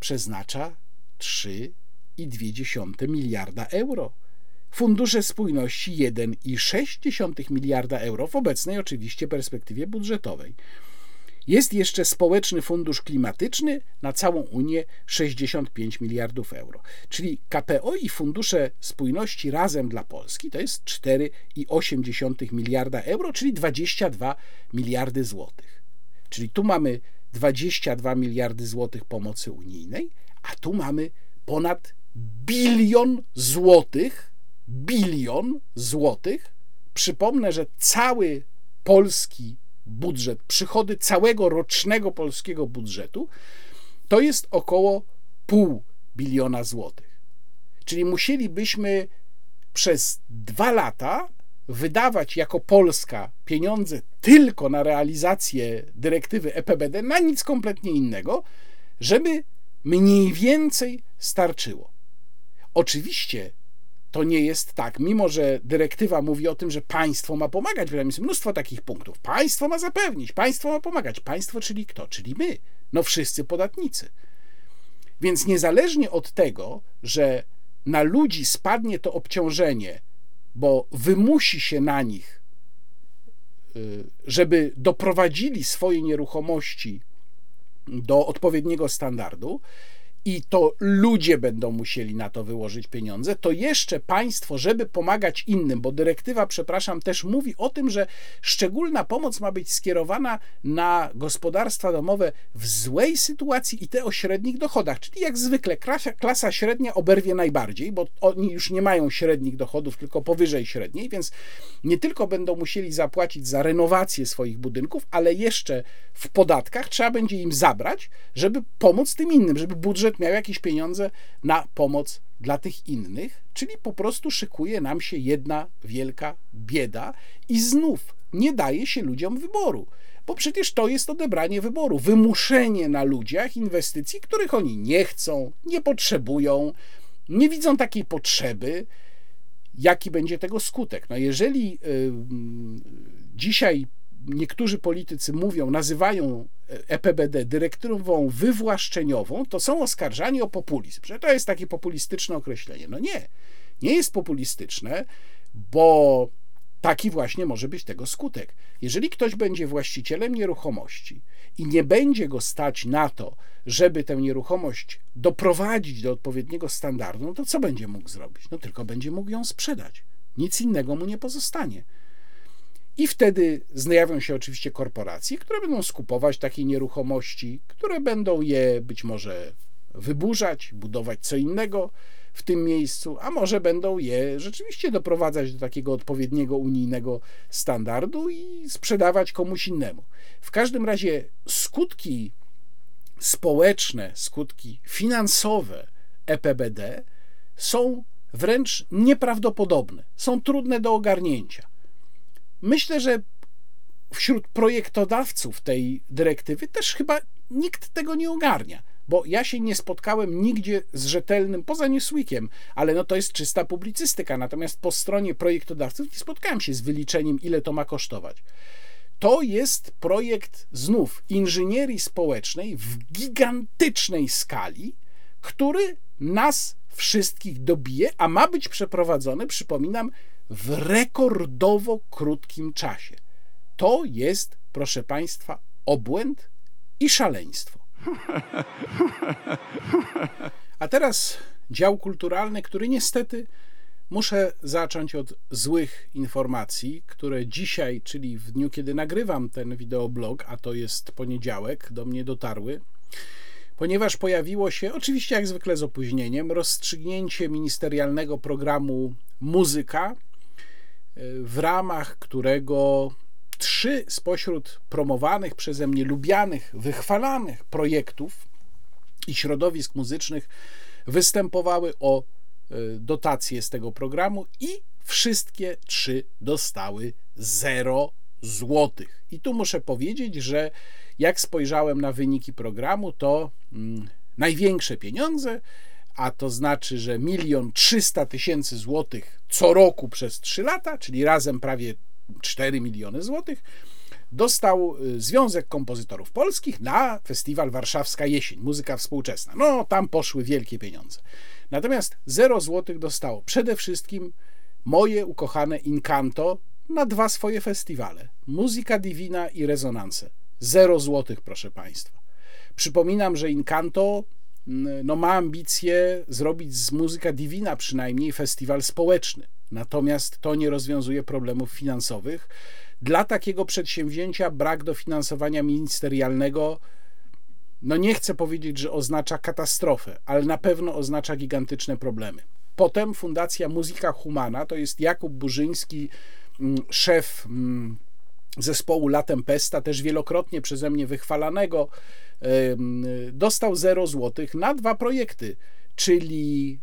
przeznacza 3,2 miliarda euro. Fundusze spójności 1,6 miliarda euro w obecnej oczywiście perspektywie budżetowej. Jest jeszcze społeczny fundusz klimatyczny na całą Unię 65 miliardów euro. Czyli KPO i fundusze spójności razem dla Polski to jest 4,8 miliarda euro, czyli 22 miliardy złotych. Czyli tu mamy 22 miliardy złotych pomocy unijnej, A tu mamy ponad bilion złotych, bilion złotych. Przypomnę, że cały polski budżet, przychody całego rocznego polskiego budżetu to jest około pół biliona złotych. Czyli musielibyśmy przez dwa lata wydawać jako Polska pieniądze tylko na realizację dyrektywy EPBD, na nic kompletnie innego, żeby mniej więcej starczyło. Oczywiście to nie jest tak, mimo że dyrektywa mówi o tym, że państwo ma pomagać, jest mnóstwo takich punktów. Państwo ma zapewnić, państwo ma pomagać. Państwo, czyli kto? Czyli my, no wszyscy podatnicy. Więc niezależnie od tego, że na ludzi spadnie to obciążenie, bo wymusi się na nich, y, żeby doprowadzili swoje nieruchomości do odpowiedniego standardu, i to ludzie będą musieli na to wyłożyć pieniądze, to jeszcze państwo, żeby pomagać innym, bo dyrektywa, przepraszam, też mówi o tym, że szczególna pomoc ma być skierowana na gospodarstwa domowe w złej sytuacji i te o średnich dochodach. Czyli jak zwykle klasa, klasa średnia oberwie najbardziej, bo oni już nie mają średnich dochodów, tylko powyżej średniej, więc nie tylko będą musieli zapłacić za renowację swoich budynków, ale jeszcze w podatkach trzeba będzie im zabrać, żeby pomóc tym innym, żeby budżet budżet miał jakieś pieniądze na pomoc dla tych innych, czyli po prostu szykuje nam się jedna wielka bieda i znów nie daje się ludziom wyboru. Bo przecież to jest odebranie wyboru, wymuszenie na ludziach inwestycji, których oni nie chcą, nie potrzebują, nie widzą takiej potrzeby. Jaki będzie tego skutek? No jeżeli yy, dzisiaj niektórzy politycy mówią, nazywają EPBD dyrektywą wywłaszczeniową, to są oskarżani o populizm, że to jest takie populistyczne określenie. No nie, nie jest populistyczne, bo taki właśnie może być tego skutek. Jeżeli ktoś będzie właścicielem nieruchomości i nie będzie go stać na to, żeby tę nieruchomość doprowadzić do odpowiedniego standardu, no to co będzie mógł zrobić? No tylko będzie mógł ją sprzedać. Nic innego mu nie pozostanie. I wtedy zjawią się oczywiście korporacje, które będą skupować takie nieruchomości, które będą je być może wyburzać, budować co innego w tym miejscu, a może będą je rzeczywiście doprowadzać do takiego odpowiedniego unijnego standardu i sprzedawać komuś innemu. W każdym razie skutki społeczne, skutki finansowe EPBD są wręcz nieprawdopodobne, są trudne do ogarnięcia. Myślę, że wśród projektodawców tej dyrektywy też chyba nikt tego nie ogarnia, bo ja się nie spotkałem nigdzie z rzetelnym, poza Newsweekiem, ale no to jest czysta publicystyka, natomiast po stronie projektodawców nie spotkałem się z wyliczeniem, ile to ma kosztować. To jest projekt znów inżynierii społecznej w gigantycznej skali, który nas wszystkich dobije, a ma być przeprowadzony, przypominam, w rekordowo krótkim czasie. To jest, proszę Państwa, obłęd i szaleństwo. A teraz dział kulturalny, który niestety muszę zacząć od złych informacji, które dzisiaj, czyli w dniu, kiedy nagrywam ten wideoblog, a to jest poniedziałek, do mnie dotarły ponieważ pojawiło się, oczywiście jak zwykle z opóźnieniem, rozstrzygnięcie ministerialnego programu Muzyka, w ramach którego trzy spośród promowanych przeze mnie, lubianych, wychwalanych projektów i środowisk muzycznych występowały o e, dotacje z tego programu i wszystkie trzy dostały 0 złotych. I tu muszę powiedzieć, że jak spojrzałem na wyniki programu, to mm, największe pieniądze a to znaczy, że milion trzysta tysięcy złotych co roku przez trzy lata, czyli razem prawie 4 miliony złotych, dostał y, Związek Kompozytorów Polskich na festiwal Warszawska Jesień, muzyka współczesna. No, tam poszły wielkie pieniądze. Natomiast 0 złotych dostało przede wszystkim moje ukochane Incanto na dwa swoje festiwale. Muzyka Divina i Rezonanse. 0 złotych, proszę Państwa. Przypominam, że Incanto no, ma ambicje zrobić z Muzyka Divina przynajmniej festiwal społeczny. Natomiast to nie rozwiązuje problemów finansowych. Dla takiego przedsięwzięcia brak dofinansowania ministerialnego no nie chcę powiedzieć, że oznacza katastrofę, ale na pewno oznacza gigantyczne problemy. Potem Fundacja Muzyka Humana, to jest Jakub Burzyński, mm, szef mm, zespołu La Tempesta, też wielokrotnie przeze mnie wychwalanego, dostał 0 złotych na dwa projekty, czyli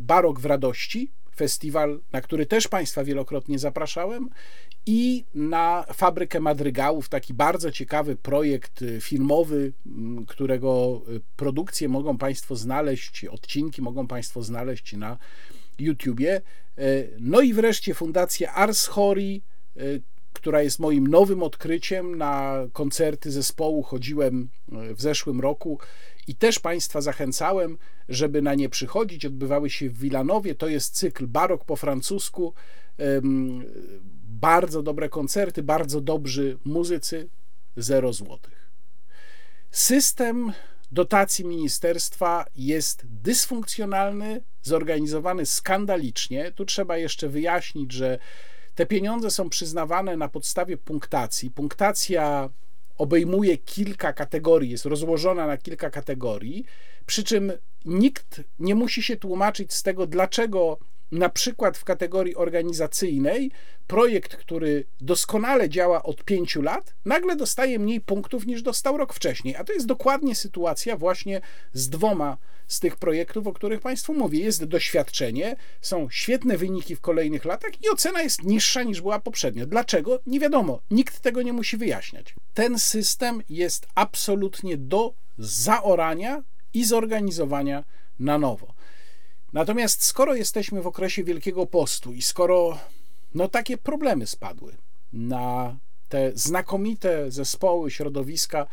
Barok w Radości, festiwal, na który też Państwa wielokrotnie zapraszałem, i na Fabrykę Madrygałów, taki bardzo ciekawy projekt y, filmowy, którego y, produkcje mogą Państwo znaleźć, odcinki mogą Państwo znaleźć na YouTubie. Y, no i wreszcie Fundacja Ars Hori, która jest moim nowym odkryciem. Na koncerty zespołu chodziłem w zeszłym roku i też Państwa zachęcałem, żeby na nie przychodzić. Odbywały się w Wilanowie. To jest cykl barok po francusku. Bardzo dobre koncerty, bardzo dobrzy muzycy, zero złotych. System dotacji ministerstwa jest dysfunkcjonalny, zorganizowany skandalicznie. Tu trzeba jeszcze wyjaśnić, że te pieniądze są przyznawane na podstawie punktacji. Punktacja obejmuje kilka kategorii, jest rozłożona na kilka kategorii, przy czym nikt nie musi się tłumaczyć z tego, dlaczego na przykład w kategorii organizacyjnej projekt, który doskonale działa od pięciu lat, nagle dostaje mniej punktów niż dostał rok wcześniej. A to jest dokładnie sytuacja właśnie z dwoma z tych projektów, o których Państwu mówię. Jest doświadczenie, są świetne wyniki w kolejnych latach i ocena jest niższa niż była poprzednio. Dlaczego? Nie wiadomo. Nikt tego nie musi wyjaśniać. Ten system jest absolutnie do zaorania i zorganizowania na nowo. Natomiast skoro jesteśmy w okresie Wielkiego Postu i skoro no takie problemy spadły na te znakomite zespoły, środowiska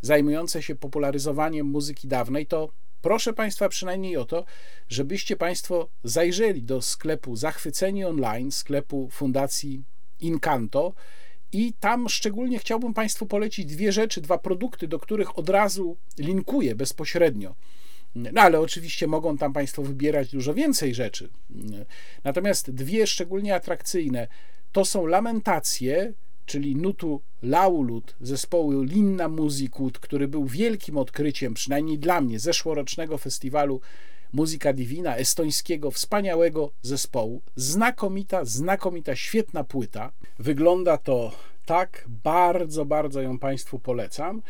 zajmujące się popularyzowaniem muzyki dawnej, to proszę Państwa przynajmniej o to, żebyście Państwo zajrzeli do sklepu Zachwyceni Online, sklepu Fundacji Incanto i tam szczególnie chciałbym Państwu polecić dwie rzeczy, dwa produkty, do których od razu linkuję bezpośrednio. No ale oczywiście mogą tam Państwo wybierać dużo więcej rzeczy. Natomiast dwie szczególnie atrakcyjne to są lamentacje, czyli nutu Laulut zespołu Linna Musicud, który był wielkim odkryciem, przynajmniej dla mnie, zeszłorocznego festiwalu Muzyka Divina, estońskiego, wspaniałego zespołu. Znakomita, znakomita, świetna płyta. Wygląda to tak, bardzo, bardzo ją Państwu polecam.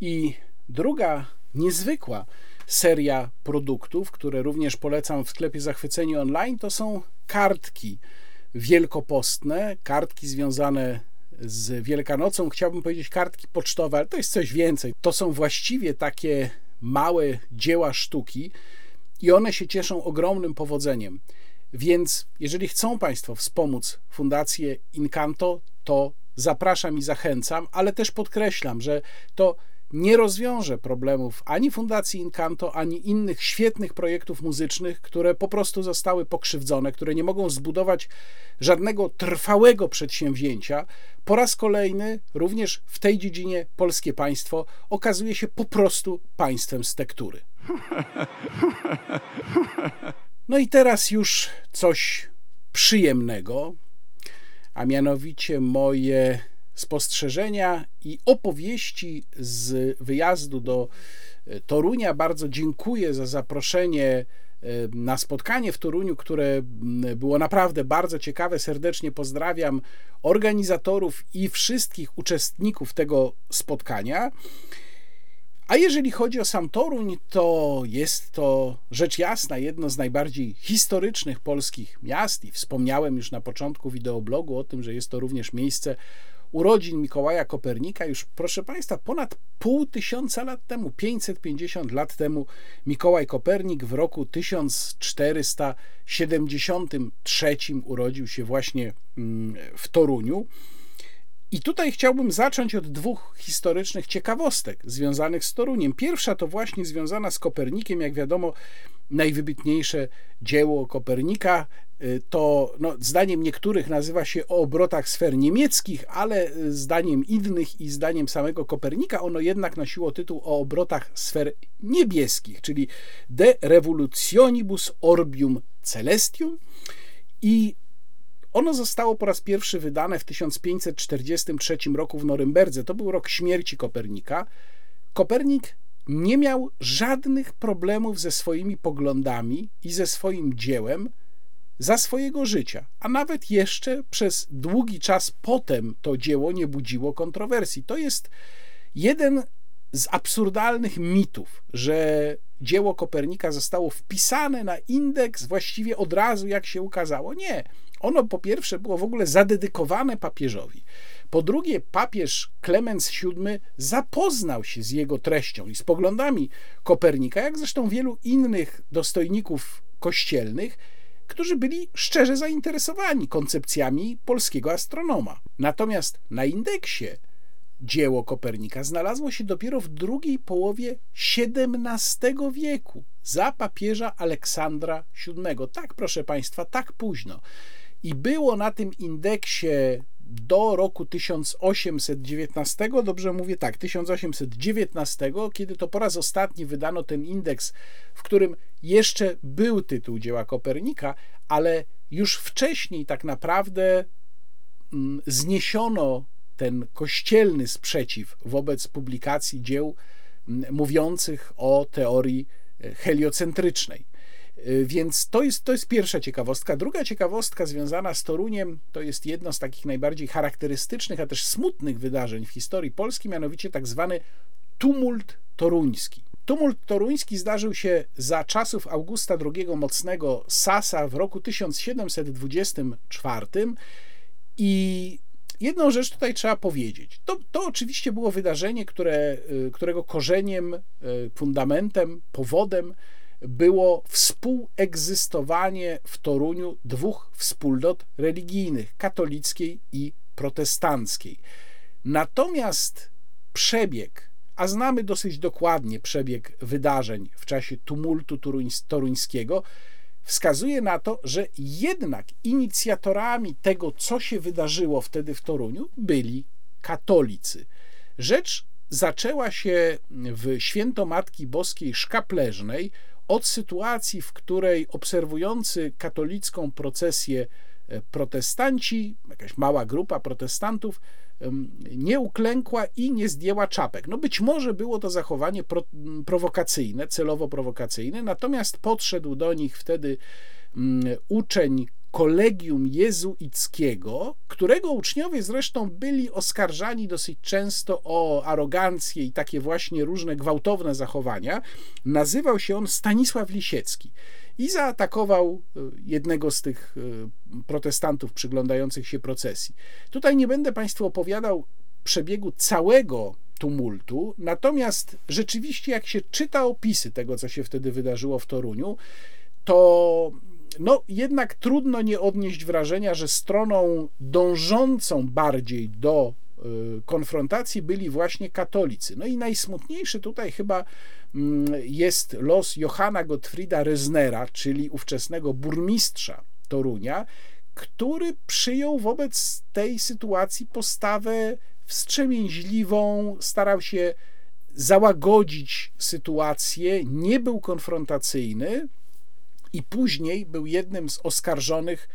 I druga niezwykła seria produktów, które również polecam w sklepie Zachwyceni Online, to są kartki wielkopostne, kartki związane z Wielkanocą. Chciałbym powiedzieć kartki pocztowe, ale to jest coś więcej. To są właściwie takie małe dzieła sztuki i one się cieszą ogromnym powodzeniem. Więc jeżeli chcą Państwo wspomóc Fundację Incanto, to zapraszam i zachęcam, ale też podkreślam, że to nie rozwiąże problemów ani Fundacji Incanto, ani innych świetnych projektów muzycznych, które po prostu zostały pokrzywdzone, które nie mogą zbudować żadnego trwałego przedsięwzięcia. Po raz kolejny, również w tej dziedzinie, polskie państwo okazuje się po prostu państwem z tektury. No i teraz już coś przyjemnego, a mianowicie moje spostrzeżenia i opowieści z wyjazdu do e, Torunia. Bardzo dziękuję za zaproszenie e, na spotkanie w Toruniu, które było naprawdę bardzo ciekawe. Serdecznie pozdrawiam organizatorów i wszystkich uczestników tego spotkania. A jeżeli chodzi o sam Toruń, to jest to rzecz jasna jedno z najbardziej historycznych polskich miast i wspomniałem już na początku wideoblogu o tym, że jest to również miejsce urodzin Mikołaja Kopernika już, proszę Państwa, ponad pół tysiąca lat temu, 550 lat temu, Mikołaj Kopernik w roku 1473 urodził się właśnie mm, w Toruniu. I tutaj chciałbym zacząć od dwóch historycznych ciekawostek związanych z Toruniem. Pierwsza to właśnie związana z Kopernikiem. Jak wiadomo, najwybitniejsze dzieło Kopernika to no, zdaniem niektórych nazywa się o obrotach sfer niemieckich, ale y, zdaniem innych i zdaniem samego Kopernika ono jednak nosiło tytuł o obrotach sfer niebieskich, czyli De Revolutionibus Orbium Celestium. I ono zostało po raz pierwszy wydane w 1543 roku w Norymberdze. To był rok śmierci Kopernika. Kopernik nie miał żadnych problemów ze swoimi poglądami i ze swoim dziełem za swojego życia, a nawet jeszcze przez długi czas potem to dzieło nie budziło kontrowersji. To jest jeden z absurdalnych mitów, że dzieło Kopernika zostało wpisane na indeks właściwie od razu, jak się ukazało. Nie. Ono po pierwsze było w ogóle zadedykowane papieżowi. Po drugie, papież Klemens VII zapoznał się z jego treścią i z poglądami Kopernika, jak zresztą wielu innych dostojników kościelnych, którzy byli szczerze zainteresowani koncepcjami polskiego astronoma. Natomiast na indeksie dzieło Kopernika znalazło się dopiero w drugiej połowie XVII wieku, za papieża Aleksandra VII. Tak, proszę Państwa, tak późno. I było na tym indeksie do roku 1819, dobrze mówię tak, 1819, kiedy to po raz ostatni wydano ten indeks, w którym jeszcze był tytuł dzieła Kopernika, ale już wcześniej tak naprawdę mm, zniesiono ten kościelny sprzeciw wobec publikacji dzieł mm, mówiących o teorii e, heliocentrycznej. E, więc to jest, to jest pierwsza ciekawostka. Druga ciekawostka związana z Toruniem to jest jedno z takich najbardziej charakterystycznych, a też smutnych wydarzeń w historii Polski, mianowicie tak zwany tumult toruński. Tumult toruński zdarzył się za czasów Augusta II Mocnego Sasa w roku 1724 i jedną rzecz tutaj trzeba powiedzieć. To, to oczywiście było wydarzenie, które, y, którego korzeniem, y, fundamentem, powodem było współegzystowanie w Toruniu dwóch wspólnot religijnych tolickiej i protestanckiej. Natomiast przebieg, a znamy dosyć dokładnie przebieg wydarzeń w czasie tumultu toruńskiego, wskazuje na to, że jednak inicjatorami tego, co się wydarzyło wtedy w Toruniu, byli katolicy. Rzecz zaczęła się w święto Matki Boskiej Szkapleżnej od sytuacji, w której obserwujący katolicką procesję e, protestanci, jakaś mała grupa protestantów, nie uklękła i nie zdjęła czapek. No być może było to zachowanie pro, prowokacyjne, celowo prowokacyjne, natomiast podszedł do nich wtedy uczeń kolegium jezuickiego, którego uczniowie zresztą byli oskarżani dosyć często o arogancję i takie właśnie różne gwałtowne zachowania. Nazywał się on Stanisław Lisiecki i zaatakował e, jednego z tych e, protestantów przyglądających się procesji. Tutaj nie będę Państwu opowiadał przebiegu całego tumultu, natomiast rzeczywiście, jak się czyta opisy tego, co się wtedy wydarzyło w Toruniu, to no jednak trudno nie odnieść wrażenia, że stroną dążącą bardziej do y, konfrontacji byli właśnie katolicy. No i najsmutniejszy tutaj chyba mm, jest los Johanna Gottfrieda Reznera, czyli ówczesnego burmistrza Torunia, który przyjął wobec tej sytuacji postawę wstrzemięźliwą, starał się załagodzić sytuację, nie był konfrontacyjny, i później był jednym z oskarżonych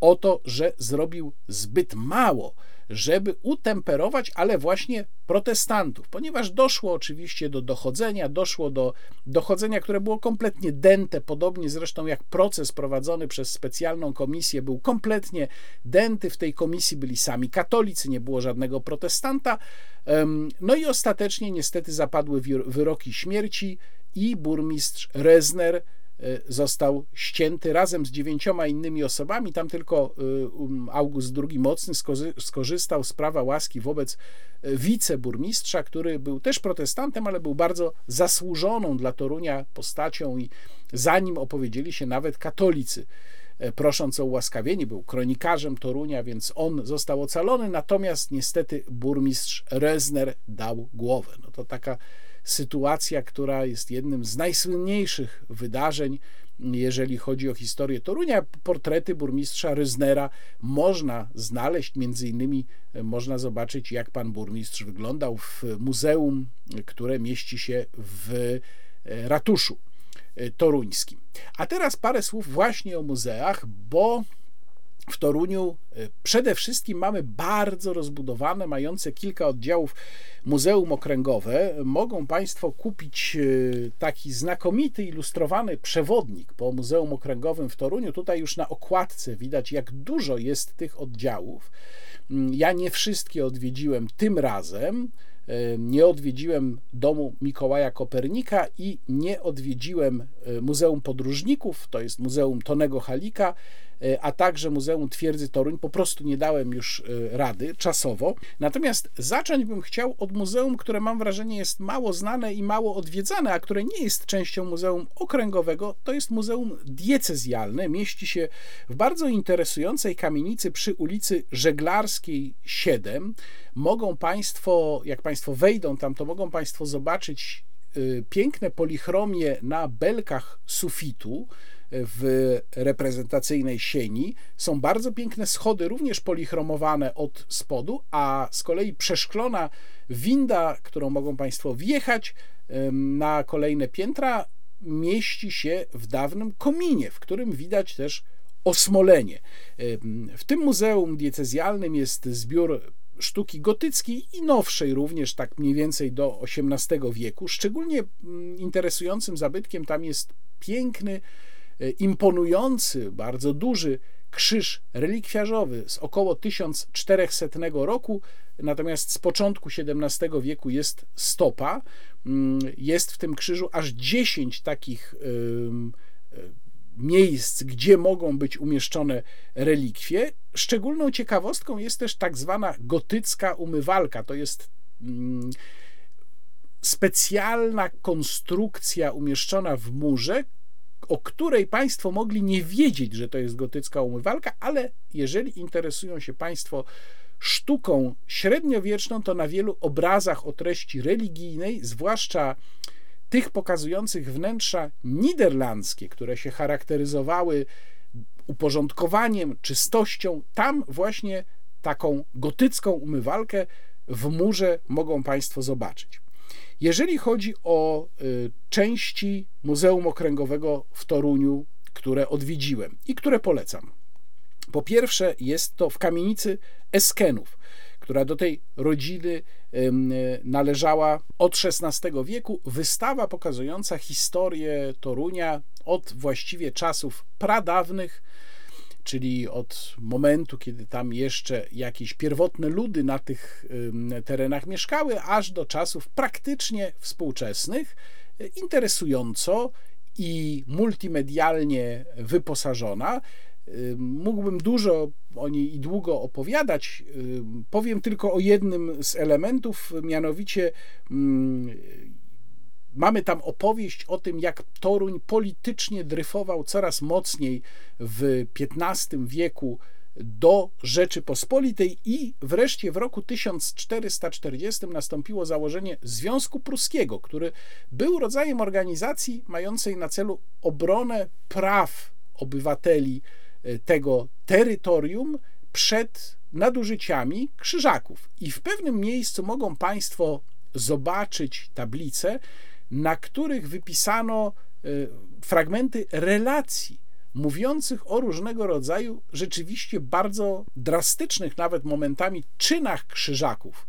o to, że zrobił zbyt mało, żeby utemperować, ale właśnie protestantów, ponieważ doszło oczywiście do dochodzenia, doszło do dochodzenia, które było kompletnie dęte, podobnie zresztą jak proces prowadzony przez specjalną komisję był kompletnie dęty. W tej komisji byli sami katolicy, nie było żadnego protestanta. No i ostatecznie niestety zapadły wyroki śmierci i burmistrz Rezner został ścięty razem z dziewięcioma innymi osobami. Tam tylko e, um, August II Mocny skorzystał z prawa łaski wobec e, wiceburmistrza, który był też protestantem, ale był bardzo zasłużoną dla Torunia postacią i za nim opowiedzieli się nawet katolicy prosząc o ułaskawienie, był kronikarzem Torunia, więc on został ocalony, natomiast niestety burmistrz Rezner dał głowę. No to taka sytuacja, która jest jednym z najsłynniejszych wydarzeń, jeżeli chodzi o historię Torunia. Portrety burmistrza Ryznera można znaleźć, między innymi e, można zobaczyć, jak pan burmistrz wyglądał w muzeum, które mieści się w e, ratuszu e, toruńskim. A teraz parę słów właśnie o muzeach, bo w Toruniu przede wszystkim mamy bardzo rozbudowane, mające kilka oddziałów Muzeum Okręgowe. Mogą Państwo kupić taki znakomity, ilustrowany przewodnik po Muzeum Okręgowym w Toruniu. Tutaj już na okładce widać, jak dużo jest tych oddziałów. Mm, ja nie wszystkie odwiedziłem tym razem. Nie odwiedziłem domu Mikołaja Kopernika i nie odwiedziłem Muzeum Podróżników, to jest Muzeum Tonego Halika, E, a także Muzeum Twierdzy Toruń. Po prostu nie dałem już e, rady czasowo. Natomiast zacząć bym chciał od muzeum, które mam wrażenie jest mało znane i mało odwiedzane, a które nie jest częścią Muzeum Okręgowego. To jest Muzeum Diecezjalne. Mieści się w bardzo interesującej kamienicy przy ulicy Żeglarskiej 7. Mogą Państwo, jak Państwo wejdą tam, to mogą Państwo zobaczyć e, piękne polichromie na belkach sufitu w reprezentacyjnej sieni. Są bardzo piękne schody, również polichromowane od spodu, a z kolei przeszklona winda, którą mogą Państwo wjechać na kolejne piętra, mieści się w dawnym kominie, w którym widać też osmolenie. W tym muzeum diecezjalnym jest zbiór sztuki gotyckiej i nowszej również, tak mniej więcej do XVIII wieku. Szczególnie interesującym zabytkiem tam jest piękny imponujący, bardzo duży krzyż relikwiarzowy z około 1400 roku, natomiast z początku XVII wieku jest stopa. Mm, jest w tym krzyżu aż 10 takich e, miejsc, gdzie mogą być umieszczone relikwie. Szczególną ciekawostką jest też tak zwana gotycka umywalka. To jest mm, specjalna konstrukcja umieszczona w murze, o której Państwo mogli nie wiedzieć, że to jest gotycka umywalka, ale jeżeli interesują się Państwo sztuką średniowieczną, to na wielu obrazach o treści religijnej, zwłaszcza tych pokazujących wnętrza niderlandzkie, które się charakteryzowały uporządkowaniem, czystością, tam właśnie taką gotycką umywalkę w murze mogą Państwo zobaczyć. Jeżeli chodzi o y, części Muzeum Okręgowego w Toruniu, które odwiedziłem i które polecam. Po pierwsze, jest to w kamienicy Eskenów, która do tej rodziny należała od XVI wieku. Wystawa pokazująca historię Torunia od właściwie czasów pradawnych czyli od momentu, kiedy tam jeszcze jakieś pierwotne ludy na tych terenach mieszkały, aż do czasów praktycznie współczesnych, interesująco i multimedialnie wyposażona. Mógłbym dużo o niej i długo opowiadać. Powiem tylko o jednym z elementów, mianowicie Mamy tam opowieść o tym, jak Toruń politycznie dryfował coraz mocniej w XV wieku do Rzeczypospolitej i wreszcie w roku 1440 nastąpiło założenie Związku Pruskiego, który był rodzajem organizacji mającej na celu obronę praw obywateli e, tego terytorium przed nadużyciami krzyżaków. I w pewnym miejscu mogą Państwo zobaczyć tablicę, na których wypisano e, fragmenty relacji mówiących o różnego rodzaju rzeczywiście bardzo drastycznych, nawet momentami, czynach krzyżaków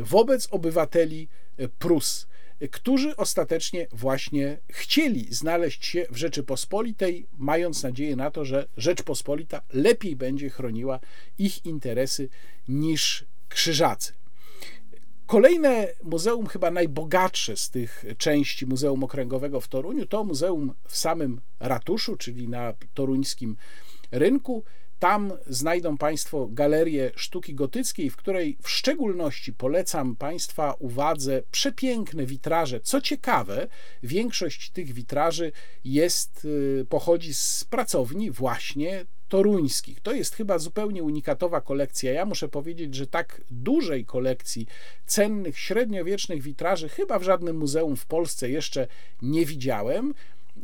wobec obywateli e, Prus, którzy ostatecznie właśnie chcieli znaleźć się w Rzeczypospolitej, mając nadzieję na to, że Rzeczpospolita lepiej będzie chroniła ich interesy niż krzyżacy. Kolejne muzeum, chyba najbogatsze z tych części Muzeum Okręgowego w Toruniu, to muzeum w samym ratuszu, czyli na toruńskim rynku. Tam znajdą Państwo galerię sztuki gotyckiej, w której w szczególności polecam Państwa uwadze przepiękne witraże. Co ciekawe, większość tych witraży jest, y, pochodzi z pracowni właśnie toruńskich. To jest chyba zupełnie unikatowa kolekcja. Ja muszę powiedzieć, że tak dużej kolekcji cennych średniowiecznych witraży chyba w żadnym muzeum w Polsce jeszcze nie widziałem.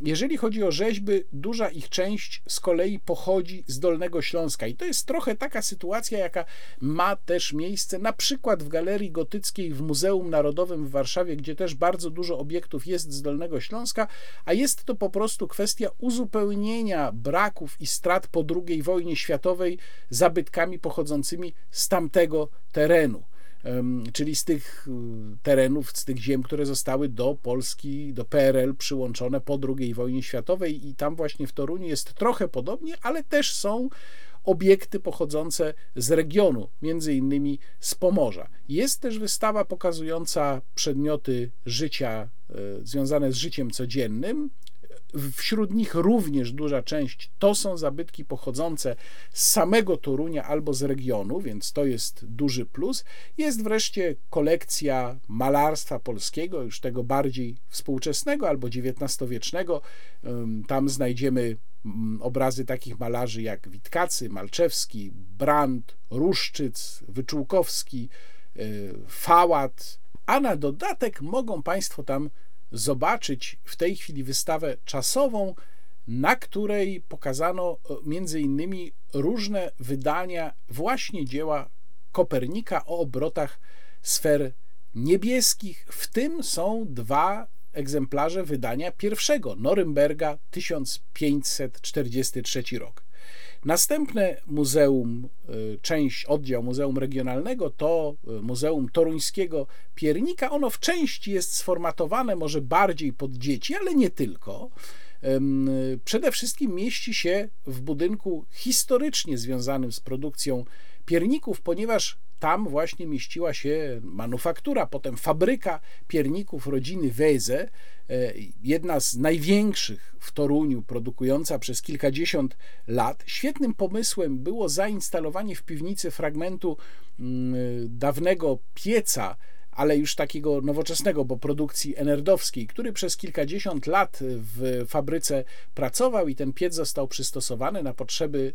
Jeżeli chodzi o rzeźby, duża ich część z kolei pochodzi z Dolnego Śląska. I to jest trochę taka sytuacja, jaka ma też miejsce na przykład w Galerii Gotyckiej w Muzeum Narodowym w Warszawie, gdzie też bardzo dużo obiektów jest z Dolnego Śląska, a jest to po prostu kwestia uzupełnienia braków i strat po II wojnie światowej zabytkami pochodzącymi z tamtego terenu czyli z tych y, terenów, z tych ziem, które zostały do Polski, do PRL przyłączone po II wojnie światowej i tam właśnie w Toruniu jest trochę podobnie, ale też są obiekty pochodzące z regionu, między innymi z Pomorza. Jest też wystawa pokazująca przedmioty życia y, związane z życiem codziennym, Wśród nich również duża część to są zabytki pochodzące z samego Torunia albo z regionu, więc to jest duży plus. Jest wreszcie kolekcja malarstwa polskiego, już tego bardziej współczesnego albo XIX-wiecznego. Tam znajdziemy mm, obrazy takich malarzy jak Witkacy, Malczewski, Brandt, Ruszczyc, Wyczółkowski, y, Fałat, a na dodatek mogą Państwo tam zobaczyć w tej chwili wystawę czasową, na której pokazano e, między innymi różne wydania właśnie dzieła Kopernika o obrotach sfer niebieskich. W tym są dwa egzemplarze wydania pierwszego Norymberga 1543 rok. Następne muzeum, y, część, oddział Muzeum Regionalnego to y, Muzeum Toruńskiego Piernika. Ono w części jest sformatowane może bardziej pod dzieci, ale nie tylko. Przede wszystkim mieści się w budynku historycznie związanym z produkcją pierników, ponieważ tam właśnie mieściła się manufaktura, potem fabryka pierników rodziny Weze, e, jedna z największych w Toruniu, produkująca przez kilkadziesiąt lat. Świetnym pomysłem było zainstalowanie w piwnicy fragmentu mm, dawnego pieca, ale już takiego nowoczesnego, bo produkcji enerdowskiej, który przez kilkadziesiąt lat w fabryce pracował i ten piec został przystosowany na potrzeby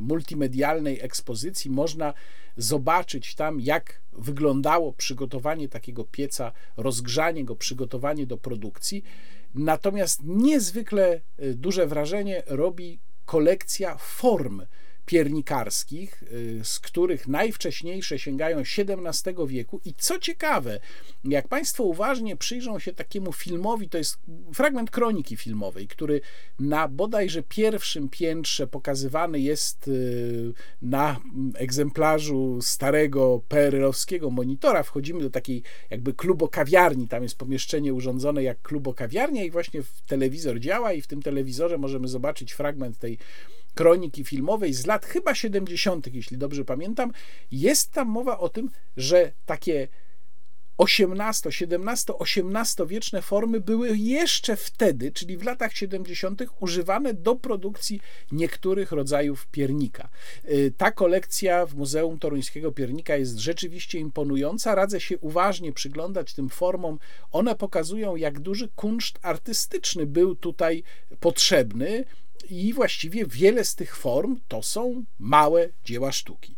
multimedialnej ekspozycji można zobaczyć tam, jak wyglądało przygotowanie takiego pieca, rozgrzanie go, przygotowanie do produkcji. Natomiast niezwykle y, duże wrażenie robi kolekcja form piernikarskich, y, z których najwcześniejsze sięgają XVII wieku. I co ciekawe, jak Państwo uważnie przyjrzą się takiemu filmowi, to jest fragment kroniki filmowej, który na bodajże pierwszym piętrze pokazywany jest y, na egzemplarzu starego PRL-owskiego monitora. Wchodzimy do takiej jakby klubokawiarni, tam jest pomieszczenie urządzone jak klubokawiarnia i właśnie telewizor działa i w tym telewizorze możemy zobaczyć fragment tej kroniki filmowej z lat chyba 70., jeśli dobrze pamiętam, jest tam mowa o tym, że takie 18, 17, 18 wieczne formy były jeszcze wtedy, czyli w latach 70., używane do produkcji niektórych rodzajów piernika. Y, ta kolekcja w Muzeum Toruńskiego Piernika jest rzeczywiście imponująca. Radzę się uważnie przyglądać tym formom. One pokazują, jak duży kunszt artystyczny był tutaj potrzebny i właściwie wiele z tych form to są małe dzieła sztuki.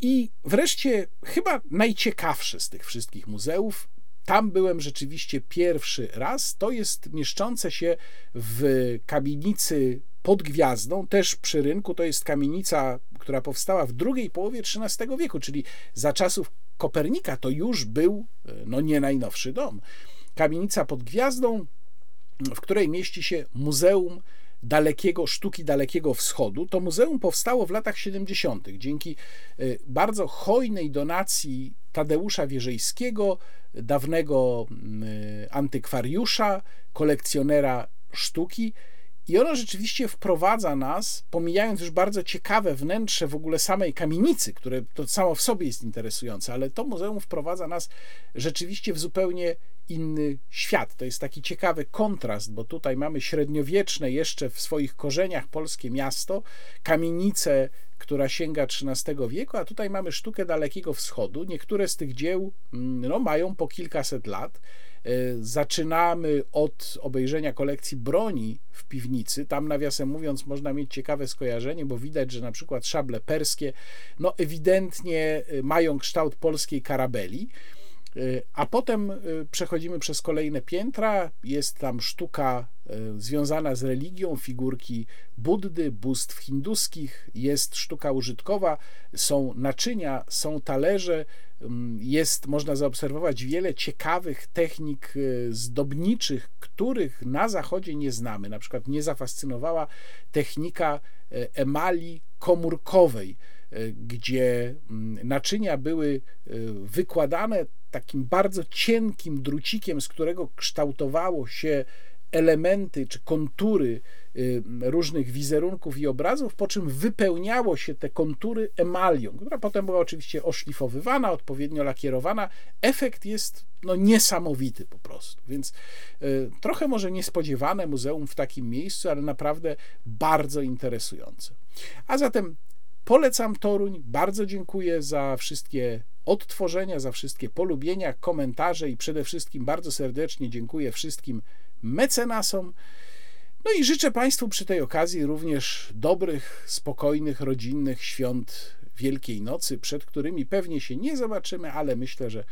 I wreszcie, chyba najciekawsze z tych wszystkich muzeów, tam byłem rzeczywiście pierwszy raz. To jest mieszczące się w kamienicy pod gwiazdą, też przy rynku. To jest kamienica, która powstała w drugiej połowie XIII wieku, czyli za czasów Kopernika to już był no, nie najnowszy dom. Kamienica pod gwiazdą, w której mieści się Muzeum dalekiego, sztuki Dalekiego Wschodu. To muzeum powstało w latach 70. dzięki e, bardzo hojnej donacji Tadeusza Wierzejskiego, dawnego e, antykwariusza, kolekcjonera sztuki. I ono rzeczywiście wprowadza nas, pomijając już bardzo ciekawe wnętrze w ogóle samej kamienicy, które to samo w sobie jest interesujące, ale to muzeum wprowadza nas rzeczywiście w zupełnie inny świat. To jest taki ciekawy kontrast, bo tutaj mamy średniowieczne jeszcze w swoich korzeniach polskie miasto, kamienicę, która sięga XIII wieku, a tutaj mamy sztukę Dalekiego Wschodu. Niektóre z tych dzieł mm, no, mają po kilkaset lat. E, zaczynamy od obejrzenia kolekcji broni w piwnicy. Tam, nawiasem mówiąc, można mieć ciekawe skojarzenie, bo widać, że na przykład szable perskie no, ewidentnie e, mają kształt polskiej karabeli. Y, a potem przechodzimy przez kolejne piętra. Jest tam sztuka związana z religią, figurki Buddy, bóstw hinduskich, jest sztuka użytkowa, są naczynia, są talerze, jest, można zaobserwować wiele ciekawych technik zdobniczych, których na zachodzie nie znamy. Na przykład mnie zafascynowała technika emali komórkowej gdzie mm, naczynia były wykładane takim bardzo cienkim drucikiem, z którego kształtowało się elementy czy kontury y, różnych wizerunków i obrazów, po czym wypełniało się te kontury emalią, która potem była oczywiście oszlifowywana, odpowiednio lakierowana. Efekt jest no, niesamowity po prostu. Więc y, trochę może niespodziewane muzeum w takim miejscu, ale naprawdę bardzo interesujące. A zatem polecam Toruń, bardzo dziękuję za wszystkie odtworzenia, za wszystkie polubienia, komentarze i przede wszystkim bardzo serdecznie dziękuję wszystkim mecenasom. No i życzę Państwu przy tej okazji również dobrych, spokojnych, rodzinnych świąt Wielkiej Nocy, przed którymi pewnie się nie zobaczymy, ale myślę, że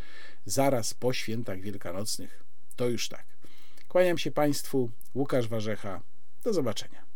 zaraz po świętach wielkanocnych to już tak. Kłaniam się Państwu, Łukasz Warzecha. Do zobaczenia.